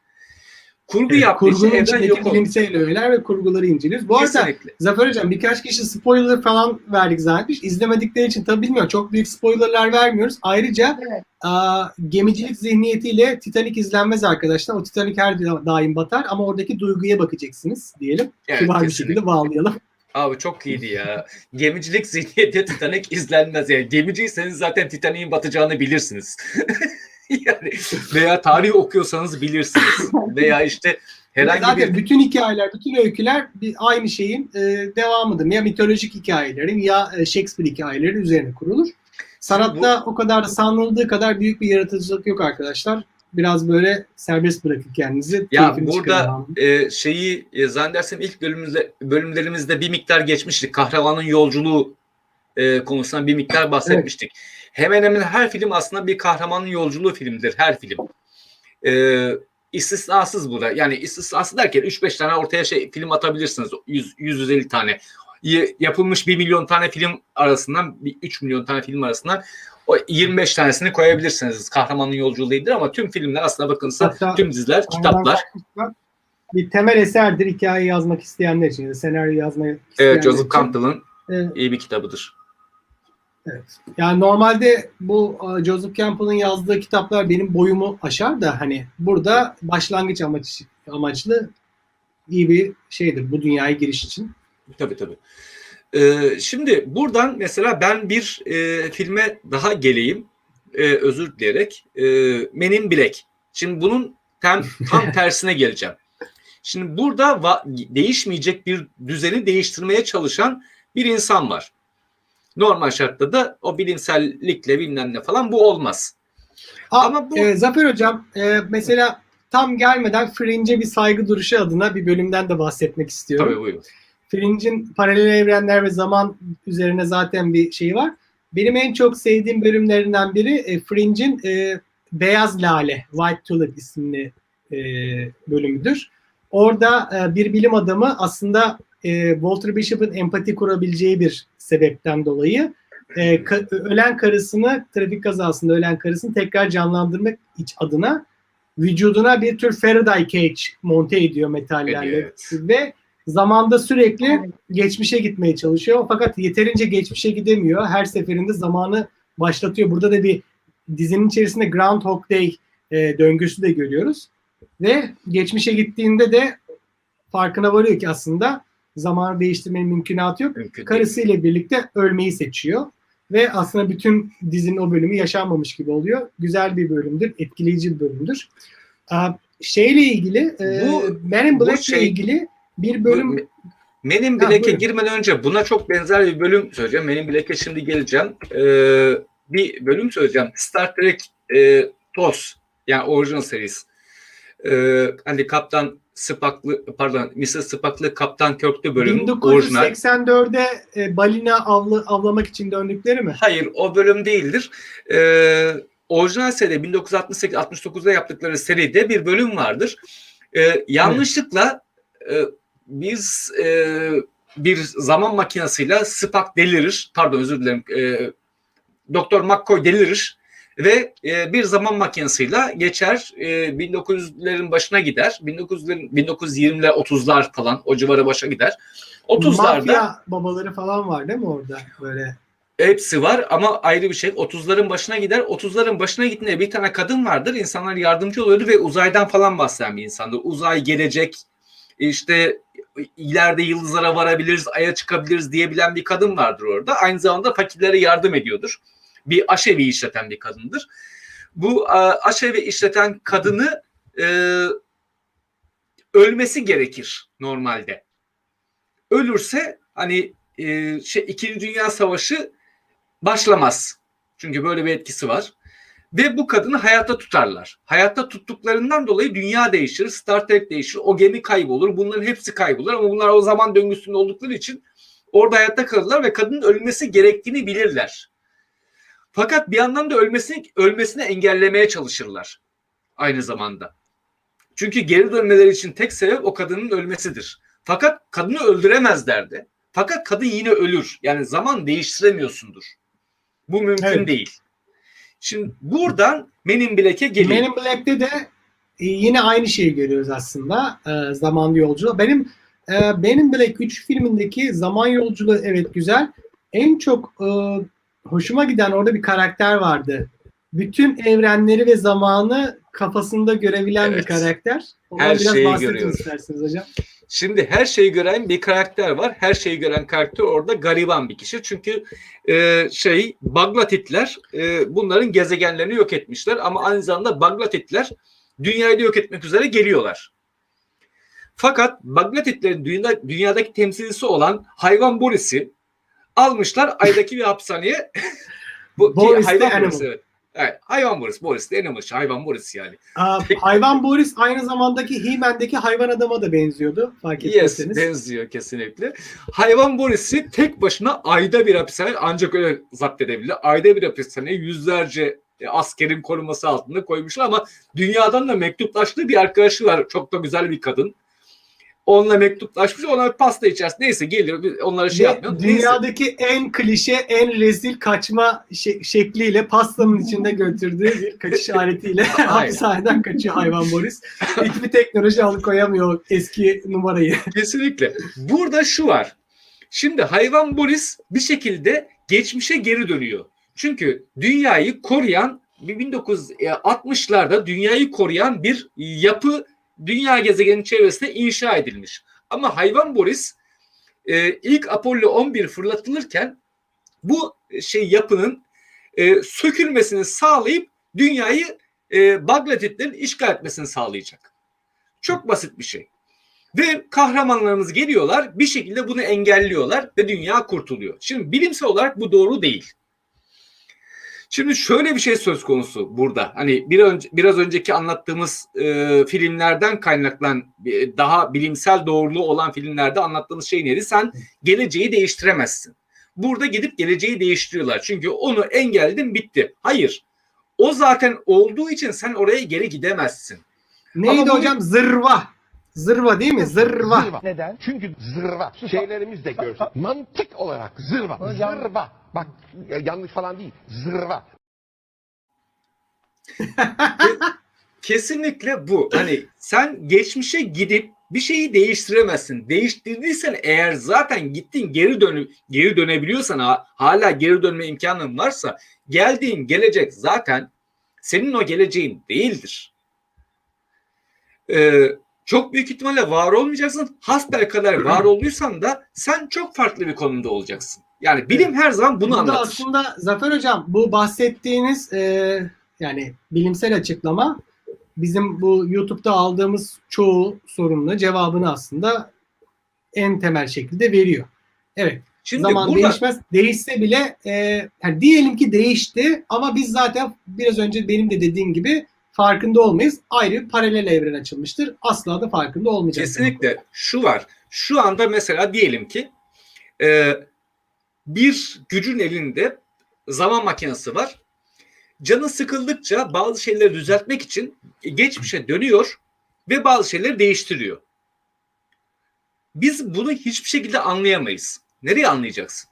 Kurgu Evet, yaptığı için evren yok bilimsel öğeler ve kurguları inceliyoruz. Bu arada Kesinlikle. Zafer Hocam birkaç kişi spoiler falan verdik zannetmiş. İzlemedikleri için tabii bilmiyorum. Çok büyük spoilerlar vermiyoruz. Ayrıca Evet. aa, gemicilik zihniyetiyle Titanic izlenmez arkadaşlar. O Titanic her daim batar ama oradaki duyguya bakacaksınız diyelim. Evet, Kibar bir şekilde bağlayalım. Abi çok iyiydi ya. Gemicilik zihniyeti Titanic izlenmez. Yani gemiciyseniz zaten Titanic'in batacağını bilirsiniz. yani veya tarih okuyorsanız bilirsiniz. Veya işte herhangi Zaten bir bütün hikayeler, bütün öyküler bir aynı şeyin e, devamıdır. Ya mitolojik hikayelerin ya e, Shakespeare hikayeleri üzerine kurulur. Sanatta o kadar da sanıldığı kadar büyük bir yaratıcılık yok arkadaşlar. Biraz böyle serbest bırakın kendinizi. Ya burada e, şeyi e, zannedersem ilk bölümümüzde, bölümlerimizde bir miktar geçmiştik. Kahramanın yolculuğu e, konusundan bir miktar bahsetmiştik. Hemen hemen her film aslında bir kahramanın yolculuğu filmdir. Her film. E, istisnasız burada. Yani istisnası derken 3-5 tane ortaya şey film atabilirsiniz. 100 150 tane. Yapılmış 1 milyon tane film arasından, bir 3 milyon tane film arasından o 25 tanesini koyabilirsiniz. Kahramanın yolculuğu değildir ama tüm filmler aslında bakınsa Hatta tüm diziler, kitaplar. bir temel eserdir hikaye yazmak isteyenler için. Senaryo yazmayı isteyenler Evet, Joseph. Campbell'ın Evet. iyi bir kitabıdır. Yani normalde bu e, Joseph Campbell'ın yazdığı kitaplar benim boyumu aşar da hani burada başlangıç amaç, amaçlı iyi bir şeydir bu dünyaya giriş için. Tabii tabii. Ee, şimdi buradan mesela ben bir e, filme daha geleyim. E, özür dileyerek. E, Men in Black. Şimdi bunun tam, tam tersine geleceğim. Şimdi burada değişmeyecek bir düzeni değiştirmeye çalışan bir insan var. Normal şartta da o bilimsellikle bilmem ne falan bu olmaz. Aa, Ama bu- e, Zafer Hocam e, mesela tam gelmeden Fringe'e bir saygı duruşu adına bir bölümden de bahsetmek istiyorum. Tabii buyurun. Fringe'in paralel evrenler ve zaman üzerine zaten bir şey var. Benim en çok sevdiğim bölümlerinden biri e, Fringe'in e, Beyaz Lale, White Tulip isimli e, bölümüdür. Orada e, bir bilim adamı aslında e, Walter Bishop'ın empati kurabileceği bir sebepten dolayı e, ka- ölen karısını trafik kazasında ölen karısını tekrar canlandırmak iç adına vücuduna bir tür Faraday cage monte ediyor metallerle evet. ve zamanda sürekli geçmişe gitmeye çalışıyor fakat yeterince geçmişe gidemiyor. Her seferinde zamanı başlatıyor. Burada da bir dizinin içerisinde Groundhog Day e, döngüsü de görüyoruz. Ve geçmişe gittiğinde de farkına varıyor ki aslında zamanı değiştirmenin mümkünatı yok. Mümkün. Karısıyla birlikte ölmeyi seçiyor. ve aslında bütün dizinin o bölümü yaşanmamış gibi oluyor. Güzel bir bölümdür, etkileyici bir bölümdür. Aa, şeyle ilgili, e, Bu- Men in bu Black'le şey- ilgili bir bölüm Men in Ha, Black'e girmeden önce buna çok benzer bir bölüm söyleyeceğim. Men in Black'e şimdi geleceğim. Ee, bir bölüm söyleyeceğim. Star Trek e, TOS yani orijinal serisi. Ee, hani Kaptan Spock'lı pardon Mr. Spock'lı Kaptan Kirk'lü bölüm orijinal. 1984'de e, balina avlı, avlamak için döndükleri mi? Hayır o bölüm değildir. Ee, orijinal seri 1968-69'da yaptıkları seride bir bölüm vardır. Ee, yanlışlıkla e, biz e, bir zaman makinesiyle Spock delirir. Pardon özür dilerim. E, Doktor McCoy delirir ve e, bir zaman makinesiyle geçer e, 1900'lerin başına gider. 1900'lerin 1920'ler 30'lar falan o civara başa gider. 30'larda Mafya babaları falan var değil mi orada? Böyle Hepsi var ama ayrı bir şey. 30'ların başına gider. 30'ların başına gittiğinde bir tane kadın vardır. İnsanlar yardımcı oluyordu ve uzaydan falan bahseden bir insandır. Uzay gelecek işte ileride yıldızlara varabiliriz, aya çıkabiliriz diyebilen bir kadın vardır orada. Aynı zamanda fakirlere yardım ediyordur. Bir aşevi işleten bir kadındır. Bu e, aşevi işleten kadını e, ölmesi gerekir normalde. Ölürse hani e, şey İkinci Dünya Savaşı başlamaz. Çünkü böyle bir etkisi var. Ve bu kadını hayatta tutarlar. Hayatta tuttuklarından dolayı dünya değişir, Star Trek değişir, o gemi kaybolur. Bunların hepsi kaybolur ama bunlar o zaman döngüsünde oldukları için orada hayatta kalırlar ve kadının ölmesi gerektiğini bilirler. Fakat bir yandan da ölmesini, ölmesini engellemeye çalışırlar aynı zamanda. Çünkü geri dönmeleri için tek sebep o kadının ölmesidir. Fakat kadını öldüremezlerdi. Fakat kadın yine ölür. Yani zaman değiştiremiyorsundur. Bu mümkün Evet. değil. Şimdi buradan Men in Black'e geliyor. Men in Black'te de e, yine aynı şeyi görüyoruz aslında. E, zaman yolculuğu. Benim e, Men in Black 3 filmindeki zaman yolculuğu evet güzel. En çok e, hoşuma giden orada bir karakter vardı. Bütün evrenleri ve zamanı kafasında görebilen bir Evet. karakter. Ondan Her biraz şeyi bahsedin isterseniz hocam. Şimdi her şeyi gören bir karakter var. Her şeyi gören karakter orada gariban bir kişi. Çünkü e, şey Baglatitler e, bunların gezegenlerini yok etmişler ama aynı zamanda Baglatitler dünyayı da yok etmek üzere geliyorlar. Fakat Baglatitlerin dünyada, dünyadaki temsilcisi olan hayvan Boris'i almışlar aydaki bir hapishaneye. Bu, Boris hayvan Animal. Boris evet. Evet, hayvan Boris, Boris de Animal, hayvan Boris yani. Aa, hayvan Boris aynı zamandaki He-Man'deki hayvan adama da benziyordu. Fark Yes, ettiyseniz. benziyor kesinlikle. Hayvan Boris'i tek başına ayda bir hapishane ancak öyle zapt edebilir. Ayda bir hapishaneye yüzlerce e, askerin koruması altında koymuşlar ama dünyadan da mektuplaştığı bir arkadaşı var. Çok da güzel bir kadın. Onunla mektuplaşmış. Ona bir pasta içerisinde neyse geliyor. Onlara şey Ve yapmıyor. Neyse. dünyadaki en klişe, en rezil kaçma şe- şekliyle pastanın içinde götürdüğü bir kaçış aletiyle hapishaneden kaçıyor hayvan Boris. Hiçbir teknoloji alıkoyamıyor eski numarayı. Kesinlikle. Burada şu var. Şimdi hayvan Boris bir şekilde geçmişe geri dönüyor. Çünkü dünyayı koruyan bir 1960'larda dünyayı koruyan bir yapı dünya gezegeninin çevresinde inşa edilmiş. Ama hayvan Boris e, ilk Apollo 11 fırlatılırken bu şey yapının e, sökülmesini sağlayıp dünyayı e, Baglatitlerin işgal etmesini sağlayacak. Çok basit bir şey. Ve kahramanlarımız geliyorlar bir şekilde bunu engelliyorlar ve dünya kurtuluyor. Şimdi bilimsel olarak bu doğru değil. Şimdi şöyle bir şey söz konusu burada. Hani bir önce, biraz önceki anlattığımız e, filmlerden kaynaklanan e, daha bilimsel doğruluğu olan filmlerde anlattığımız şey neydi? Sen geleceği değiştiremezsin. Burada gidip geleceği değiştiriyorlar. Çünkü onu engelledin bitti. Hayır. O zaten olduğu için sen oraya geri gidemezsin. Neydi Ama hocam? Zırva. Zırva değil mi? Zırva. Neden? Çünkü zırva. Şeylerimiz de görsün. Mantık olarak zırva. Zırva. Bak ya- yanlış falan değil. Zırva. Kesinlikle bu. Hani sen geçmişe gidip bir şeyi değiştiremezsin. Değiştirdiysen eğer zaten gittin geri dönü geri dönebiliyorsan ha- hala geri dönme imkanın varsa geldiğin gelecek zaten senin o geleceğin değildir. Ee, çok büyük ihtimalle var olmayacaksın. Hasbelkader var olduysan da sen çok farklı bir konumda olacaksın. Yani bilim her zaman bunu Burada anlatır. aslında Zafer Hocam bu bahsettiğiniz e, yani bilimsel açıklama bizim bu YouTube'da aldığımız çoğu sorunun cevabını aslında en temel şekilde veriyor. Evet. Şimdi zaman burada değişmez. Değişse bile e, yani diyelim ki değişti ama biz zaten biraz önce benim de dediğim gibi farkında olmayız. Ayrı bir paralel evren açılmıştır. Asla da farkında olmayacağız. Kesinlikle şu var. Şu anda mesela diyelim ki e, bir gücün elinde zaman makinesi var. Canı sıkıldıkça bazı şeyleri düzeltmek için geçmişe dönüyor ve bazı şeyleri değiştiriyor. Biz bunu hiçbir şekilde anlayamayız. Nereye anlayacaksın?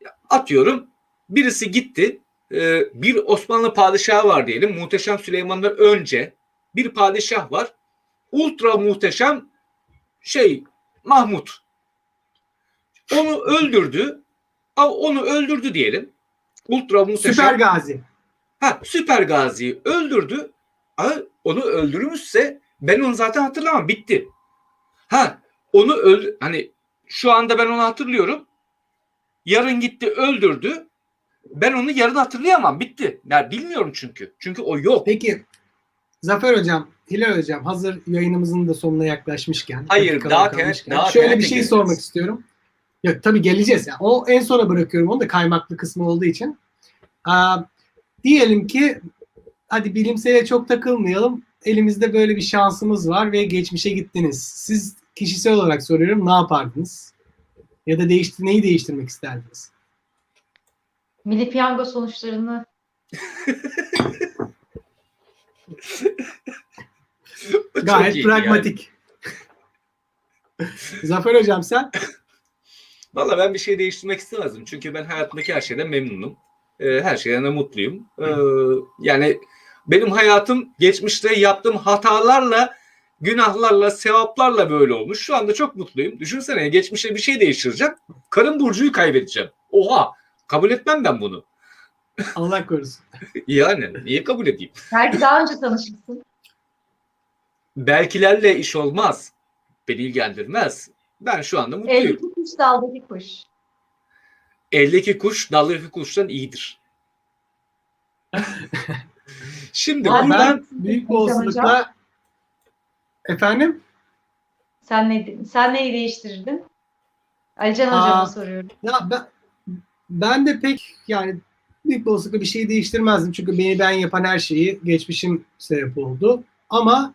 Ya, Atıyorum birisi gitti e, bir Osmanlı padişahı var diyelim. Muhteşem Süleyman'dan önce bir padişah var. Ultra muhteşem şey Mahmut. Onu öldürdü. Onu öldürdü diyelim. Ultra muhteşem. Süper Gazi. Ha, süper gaziyi öldürdü. Ama onu öldürmüşse ben onu zaten hatırlamam. Bitti. Ha, onu öldü hani şu anda ben onu hatırlıyorum. Yarın gitti öldürdü. Ben onu yarın hatırlayamam. Bitti. Yani bilmiyorum çünkü. Çünkü o yok. Peki Zafer Hocam, Hilal Hocam hazır yayınımızın da sonuna yaklaşmışken. Hayır, daha kalmışken, te- daha Şöyle bir şey geleceğiz. sormak istiyorum. Yok tabii geleceğiz. Yani. O en sona bırakıyorum onu da kaymaklı kısmı olduğu için. Aa, diyelim ki hadi bilimsele çok takılmayalım. Elimizde böyle bir şansımız var ve geçmişe gittiniz. Siz kişisel olarak soruyorum ne yapardınız? Ya da değişti, neyi değiştirmek isterdiniz? Milli piyango sonuçlarını Gayet iyiydi yani. pragmatik. Zafer Hocam sen? Valla ben bir şey değiştirmek istemezdim. Çünkü ben hayatımdaki her şeyden memnunum. Ee, her şeyden de mutluyum. Ee, yani benim hayatım geçmişte yaptığım hatalarla, günahlarla, sevaplarla böyle olmuş. Şu anda çok mutluyum. Düşünsene geçmişte bir şey değiştireceğim. Karın burcuyu kaybedeceğim. Oha! Kabul etmem ben bunu. Allah korusun. Yani niye kabul edeyim? belki daha önce tanışırsın. Belkilerle iş olmaz. Beni ilgilendirmez. Ben şu anda mutluyum. Eldeki kuş daldaki kuş. Eldeki kuş daldaki kuştan iyidir. Şimdi Abi buradan Ben büyük olasılıkla efendim Sen ne sen neyi değiştirirdin? Alican Aa. hocama soruyorum. ya ben ben de pek yani büyük olasılıkla bir şey değiştirmezdim. Çünkü beni ben yapan her şeyi geçmişim sebep oldu. Ama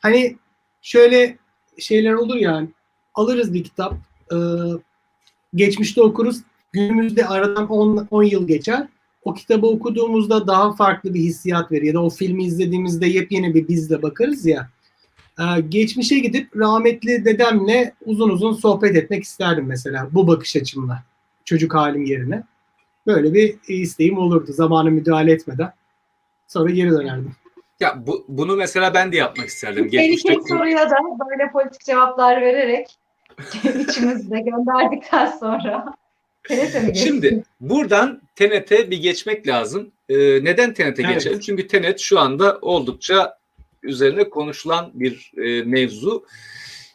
hani şöyle şeyler olur yani alırız bir kitap e, geçmişte okuruz günümüzde aradan 10, 10 yıl geçer. O kitabı okuduğumuzda daha farklı bir hissiyat verir ya da o filmi izlediğimizde yepyeni bir bizle bakarız ya. Ee, geçmişe gidip rahmetli dedemle uzun uzun sohbet etmek isterdim mesela bu bakış açımla çocuk halim yerine. Böyle bir isteğim olurdu zamanı müdahale etmeden. Sonra geri dönerdim. Ya bu, bunu mesela ben de yapmak isterdim. Tehlikeli Geçmişte soruya da böyle politik cevaplar vererek içimizde gönderdikten sonra TRT mi geçsin? Şimdi buradan TNT bir geçmek lazım. Ee, neden TNT Evet. geçelim? Çünkü TNT şu anda oldukça üzerine konuşulan bir e, mevzu.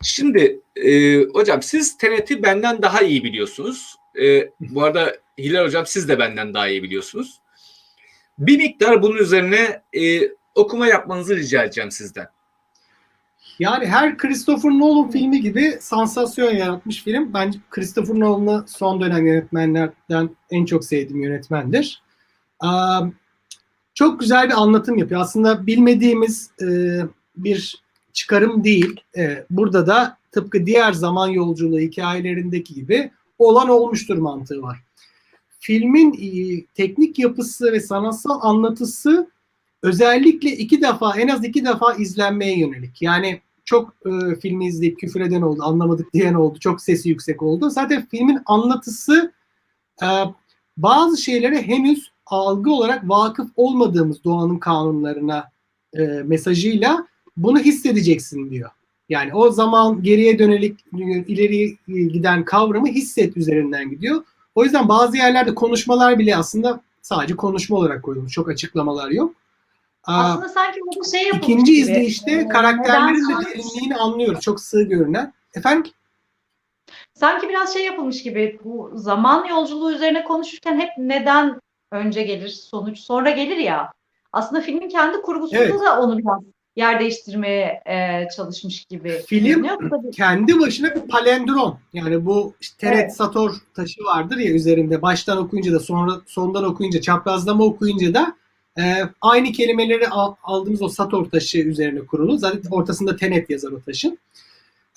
Şimdi e, hocam siz TNT benden daha iyi biliyorsunuz. E, bu arada Hilal hocam siz de benden daha iyi biliyorsunuz. Bir miktar bunun üzerine e, okuma yapmanızı rica edeceğim sizden. Yani her Christopher Nolan filmi gibi sansasyon yaratmış film. Bence Christopher Nolan'ı son dönem yönetmenlerden en çok sevdiğim yönetmendir. Aa, Çok güzel bir anlatım yapıyor. Aslında bilmediğimiz e, bir çıkarım değil. E, Burada da tıpkı diğer zaman yolculuğu hikayelerindeki gibi olan olmuştur mantığı var. Filmin e, teknik yapısı ve sanatsal anlatısı özellikle iki defa en az iki defa izlenmeye yönelik. Yani çok e, filmi izleyip küfür eden oldu, anlamadık diyen oldu, çok sesi yüksek oldu. Zaten filmin anlatısı e, bazı şeylere henüz algı olarak vakıf olmadığımız doğanın kanunlarına e, mesajıyla bunu hissedeceksin diyor. Yani o zaman geriye dönelik ileri giden kavramı hisset üzerinden gidiyor. O yüzden bazı yerlerde konuşmalar bile aslında sadece konuşma olarak koyulmuş. Çok açıklamalar yok. Aslında sanki burada şey yapılmış İkinci gibi. izleyişte Ee, karakterlerin de derinliğini anlıyoruz. Çok sığ görünen. Efendim? Sanki biraz şey yapılmış gibi bu zaman yolculuğu üzerine konuşurken hep neden önce gelir sonuç sonra gelir ya. Aslında filmin kendi kurgusunda Evet. da onu biraz yer değiştirmeye e, çalışmış gibi. Film kendi başına bir palendrom. Yani bu işte Teret Evet. Sator taşı vardır ya üzerinde. Baştan okuyunca da sonra sondan okuyunca, çaprazlama okuyunca da e, aynı kelimeleri al- aldığımız o Sator taşı üzerine kurulu. Zaten ortasında Tenet yazar o taşın.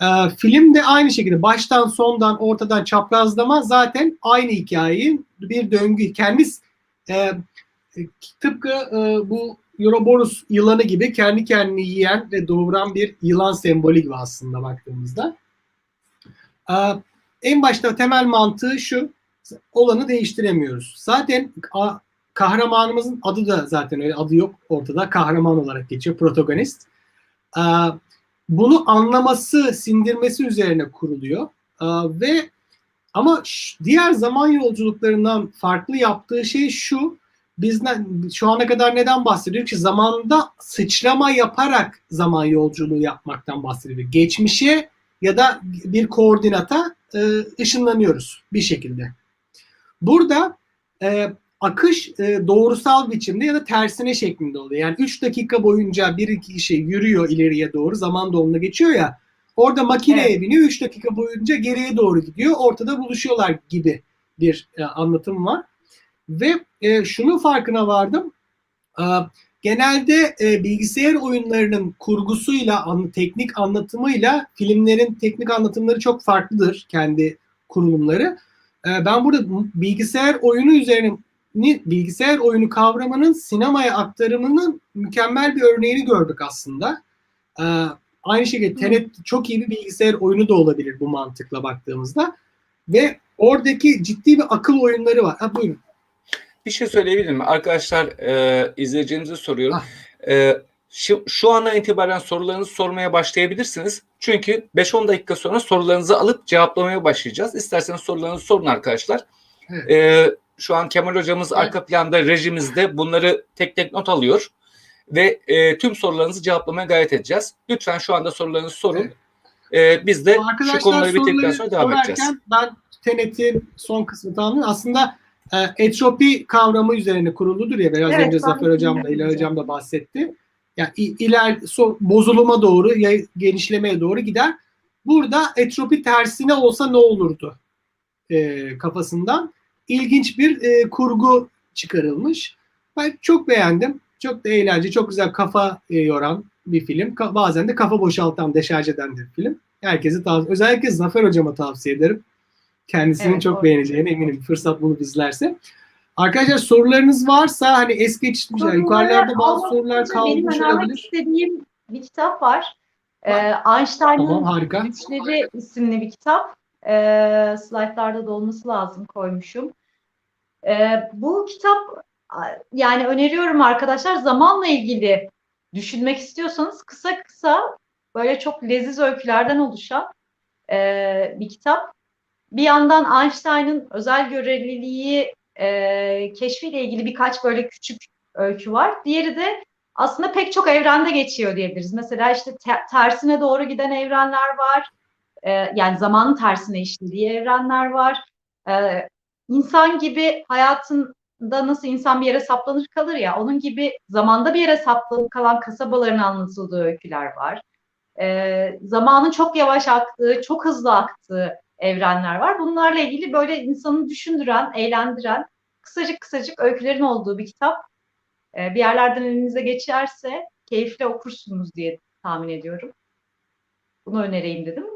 E, film de aynı şekilde baştan sondan ortadan çaprazlama zaten aynı hikayeyi bir döngü. Kendisi e, tıpkı e, bu Ouroboros yılanı gibi kendi kendini yiyen ve doğuran bir yılan sembolü gibi aslında baktığımızda. Ee, en başta temel mantığı şu, olanı değiştiremiyoruz. Zaten kahramanımızın adı da zaten öyle, adı yok ortada, kahraman olarak geçiyor, protagonist. Ee, bunu anlaması, sindirmesi üzerine kuruluyor. Ee, ve ama diğer zaman yolculuklarından farklı yaptığı şey şu, bizden şu ana kadar neden bahsediyoruz ki zamanda sıçrama yaparak zaman yolculuğu yapmaktan bahsediyor. Geçmişe ya da bir koordinata e, ışınlanıyoruz bir şekilde. Burada e, akış e, doğrusal biçimde ya da tersine şeklinde oluyor. Yani 3 dakika boyunca bir iki kişi yürüyor ileriye doğru zaman dolumuna geçiyor ya. Orada makineye Evet. biniyor 3 dakika boyunca geriye doğru gidiyor. Ortada buluşuyorlar gibi bir e, anlatım var. Ve e, şunun farkına vardım. E, genelde e, bilgisayar oyunlarının kurgusuyla, an, teknik anlatımıyla filmlerin teknik anlatımları çok farklıdır kendi kurulumları. E, ben burada bilgisayar oyunu üzerine bilgisayar oyunu kavramının sinemaya aktarımının mükemmel bir örneğini gördük aslında. E, aynı şekilde Tenet çok iyi bir bilgisayar oyunu da olabilir bu mantıkla baktığımızda. Ve oradaki ciddi bir akıl oyunları var. Ha buyurun. Bir şey söyleyebilir miyim? Arkadaşlar e, izleyicilerimize soruyorum. Ah. E, şu, şu andan itibaren sorularınızı sormaya başlayabilirsiniz. Çünkü 5-10 dakika sonra sorularınızı alıp cevaplamaya başlayacağız. İsterseniz sorularınızı sorun arkadaşlar. Evet. E, şu an Kemal hocamız Evet. arka planda rejimizde bunları tek tek not alıyor. Ve e, tüm sorularınızı cevaplamaya gayret edeceğiz. Lütfen şu anda sorularınızı sorun. Evet. E, biz de şu konuları bitirdikten sonra devam edeceğiz. ben Tenet'in son kısmı tamamladım. Aslında e, entropi kavramı üzerine kuruludur ya biraz Evet, önce Zafer Hocam da. İlhan Hocam da bahsetti. Yani iler so, bozuluma doğru, ya, genişlemeye doğru gider. Burada entropi tersine olsa ne olurdu e, kafasından ilginç bir e, kurgu çıkarılmış. Ben çok beğendim. Çok da eğlenceli, çok güzel kafa e, yoran bir film. Ka- bazen de kafa boşaltan, deşarj eden bir film. Herkese tavsiye Özellikle Zafer Hocam'a tavsiye ederim. Kendisinin Evet, çok doğru. beğeneceğine eminim. Fırsat bulup izlerse. Arkadaşlar sorularınız varsa hani es geçmişler. Yukarılarda bazı sorular kalmış Benim olabilir. istediğim bir kitap var. Ee, Tamam Einstein'ın harika. Güçleri isimli bir kitap. Ee, slaytlarda da olması lazım koymuşum. Ee, bu kitap yani öneriyorum arkadaşlar zamanla ilgili düşünmek istiyorsanız kısa kısa böyle çok leziz öykülerden oluşan e, bir kitap. Bir yandan Einstein'ın özel göreliliği e, keşfiyle ilgili birkaç böyle küçük öykü var. Diğeri de aslında pek çok evrende geçiyor diyebiliriz. Mesela işte te- tersine doğru giden evrenler var. Ee, yani zamanın tersine işlediği evrenler var. Ee, insan gibi hayatında nasıl insan bir yere saplanır kalır ya, onun gibi zamanda bir yere saplanıp kalan kasabaların anlatıldığı öyküler var. Ee, zamanın çok yavaş aktığı, çok hızlı aktığı evrenler var. Bunlarla ilgili böyle insanı düşündüren, eğlendiren, kısacık kısacık öykülerin olduğu bir kitap. Ee, bir yerlerden elinize geçerse keyifle okursunuz diye tahmin ediyorum. Bunu önereyim dedim.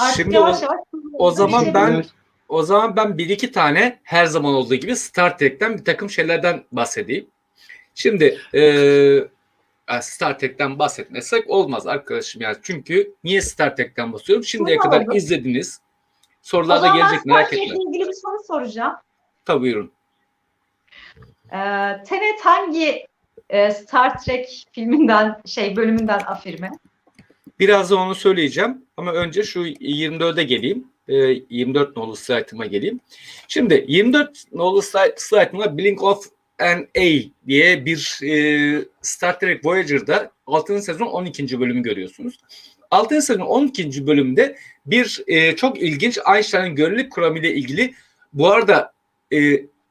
Artık Şimdi yavaş o, yavaş o zaman ben. O zaman ben bir iki tane her zaman olduğu gibi Star Trek'ten bir takım şeylerden bahsedeyim. Şimdi eee, Star Trek'ten bahsetmesek olmaz arkadaşım yani. Çünkü niye Star Trek'ten bahsediyorum? Şimdiye Şunu kadar oldu. izlediniz. Sorular da gelecek merak etme. İlgili bir soru soracağım. Tabii buyurun. Ee, Tenet hangi e, Star Trek filminden şey bölümünden afirme? Biraz da onu söyleyeceğim ama önce şu 24'e geleyim. Ee, 24 nolu slaytıma geleyim. Şimdi 24 nolu slaytıma Blink of Q&A diye bir e, Star Trek Voyager'da 6. sezon 12. bölümü görüyorsunuz. 6. sezon 12. bölümde bir e, çok ilginç Einstein'ın görelilik kuramı ile ilgili bu arada e,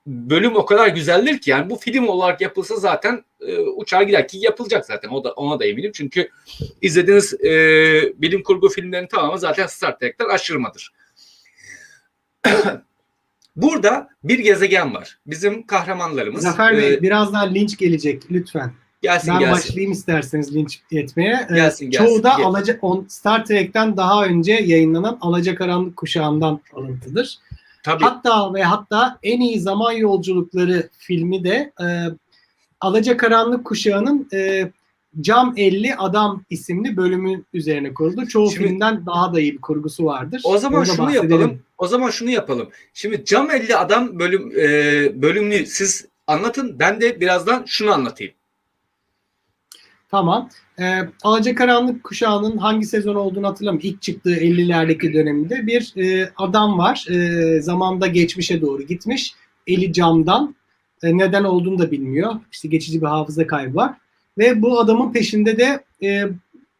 bölüm o kadar güzeldir ki yani bu film olarak yapılsa zaten e, uçağa gider ki yapılacak zaten o da ona da eminim çünkü izlediğiniz e, bilim kurgu filmlerinin tamamı zaten Star Trek'ten aşırmadır. Burada bir gezegen var. Bizim kahramanlarımız. Zafer Bey e, birazdan linç gelecek lütfen. gelsin ben gelsin. başlayayım isterseniz linç etmeye. Ee, Gelsin, gelsin. Çoğu da Gel. Alaca, on, Star Trek'ten daha önce yayınlanan Alacakaranlık Kuşağı'ndan alıntıdır. Tabii. Hatta ve hatta en iyi zaman yolculukları filmi de e, Alacakaranlık Kuşağı'nın e, Cam 50 Adam isimli bölümü üzerine kuruldu. Çoğu Şimdi- filmden daha da iyi bir kurgusu vardır. O zaman Onu da şunu bahsedelim. yapalım. O zaman şunu yapalım. Şimdi Cam 50 adam bölüm e, bölümünü siz anlatın. Ben de birazdan şunu anlatayım. Tamam. Ee, Alacakaranlık Kuşağı'nın hangi sezon olduğunu hatırlamıyorum. İlk çıktığı 50'lerdeki döneminde bir e, adam var. E, zamanda geçmişe doğru gitmiş. Eli camdan. E, neden olduğunu da bilmiyor. İşte geçici bir hafıza kaybı var. Ve bu adamın peşinde de e,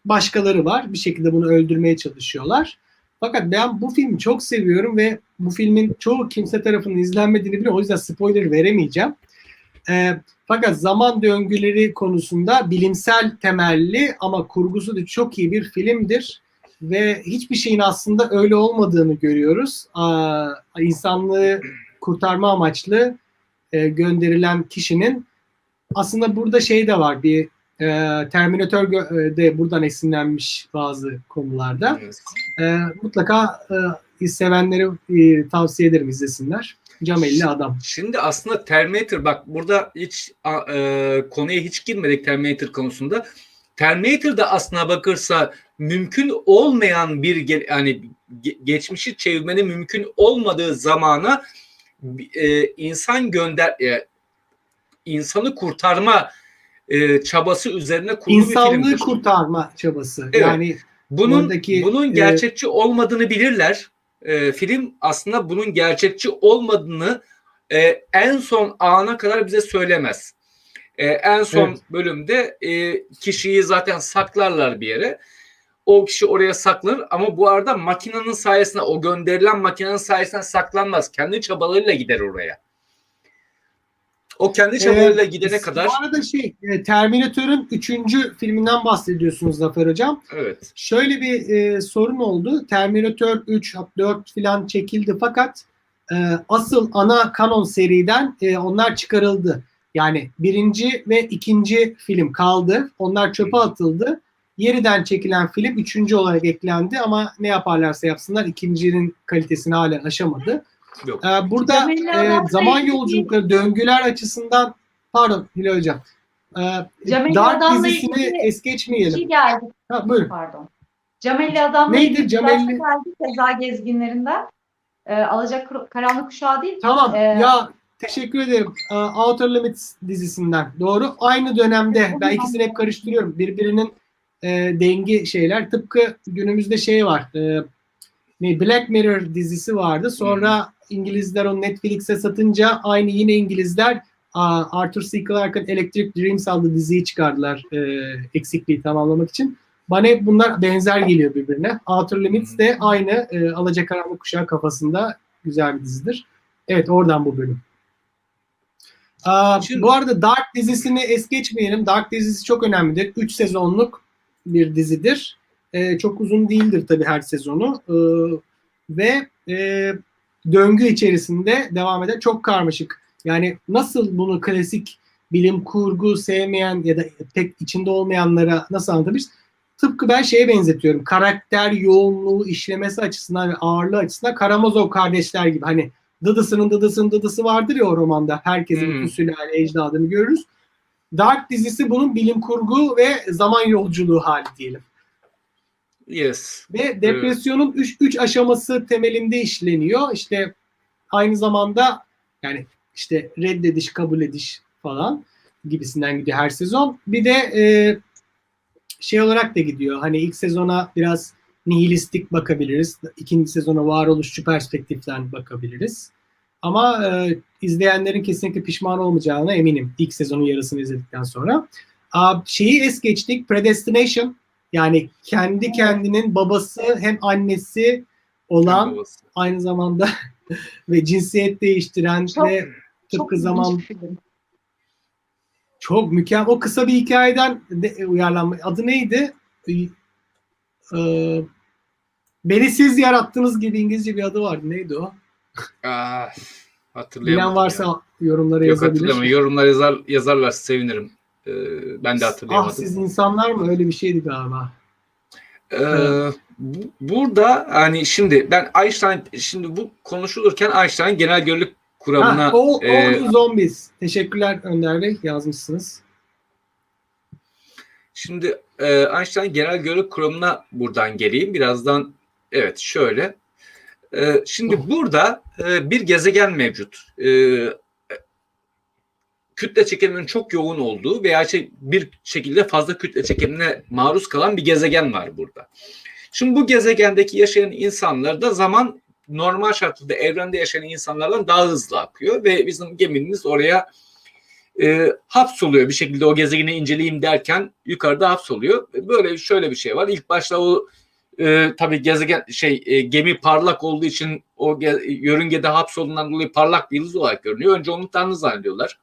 başkaları var. Bir şekilde bunu öldürmeye çalışıyorlar. Fakat ben bu filmi çok seviyorum ve bu filmin çoğu kimse tarafından izlenmediğini biliyorum. O yüzden spoiler veremeyeceğim. E, fakat zaman döngüleri konusunda bilimsel temelli ama kurgusu da çok iyi bir filmdir. Ve hiçbir şeyin aslında öyle olmadığını görüyoruz. Aa, insanlığı kurtarma amaçlı e, gönderilen kişinin aslında burada şey de var bir e, Terminator e, de buradan esinlenmiş bazı konularda. E, mutlaka e, sevenleri e, tavsiye ederim izlesinler. Cam 50 adam. Şimdi aslında Terminator bak burada hiç e, konuya hiç girmedik Terminator konusunda. Terminator'da aslına bakırsa mümkün olmayan bir yani ge- geçmişi çevirmenin mümkün olmadığı zamana e, insan gönder e, insanı kurtarma e, çabası üzerine kurulu bir İnsanlığı filmdir. kurtarma çabası. Evet. Yani Bunun Oradaki, bunun e, gerçekçi olmadığını bilirler. E, film aslında bunun gerçekçi olmadığını e, en son ana kadar bize söylemez. E, en son Evet. bölümde e, kişiyi zaten saklarlar bir yere. O kişi oraya saklanır ama bu arada makinenin sayesinde o gönderilen makinenin sayesinde saklanmaz. Kendi çabalarıyla gider oraya. O kendi çabalarıyla Ee, gidene kadar Bu arada şey e, Terminator'ın 3. filminden bahsediyorsunuz Zafer Hocam. evet. Şöyle bir e, sorun oldu. Terminator 3, 4 falan çekildi fakat e, asıl ana kanon seriden e, onlar çıkarıldı. Yani birinci ve ikinci film kaldı. Onlar çöpe atıldı. Yeniden çekilen film üçüncü olarak eklendi ama ne yaparlarsa yapsınlar ikincinin kalitesini hala aşamadı. Yok. Ee, burada e, zaman yolculukları, döngüler açısından pardon Hilal Hocam. Ee, Cemil Dark Adam'la dizisini ilgili es geçmeyelim. şey geldi. Ha, buyurun. Pardon. Camelli Adam'la Neydi ilgili Camelli? bir geldi Seza gezginlerinden. Ee, Alacak Karanlık Kuşağı değil. Tamam Ee, ya teşekkür ederim. Ee, Outer Limits dizisinden. Doğru. Aynı dönemde ben ikisini hep karıştırıyorum. Birbirinin e, dengi şeyler. Tıpkı günümüzde şey var. E, ne Black Mirror dizisi vardı. Sonra İngilizler onu Netflix'e satınca aynı yine İngilizler Arthur C. Clarke'ın Electric Dreams adlı diziyi çıkardılar e, eksikliği tamamlamak için. Bana hep bunlar benzer geliyor birbirine. Outer Limits de aynı e, Alacakaranlık Kuşağı kafasında güzel bir dizidir. Evet oradan bu bölüm. Aa, Şimdi- bu arada Dark dizisini es geçmeyelim. Dark dizisi çok önemlidir. 3 sezonluk bir dizidir. Ee, çok uzun değildir tabii her sezonu. Ee, ve e, döngü içerisinde devam eden çok karmaşık. Yani nasıl bunu klasik bilim kurgu sevmeyen ya da pek içinde olmayanlara nasıl anlatabiliriz? Tıpkı ben şeye benzetiyorum. Karakter yoğunluğu işlemesi açısından ve ağırlığı açısından Karamazov kardeşler gibi. Hani dıdısının dıdısının dıdısı vardır ya o romanda. Herkesin Hmm. sülale ecdadını görürüz. Dark dizisi bunun bilim kurgu ve zaman yolculuğu hali diyelim. Yes. Ve depresyonun 3 üç aşaması temelinde işleniyor. İşte aynı zamanda yani işte reddediş, kabul ediş falan gibisinden gidiyor her sezon. Bir de e, şey olarak da gidiyor. Hani ilk sezona biraz nihilistik bakabiliriz. İkinci sezona varoluşçu perspektiften bakabiliriz. Ama e, izleyenlerin kesinlikle pişman olmayacağına eminim ilk sezonun yarısını izledikten sonra. Aa, şeyi es geçtik. Predestination yani kendi kendinin babası hem annesi olan Babası. aynı zamanda ve cinsiyet değiştiren Çok- ve Çok tıpkı ilginç zaman çok mükemmel. O kısa bir hikayeden de uyarlanma. Adı neydi? Ee, beni siz yarattığınız gibi İngilizce bir adı vardı. Neydi o? Aa, hatırlayamadım. Bilen varsa ya. yorumlara Yok yazabilir. hatırlamıyorum. Yorumlar yazar, yazarlar sevinirim. Ee, ben de Ah hatırlayamadım. siz insanlar mı? Öyle bir şeydi galiba. Ee, bu- burada hani şimdi ben Einstein şimdi bu konuşulurken Einstein genel görelilik kuramına Ha, all, e, all you Zombies. Teşekkürler Önder Bey. Yazmışsınız. Şimdi e, Einstein genel görelilik kuramına buradan geleyim. Birazdan evet şöyle. E, şimdi burada e, bir gezegen mevcut. E, kütle çekiminin çok yoğun olduğu veya şey, bir şekilde fazla kütle çekimine maruz kalan bir gezegen var burada. Şimdi bu gezegendeki yaşayan insanlarda zaman normal şartlarda evrende yaşayan insanlardan daha hızlı akıyor ve bizim gemimiz oraya e, hapsoluyor bir şekilde o gezegeni inceleyeyim derken yukarıda hapsoluyor. Böyle şöyle bir şey var. İlk başta o e, tabii gezegen şey e, gemi parlak olduğu için o ge- yörüngede hapsolundan dolayı parlak bir yıldız olarak görünüyor. Önce onu tanrı zannediyorlar.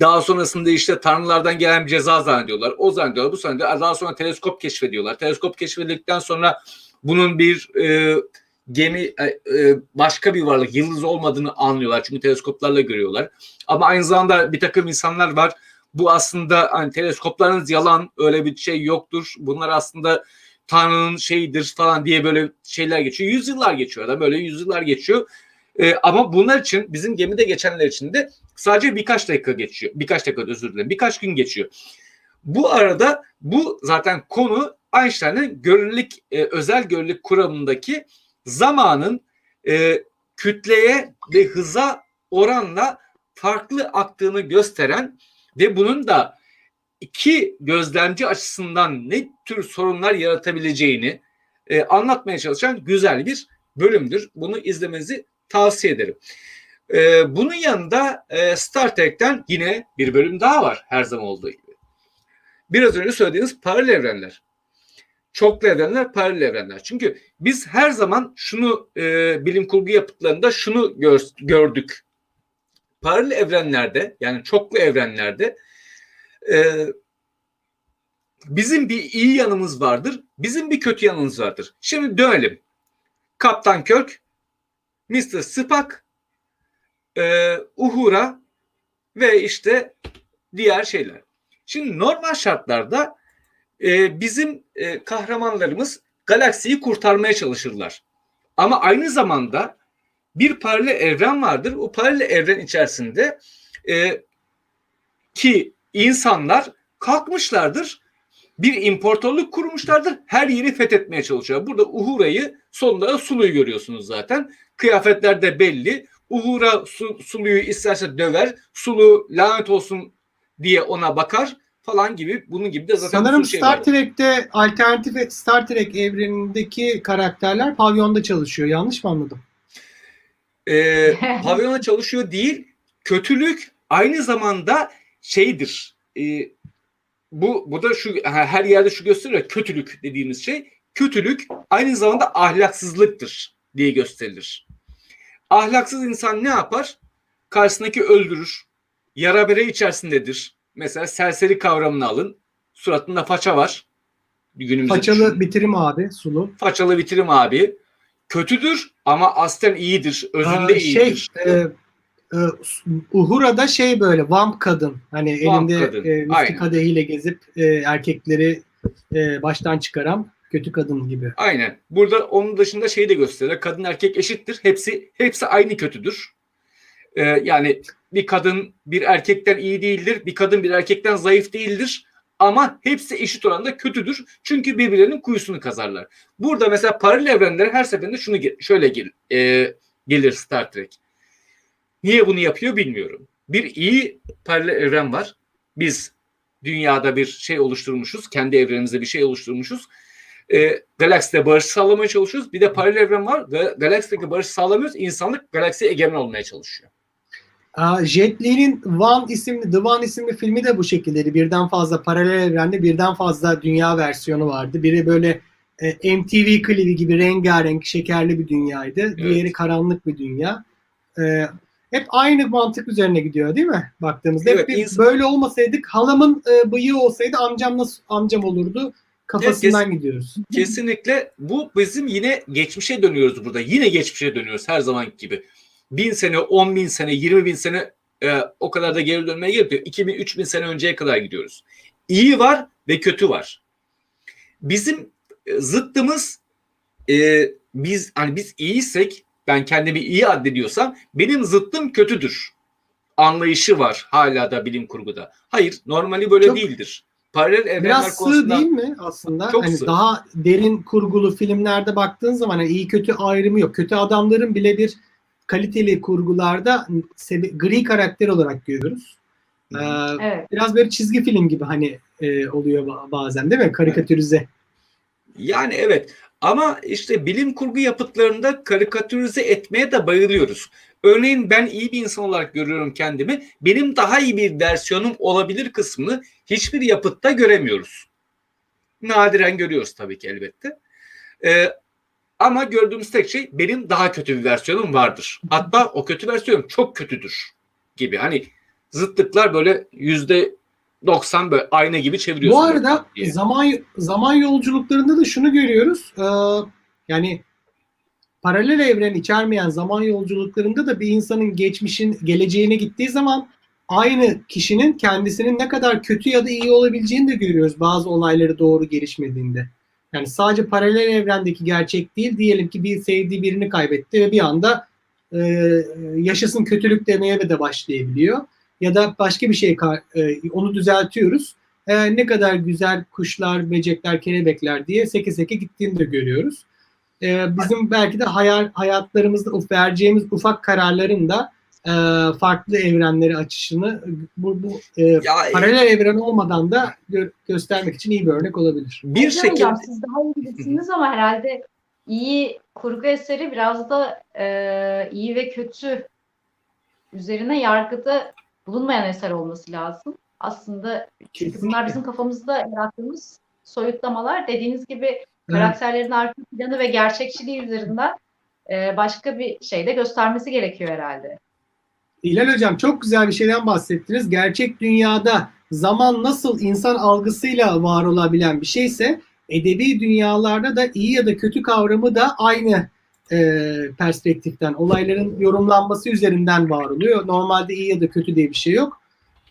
Daha sonrasında işte tanrılardan gelen bir ceza zannediyorlar. O zannediyorlar, bu zannediyorlar. Daha sonra teleskop keşfediyorlar. Teleskop keşfedildikten sonra bunun bir e, gemi e, e, başka bir varlık, yıldız olmadığını anlıyorlar. Çünkü teleskoplarla görüyorlar. Ama aynı zamanda bir takım insanlar var. Bu aslında hani teleskoplarınız yalan, öyle bir şey yoktur. Bunlar aslında Tanrı'nın şeyidir falan diye böyle şeyler geçiyor. Yüzyıllar geçiyor da böyle yüzyıllar geçiyor. Ee, ama bunlar için bizim gemide geçenler için de sadece birkaç dakika geçiyor. Birkaç dakika özür dilerim. Birkaç gün geçiyor. Bu arada bu zaten konu Einstein'ın görelilik e, özel görelilik kuramındaki zamanın e, kütleye ve hıza oranla farklı aktığını gösteren ve bunun da iki gözlemci açısından ne tür sorunlar yaratabileceğini e, anlatmaya çalışan güzel bir bölümdür. Bunu izlemenizi tavsiye ederim. E, bunun yanında e, Star Trek'ten yine bir bölüm daha var her zaman olduğu gibi. Biraz önce söylediğiniz paralel evrenler. Çoklu evrenler, paralel evrenler. Çünkü biz her zaman şunu e, bilim kurgu yapıtlarında şunu gör, gördük. Paralel evrenlerde yani çoklu evrenlerde e, bizim bir iyi yanımız vardır, bizim bir kötü yanımız vardır. Şimdi dönelim. Kaptan Kirk, Mr. Spock, e, Uhura ve işte diğer şeyler. Şimdi normal şartlarda e, bizim e, kahramanlarımız galaksiyi kurtarmaya çalışırlar. Ama aynı zamanda bir paralel evren vardır. O paralel evren içerisinde e, ki insanlar kalkmışlardır. Bir imparatorluk kurmuşlardır. Her yeri fethetmeye çalışıyor. Burada Uhura'yı sonunda da Sulu'yu görüyorsunuz zaten. Kıyafetler de belli. Uhura Su, Sulu'yu isterse döver. Sulu lanet olsun diye ona bakar falan gibi bunun gibi de zaten bir Sanırım şey Star. Trek'te alternatif Star Trek evrenindeki karakterler pavyonda çalışıyor. Yanlış mı anladım? e, pavyona çalışıyor değil. Kötülük aynı zamanda şeydir. E, bu bu da şu her yerde şu gösteriyor. Kötülük dediğimiz şey. Kötülük aynı zamanda ahlaksızlıktır diye gösterilir. Ahlaksız insan ne yapar? Karşısındaki öldürür. Yara bere içerisindedir. Mesela serseri kavramını alın. Suratında faça var. Günümüzde Paçalı düşünün. bitirim abi Sulu. Façalı bitirim abi. Kötüdür ama aslen iyidir. Özünde Aa, şey iyidir. e, e, Uhura'da şey böyle vamp kadın. Hani Vamp elinde kadın, e, viski kadehiyle gezip e, erkekleri e, baştan çıkaran kötü kadın gibi. Aynen. Burada onun dışında şeyi de gösteriyor. Kadın erkek eşittir. Hepsi hepsi aynı kötüdür. Ee, yani bir kadın bir erkekten iyi değildir. Bir kadın bir erkekten zayıf değildir. Ama hepsi eşit oranda kötüdür. Çünkü birbirlerinin kuyusunu kazarlar. Burada mesela paralel evrenlere her seferinde şunu şöyle gel, e, gelir Star Trek. Niye bunu yapıyor bilmiyorum. Bir iyi paralel evren var. Biz dünyada bir şey oluşturmuşuz. Kendi evrenimizde bir şey oluşturmuşuz. E, galakside barış sağlamaya çalışıyoruz. Bir de paralel evren var. ve Galaksideki barış sağlamıyoruz. İnsanlık galaksiye egemen olmaya çalışıyor. Jet Li'nin One isimli, The One isimli filmi de bu şekildeydi. Birden fazla paralel evrende birden fazla dünya versiyonu vardı. Biri böyle e, MTV klibi gibi rengarenk, şekerli bir dünyaydı. Diğeri karanlık bir dünya. E, hep aynı mantık üzerine gidiyor değil mi? Baktığımızda. Evet, hep bir ins- böyle olmasaydık halamın e, bıyığı olsaydı amcam nasıl amcam olurdu kafasından gidiyoruz. Kesinlikle bu bizim yine geçmişe dönüyoruz burada. Yine geçmişe dönüyoruz her zaman gibi. Bin sene, on bin sene, yirmi bin sene e, o kadar da geri dönmeye gerek yok. 2000, 3000 sene önceye kadar gidiyoruz. İyi var ve kötü var. Bizim e, zıttımız e, biz hani biz iyiysek ben kendimi iyi addediyorsam benim zıttım kötüdür. Anlayışı var hala da bilim kurguda. Hayır normali böyle Çok- değildir. Paralel evrenler Biraz sığ konusunda değil mi aslında? Çok hani sığ. daha derin kurgulu filmlerde baktığın zaman hani iyi kötü ayrımı yok. Kötü adamların bile bir kaliteli kurgularda sebe- gri karakter olarak görüyoruz. Ee, Evet. biraz böyle çizgi film gibi hani e, oluyor ba- bazen değil mi? Karikatürize. Yani evet ama işte bilim kurgu yapıtlarında karikatürize etmeye de bayılıyoruz. Örneğin ben iyi bir insan olarak görüyorum kendimi. Benim daha iyi bir versiyonum olabilir kısmını hiçbir yapıtta göremiyoruz. Nadiren görüyoruz tabii ki elbette. Ee, ama gördüğümüz tek şey benim daha kötü bir versiyonum vardır. Hatta o kötü versiyonum çok kötüdür gibi. Hani zıtlıklar böyle yüzde 90 böyle ayna gibi çeviriyorsun. Bu arada diye. zaman zaman yolculuklarında da şunu görüyoruz. Ee, yani paralel evren içermeyen zaman yolculuklarında da bir insanın geçmişin geleceğine gittiği zaman aynı kişinin kendisinin ne kadar kötü ya da iyi olabileceğini de görüyoruz bazı olayları doğru gelişmediğinde. Yani sadece paralel evrendeki gerçek değil. Diyelim ki bir sevdiği birini kaybetti ve bir anda e, yaşasın kötülük demeye de başlayabiliyor. Ya da başka bir şey e, onu düzeltiyoruz. E, ne kadar güzel kuşlar, böcekler, kelebekler diye seke seke gittiğini de görüyoruz. E, bizim belki de hayal, hayatlarımızda vereceğimiz ufak kararların da e, farklı evrenleri açışını bu, bu e, Ya, paralel evren olmadan da gö- göstermek için iyi bir örnek olabilir. bir Hocam, şekilde hocam, siz daha iyi bilirsiniz ama herhalde iyi kurgu eseri biraz da e, iyi ve kötü üzerine yargıda bulunmayan eser olması lazım. Aslında çünkü bunlar bizim kafamızda yarattığımız soyutlamalar. Dediğiniz gibi karakterlerin arka planı ve gerçekçiliği üzerinden e, başka bir şey de göstermesi gerekiyor herhalde. İlal Hocam çok güzel bir şeyden bahsettiniz. Gerçek dünyada zaman nasıl insan algısıyla var olabilen bir şeyse edebi dünyalarda da iyi ya da kötü kavramı da aynı e, perspektiften, olayların yorumlanması üzerinden var oluyor. Normalde iyi ya da kötü diye bir şey yok.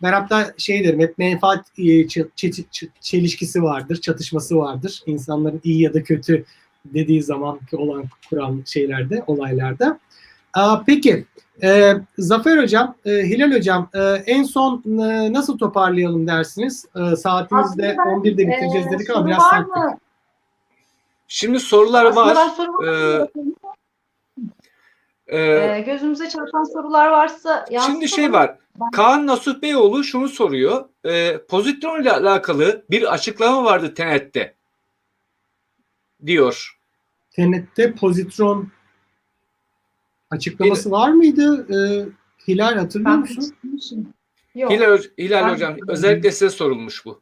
Ben hatta şey derim hep menfaat e, çelişkisi vardır, çatışması vardır. İnsanların iyi ya da kötü dediği zamanki olan kuran şeylerde, olaylarda. Aa, peki ee, Zafer Hocam, e, Hilal Hocam e, en son e, nasıl toparlayalım dersiniz? E, saatimizde Aslında, 11'de bitireceğiz dedik ama biraz sarktık. Şimdi sorular Aslında var. Ee? Ee, Ee, gözümüze çarpan sorular varsa yansıtalım. Şimdi şey var. Kaan Nasuh Beyoğlu şunu soruyor. E, pozitron ile alakalı bir açıklama vardı Tenet'te. Diyor. Tenet'te pozitron açıklaması var mıydı? E, Hilal hatırlıyor Ben musun? Yok. Hilal, Hilal Ben- Hocam özellikle size sorulmuş bu.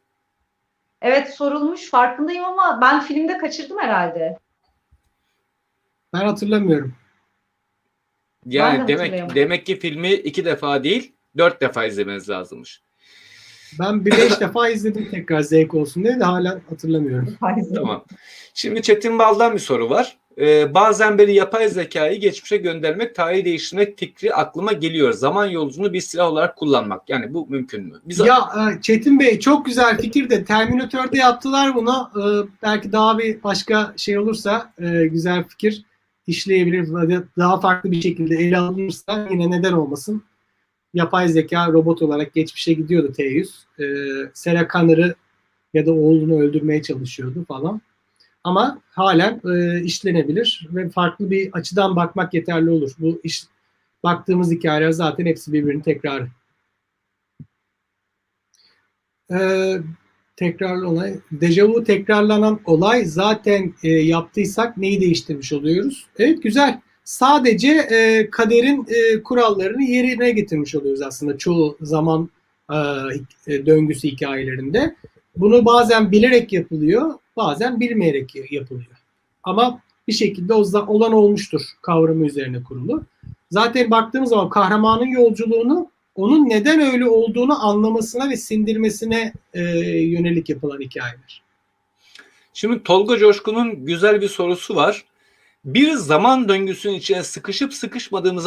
Evet sorulmuş farkındayım ama ben filmde kaçırdım herhalde. Ben hatırlamıyorum. Ben Yani de demek demek ki filmi iki defa değil dört defa izlemeniz lazımmış. Ben bir beş defa izledim tekrar zevk olsun diye de hala hatırlamıyorum. Tamam. Şimdi Çetin Bal'dan bir soru var. Ee, bazen beni yapay zekayı geçmişe göndermek, tarihi değiştirmek fikri aklıma geliyor. Zaman yolculuğunu bir silah olarak kullanmak. Yani bu mümkün mü? Biz Ya e, Çetin Bey çok güzel fikir de Terminator'da yaptılar bunu. E, belki daha bir başka şey olursa e, güzel fikir işleyebilir. Daha farklı bir şekilde ele alınırsa yine neden olmasın. Yapay zeka robot olarak geçmişe gidiyordu T100. E, Sarah Connor'ı ya da oğlunu öldürmeye çalışıyordu falan. Ama halen e, işlenebilir ve farklı bir açıdan bakmak yeterli olur. Bu iş baktığımız hikayeler zaten hepsi birbirinin tekrarı. Ee, Tekrarlı olay. Dejavu tekrarlanan olay zaten e, yaptıysak neyi değiştirmiş oluyoruz? Evet güzel. Sadece e, kaderin e, kurallarını yerine getirmiş oluyoruz aslında çoğu zaman e, e, döngüsü hikayelerinde. Bunu bazen bilerek yapılıyor, bazen bilmeyerek yapılıyor. Ama bir şekilde o olan olmuştur kavramı üzerine kurulu. Zaten baktığımız zaman kahramanın yolculuğunu onun neden öyle olduğunu anlamasına ve sindirmesine e, yönelik yapılan hikayeler. Şimdi Tolga Coşkun'un güzel bir sorusu var. Bir zaman döngüsünün içine sıkışıp sıkışmadığımızı